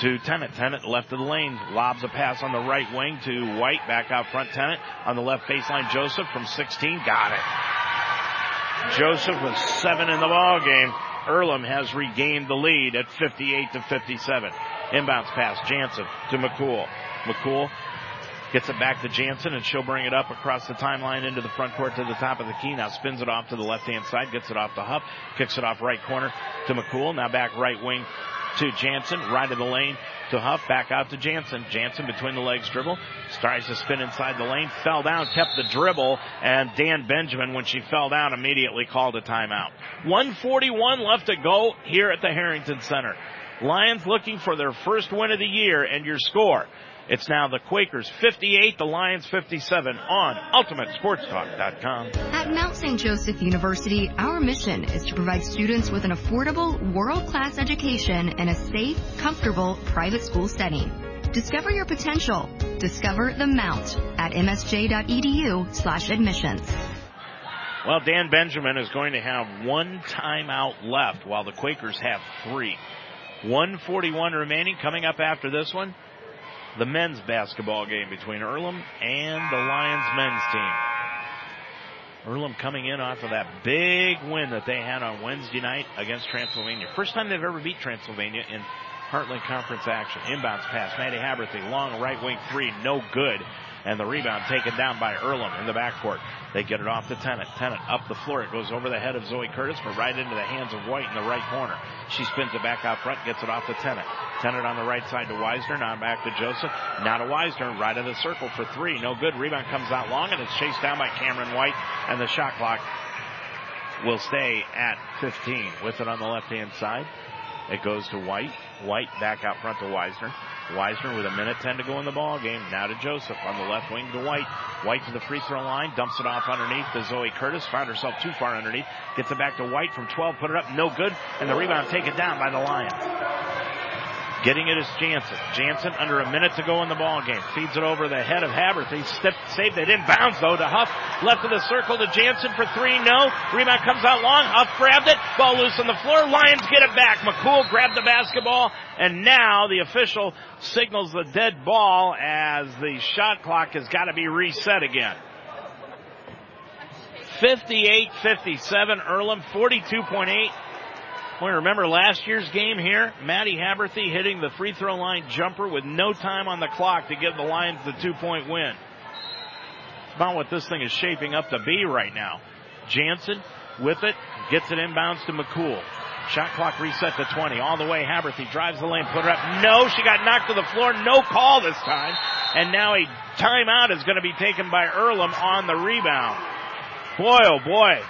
to Tennant. Tennant left of the lane. Lobs a pass on the right wing to White. Back out front Tennant. On the left baseline Joseph from 16. Got it. Joseph with seven in the ball game. Earlham has regained the lead at 58 to 57. Inbounds pass Jansen to McCool. McCool Gets it back to Jansen and she'll bring it up across the timeline into the front court to the top of the key. Now spins it off to the left hand side, gets it off to Huff, kicks it off right corner to McCool. Now back right wing to Jansen, right of the lane to Huff, back out to Jansen. Jansen between the legs dribble, tries to spin inside the lane, fell down, kept the dribble, and Dan Benjamin, when she fell down, immediately called a timeout. 141 left to go here at the Harrington Center. Lions looking for their first win of the year and your score. It's now the Quakers 58, the Lions 57 on UltimateSportsTalk.com. At Mount St. Joseph University, our mission is to provide students with an affordable, world-class education in a safe, comfortable, private school setting. Discover your potential. Discover the Mount at msj.edu slash admissions. Well, Dan Benjamin is going to have one timeout left while the Quakers have three. 141 remaining coming up after this one the men's basketball game between Earlham and the Lions men's team. Earlham coming in off of that big win that they had on Wednesday night against Transylvania. First time they've ever beat Transylvania in Heartland Conference action. Inbounds pass, Maddie Haberthy, long right wing three, no good and the rebound taken down by Earlham in the backcourt. They get it off to Tennant. Tennant up the floor. It goes over the head of Zoe Curtis, but right into the hands of White in the right corner. She spins it back out front, gets it off to Tennant. Tennant on the right side to Weisner. Now back to Joseph. Now to Weisner, right of the circle for three. No good. Rebound comes out long, and it's chased down by Cameron White, and the shot clock will stay at 15. With it on the left hand side, it goes to White. White back out front to Weisner. Weisner with a minute 10 to go in the ball game. Now to Joseph on the left wing to White. White to the free throw line, dumps it off underneath to Zoe Curtis. Found herself too far underneath. Gets it back to White from 12, put it up, no good, and the rebound taken down by the Lions. Getting it is Jansen. Jansen under a minute to go in the ball game. Feeds it over the head of Haberthy. Step, saved it in bounds though to Huff. Left of the circle to Jansen for three. No. Rebound comes out long. Huff grabbed it. Ball loose on the floor. Lions get it back. McCool grabbed the basketball and now the official signals the dead ball as the shot clock has got to be reset again. 58-57 Earlham, 42.8 remember last year's game here? Maddie Haberthy hitting the free throw line jumper with no time on the clock to give the Lions the two point win. It's about what this thing is shaping up to be right now. Jansen with it, gets it inbounds to McCool. Shot clock reset to 20. All the way, Haberthy drives the lane, put her up. No, she got knocked to the floor. No call this time. And now a timeout is going to be taken by Earlham on the rebound. Boy, oh boy.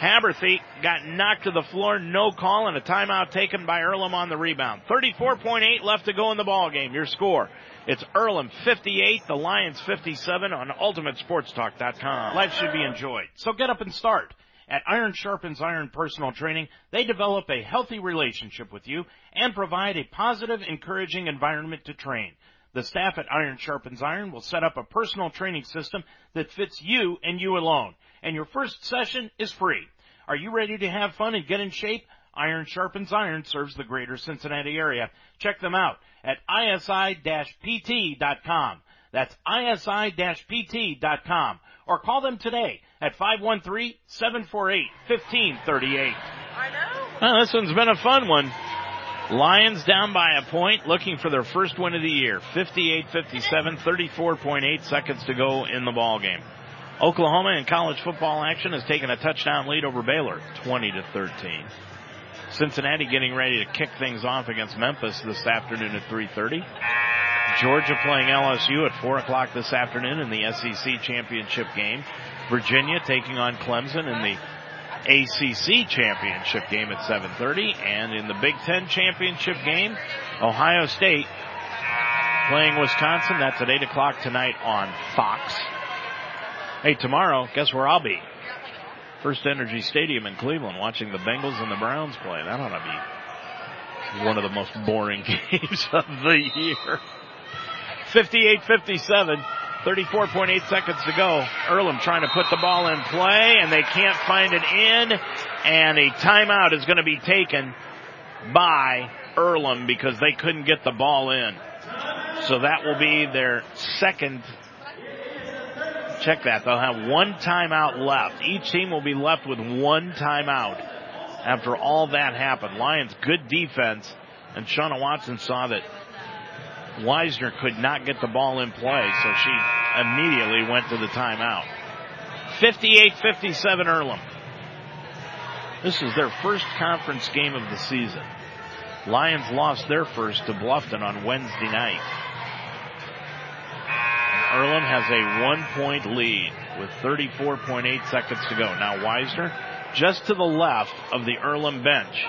Haberthy got knocked to the floor, no call, and a timeout taken by Earlham on the rebound. 34.8 left to go in the ball game. Your score. It's Earlham 58, the Lions 57 on UltimateSportsTalk.com. Life should be enjoyed. So get up and start. At Iron Sharpens Iron Personal Training, they develop a healthy relationship with you and provide a positive, encouraging environment to train. The staff at Iron Sharpens Iron will set up a personal training system that fits you and you alone. And your first session is free. Are you ready to have fun and get in shape? Iron Sharpens Iron serves the greater Cincinnati area. Check them out at isi-pt.com. That's isi-pt.com. Or call them today at 513-748-1538. I know. Well, this one's been a fun one. Lions down by a point, looking for their first win of the year. 58-57, 34.8 seconds to go in the ball game. Oklahoma in college football action has taken a touchdown lead over Baylor, 20 to 13. Cincinnati getting ready to kick things off against Memphis this afternoon at 3:30. Georgia playing LSU at 4 o'clock this afternoon in the SEC championship game. Virginia taking on Clemson in the ACC championship game at 7:30, and in the Big Ten championship game, Ohio State playing Wisconsin. That's at 8 o'clock tonight on Fox. Hey, tomorrow, guess where I'll be? FirstEnergy Stadium in Cleveland watching the Bengals and the Browns play. That ought to be one of the most boring games of the year. 58-57, 34.8 seconds to go. Earlham trying to put the ball in play and they can't find it in and a timeout is going to be taken by Earlham because they couldn't get the ball in. So that will be their second Check that. They'll have one timeout left. Each team will be left with one timeout after all that happened. Lions good defense and Shauna Watson saw that Weisner could not get the ball in play, so she immediately went to the timeout. 58-57 Earlham. This is their first conference game of the season. Lions lost their first to Bluffton on Wednesday night. Earlham has a one point lead with 34.8 seconds to go. Now Weisner just to the left of the Earlham bench,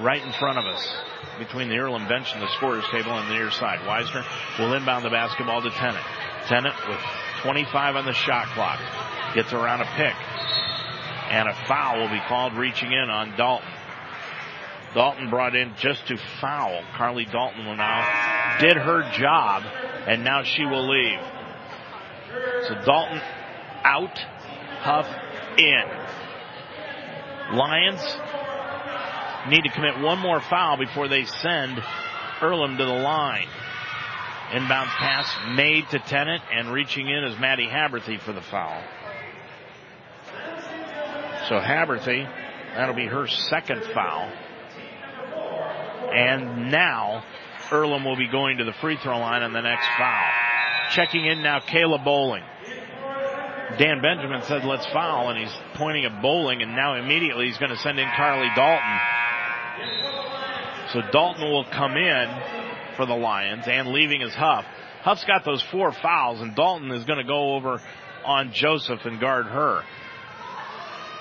right in front of us, between the Earlham bench and the scorer's table on the near side. Weisner will inbound the basketball to Tennant. Tennant with 25 on the shot clock. Gets around a pick. And a foul will be called reaching in on Dalton. Dalton brought in just to foul. Carly Dalton will now did her job and now she will leave. So Dalton out, Huff in. Lions need to commit one more foul before they send Earlham to the line. Inbound pass made to Tennant and reaching in is Maddie Haberthy for the foul. So Haberthy, that'll be her second foul. And now Earlham will be going to the free throw line on the next foul. Checking in now, Kayla Bowling. Dan Benjamin said, let's foul, and he's pointing at Bowling, and now immediately he's going to send in Carly Dalton. So Dalton will come in for the Lions, and leaving is Huff. Huff's got those four fouls, and Dalton is going to go over on Joseph and guard her.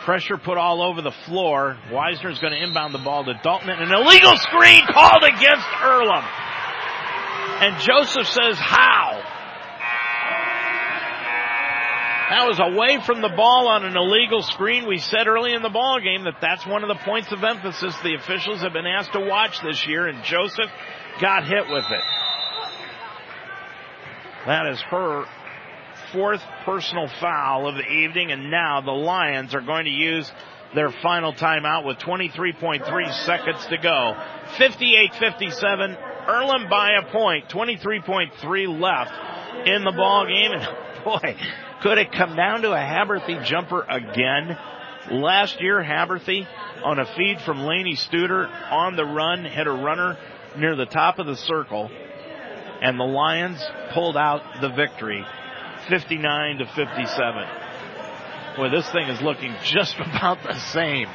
Pressure put all over the floor. Weisner is going to inbound the ball to Dalton, and an illegal screen called against Earlham. And Joseph says, how? That was away from the ball on an illegal screen. We said early in the ball game that that's one of the points of emphasis the officials have been asked to watch this year, and Joseph got hit with it. That is her fourth personal foul of the evening, and now the Lions are going to use their final timeout with 23.3 seconds to go. 58-57, Earlham by a point, 23.3 left in the ball game, and boy, could it come down to a Haberthy jumper again? Last year, Haberthy on a feed from Laney Studer on the run hit a runner near the top of the circle, and the Lions pulled out the victory, 59 to 57. Boy, this thing is looking just about the same.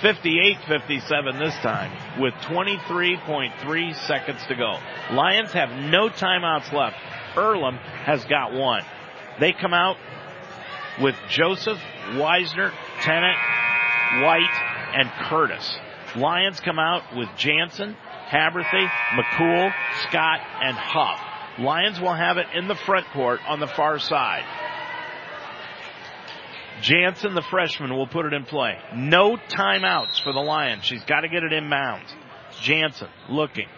58-57 this time with 23.3 seconds to go. Lions have no timeouts left. Earlham has got one. They come out with Joseph, Weisner, Tennant, White, and Curtis. Lions come out with Jansen, Haberthy, McCool, Scott, and Huff. Lions will have it in the front court on the far side. Jansen, the freshman, will put it in play. No timeouts for the Lions. She's got to get it inbounds. Jansen looking,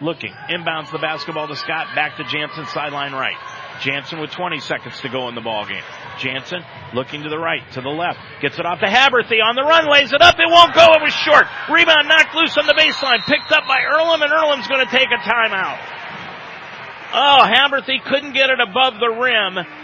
looking, inbounds the basketball to Scott, back to Jansen, sideline right. Jansen with 20 seconds to go in the ball game. Jansen looking to the right, to the left, gets it off to Haberthy on the run, lays it up, it won't go, it was short. Rebound knocked loose on the baseline, picked up by Earlham, and Earlham's to take a timeout. Oh, Haberthy couldn't get it above the rim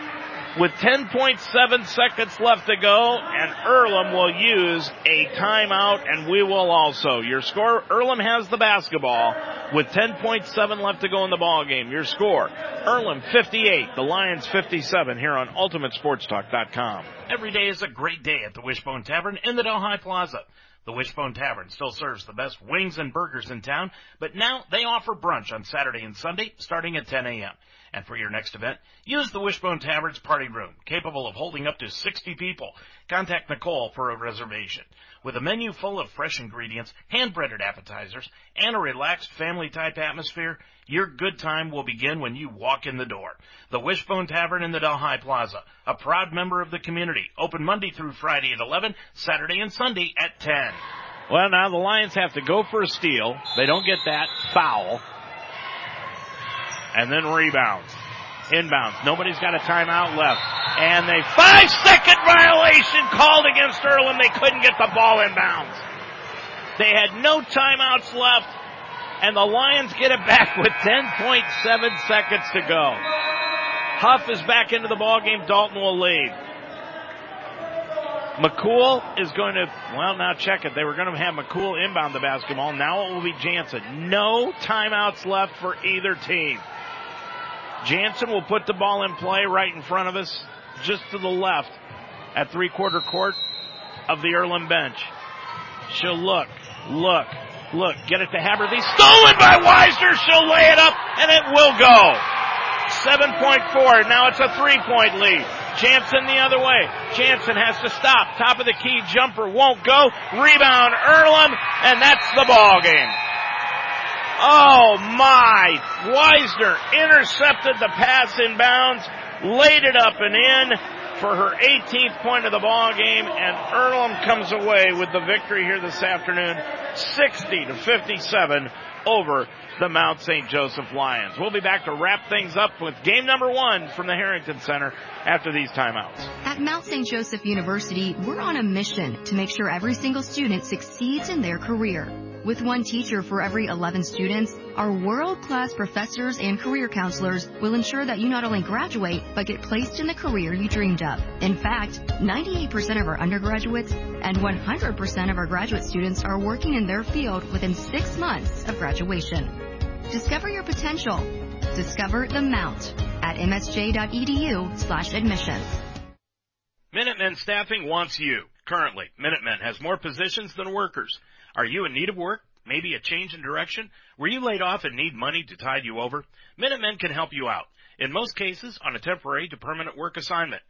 with 10.7 seconds left to go, and Earlham will use a timeout, and we will also. Your score, Earlham has the basketball with 10.7 left to go in the ball game. Your score, Earlham 58, the Lions 57 here on UltimateSportsTalk.com. Every day is a great day at the Wishbone Tavern in the Delhi Plaza. The Wishbone Tavern still serves the best wings and burgers in town, but now they offer brunch on Saturday and Sunday starting at 10 a.m. And for your next event, use the Wishbone Tavern's party room, capable of holding up to 60 people. Contact Nicole for a reservation. With a menu full of fresh ingredients, hand-breaded appetizers, and a relaxed family-type atmosphere, your good time will begin when you walk in the door. The Wishbone Tavern in the Delhi Plaza, a proud member of the community, open Monday through Friday at 11, Saturday and Sunday at 10. Well, now the Lions have to go for a steal. They don't get that foul and then rebounds. Inbounds. Nobody's got a timeout left. And a five second violation called against Earlham. They couldn't get the ball inbounds. They had no timeouts left and the Lions get it back with 10.7 seconds to go. Huff is back into the ball game. Dalton will lead. McCool is going to, well, now check it. They were going to have McCool inbound the basketball. Now it will be Jansen. No timeouts left for either team. Jansen will put the ball in play right in front of us, just to the left at three quarter court of the Earlham bench. She'll look, look, look, get it to Haberthy. Stolen by Weisner. She'll lay it up and it will go. 7.4. Now it's a three point lead. Jansen the other way. Jansen has to stop. Top of the key jumper won't go. Rebound Earlham and that's the ball game. Oh my! Weisner intercepted the pass in bounds, laid it up and in for her 18th point of the ball game, and Earlham comes away with the victory here this afternoon, 60 to 57 over the Mount St. Joseph Lions. We'll be back to wrap things up with game number one from the Harrington Center after these timeouts. At Mount St. Joseph University, we're on a mission to make sure every single student succeeds in their career. With one teacher for every 11 students, our world-class professors and career counselors will ensure that you not only graduate, but get placed in the career you dreamed of. In fact, 98% of our undergraduates and 100% of our graduate students are working in their field within six months of graduation. Discover your potential. Discover the Mount at msj.edu slash admissions. Minutemen Staffing wants you. Currently, Minutemen has more positions than workers. Are you in need of work? Maybe a change in direction? Were you laid off and need money to tide you over? Minutemen can help you out. In most cases, on a temporary to permanent work assignment.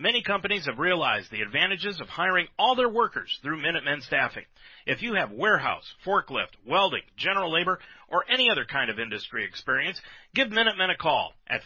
Many companies have realized the advantages of hiring all their workers through Minutemen Staffing. If you have warehouse, forklift, welding, general labor, or any other kind of industry experience, give Minutemen a call at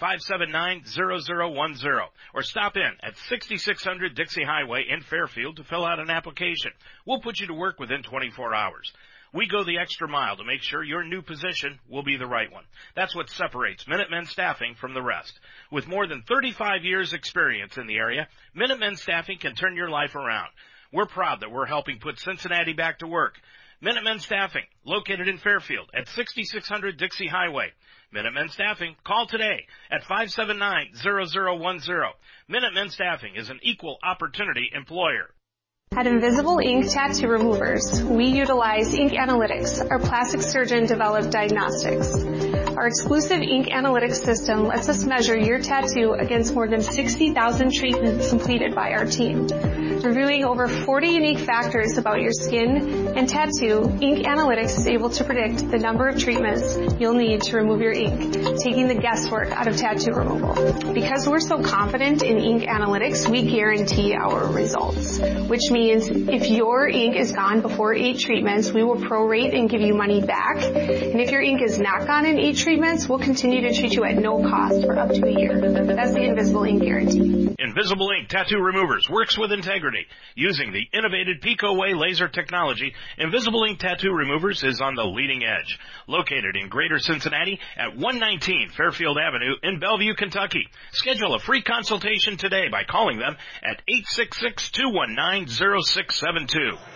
513-579-0010 or stop in at 6600 Dixie Highway in Fairfield to fill out an application. We'll put you to work within 24 hours. We go the extra mile to make sure your new position will be the right one. That's what separates Minutemen Staffing from the rest. With more than 35 years experience in the area, Minutemen Staffing can turn your life around. We're proud that we're helping put Cincinnati back to work. Minutemen Staffing, located in Fairfield at 6600 Dixie Highway. Minutemen Staffing, call today at 579-0010. Minutemen Staffing is an equal opportunity employer. At Invisible Ink Tattoo Removers, we utilize ink analytics, our plastic surgeon developed diagnostics. Our exclusive ink analytics system lets us measure your tattoo against more than 60,000 treatments completed by our team. Reviewing over 40 unique factors about your skin and tattoo, Ink Analytics is able to predict the number of treatments you'll need to remove your ink, taking the guesswork out of tattoo removal. Because we're so confident in Ink Analytics, we guarantee our results, which means if your ink is gone before eight treatments, we will prorate and give you money back. And if your ink is not gone in eight treatments, we'll continue to treat you at no cost for up to a year. That's the Invisible Ink Guarantee. Invisible Ink Tattoo Removers works with integrity. Using the innovative PicoWay laser technology, Invisible Ink Tattoo Removers is on the leading edge. Located in Greater Cincinnati at 119 Fairfield Avenue in Bellevue, Kentucky. Schedule a free consultation today by calling them at 866-219-0672.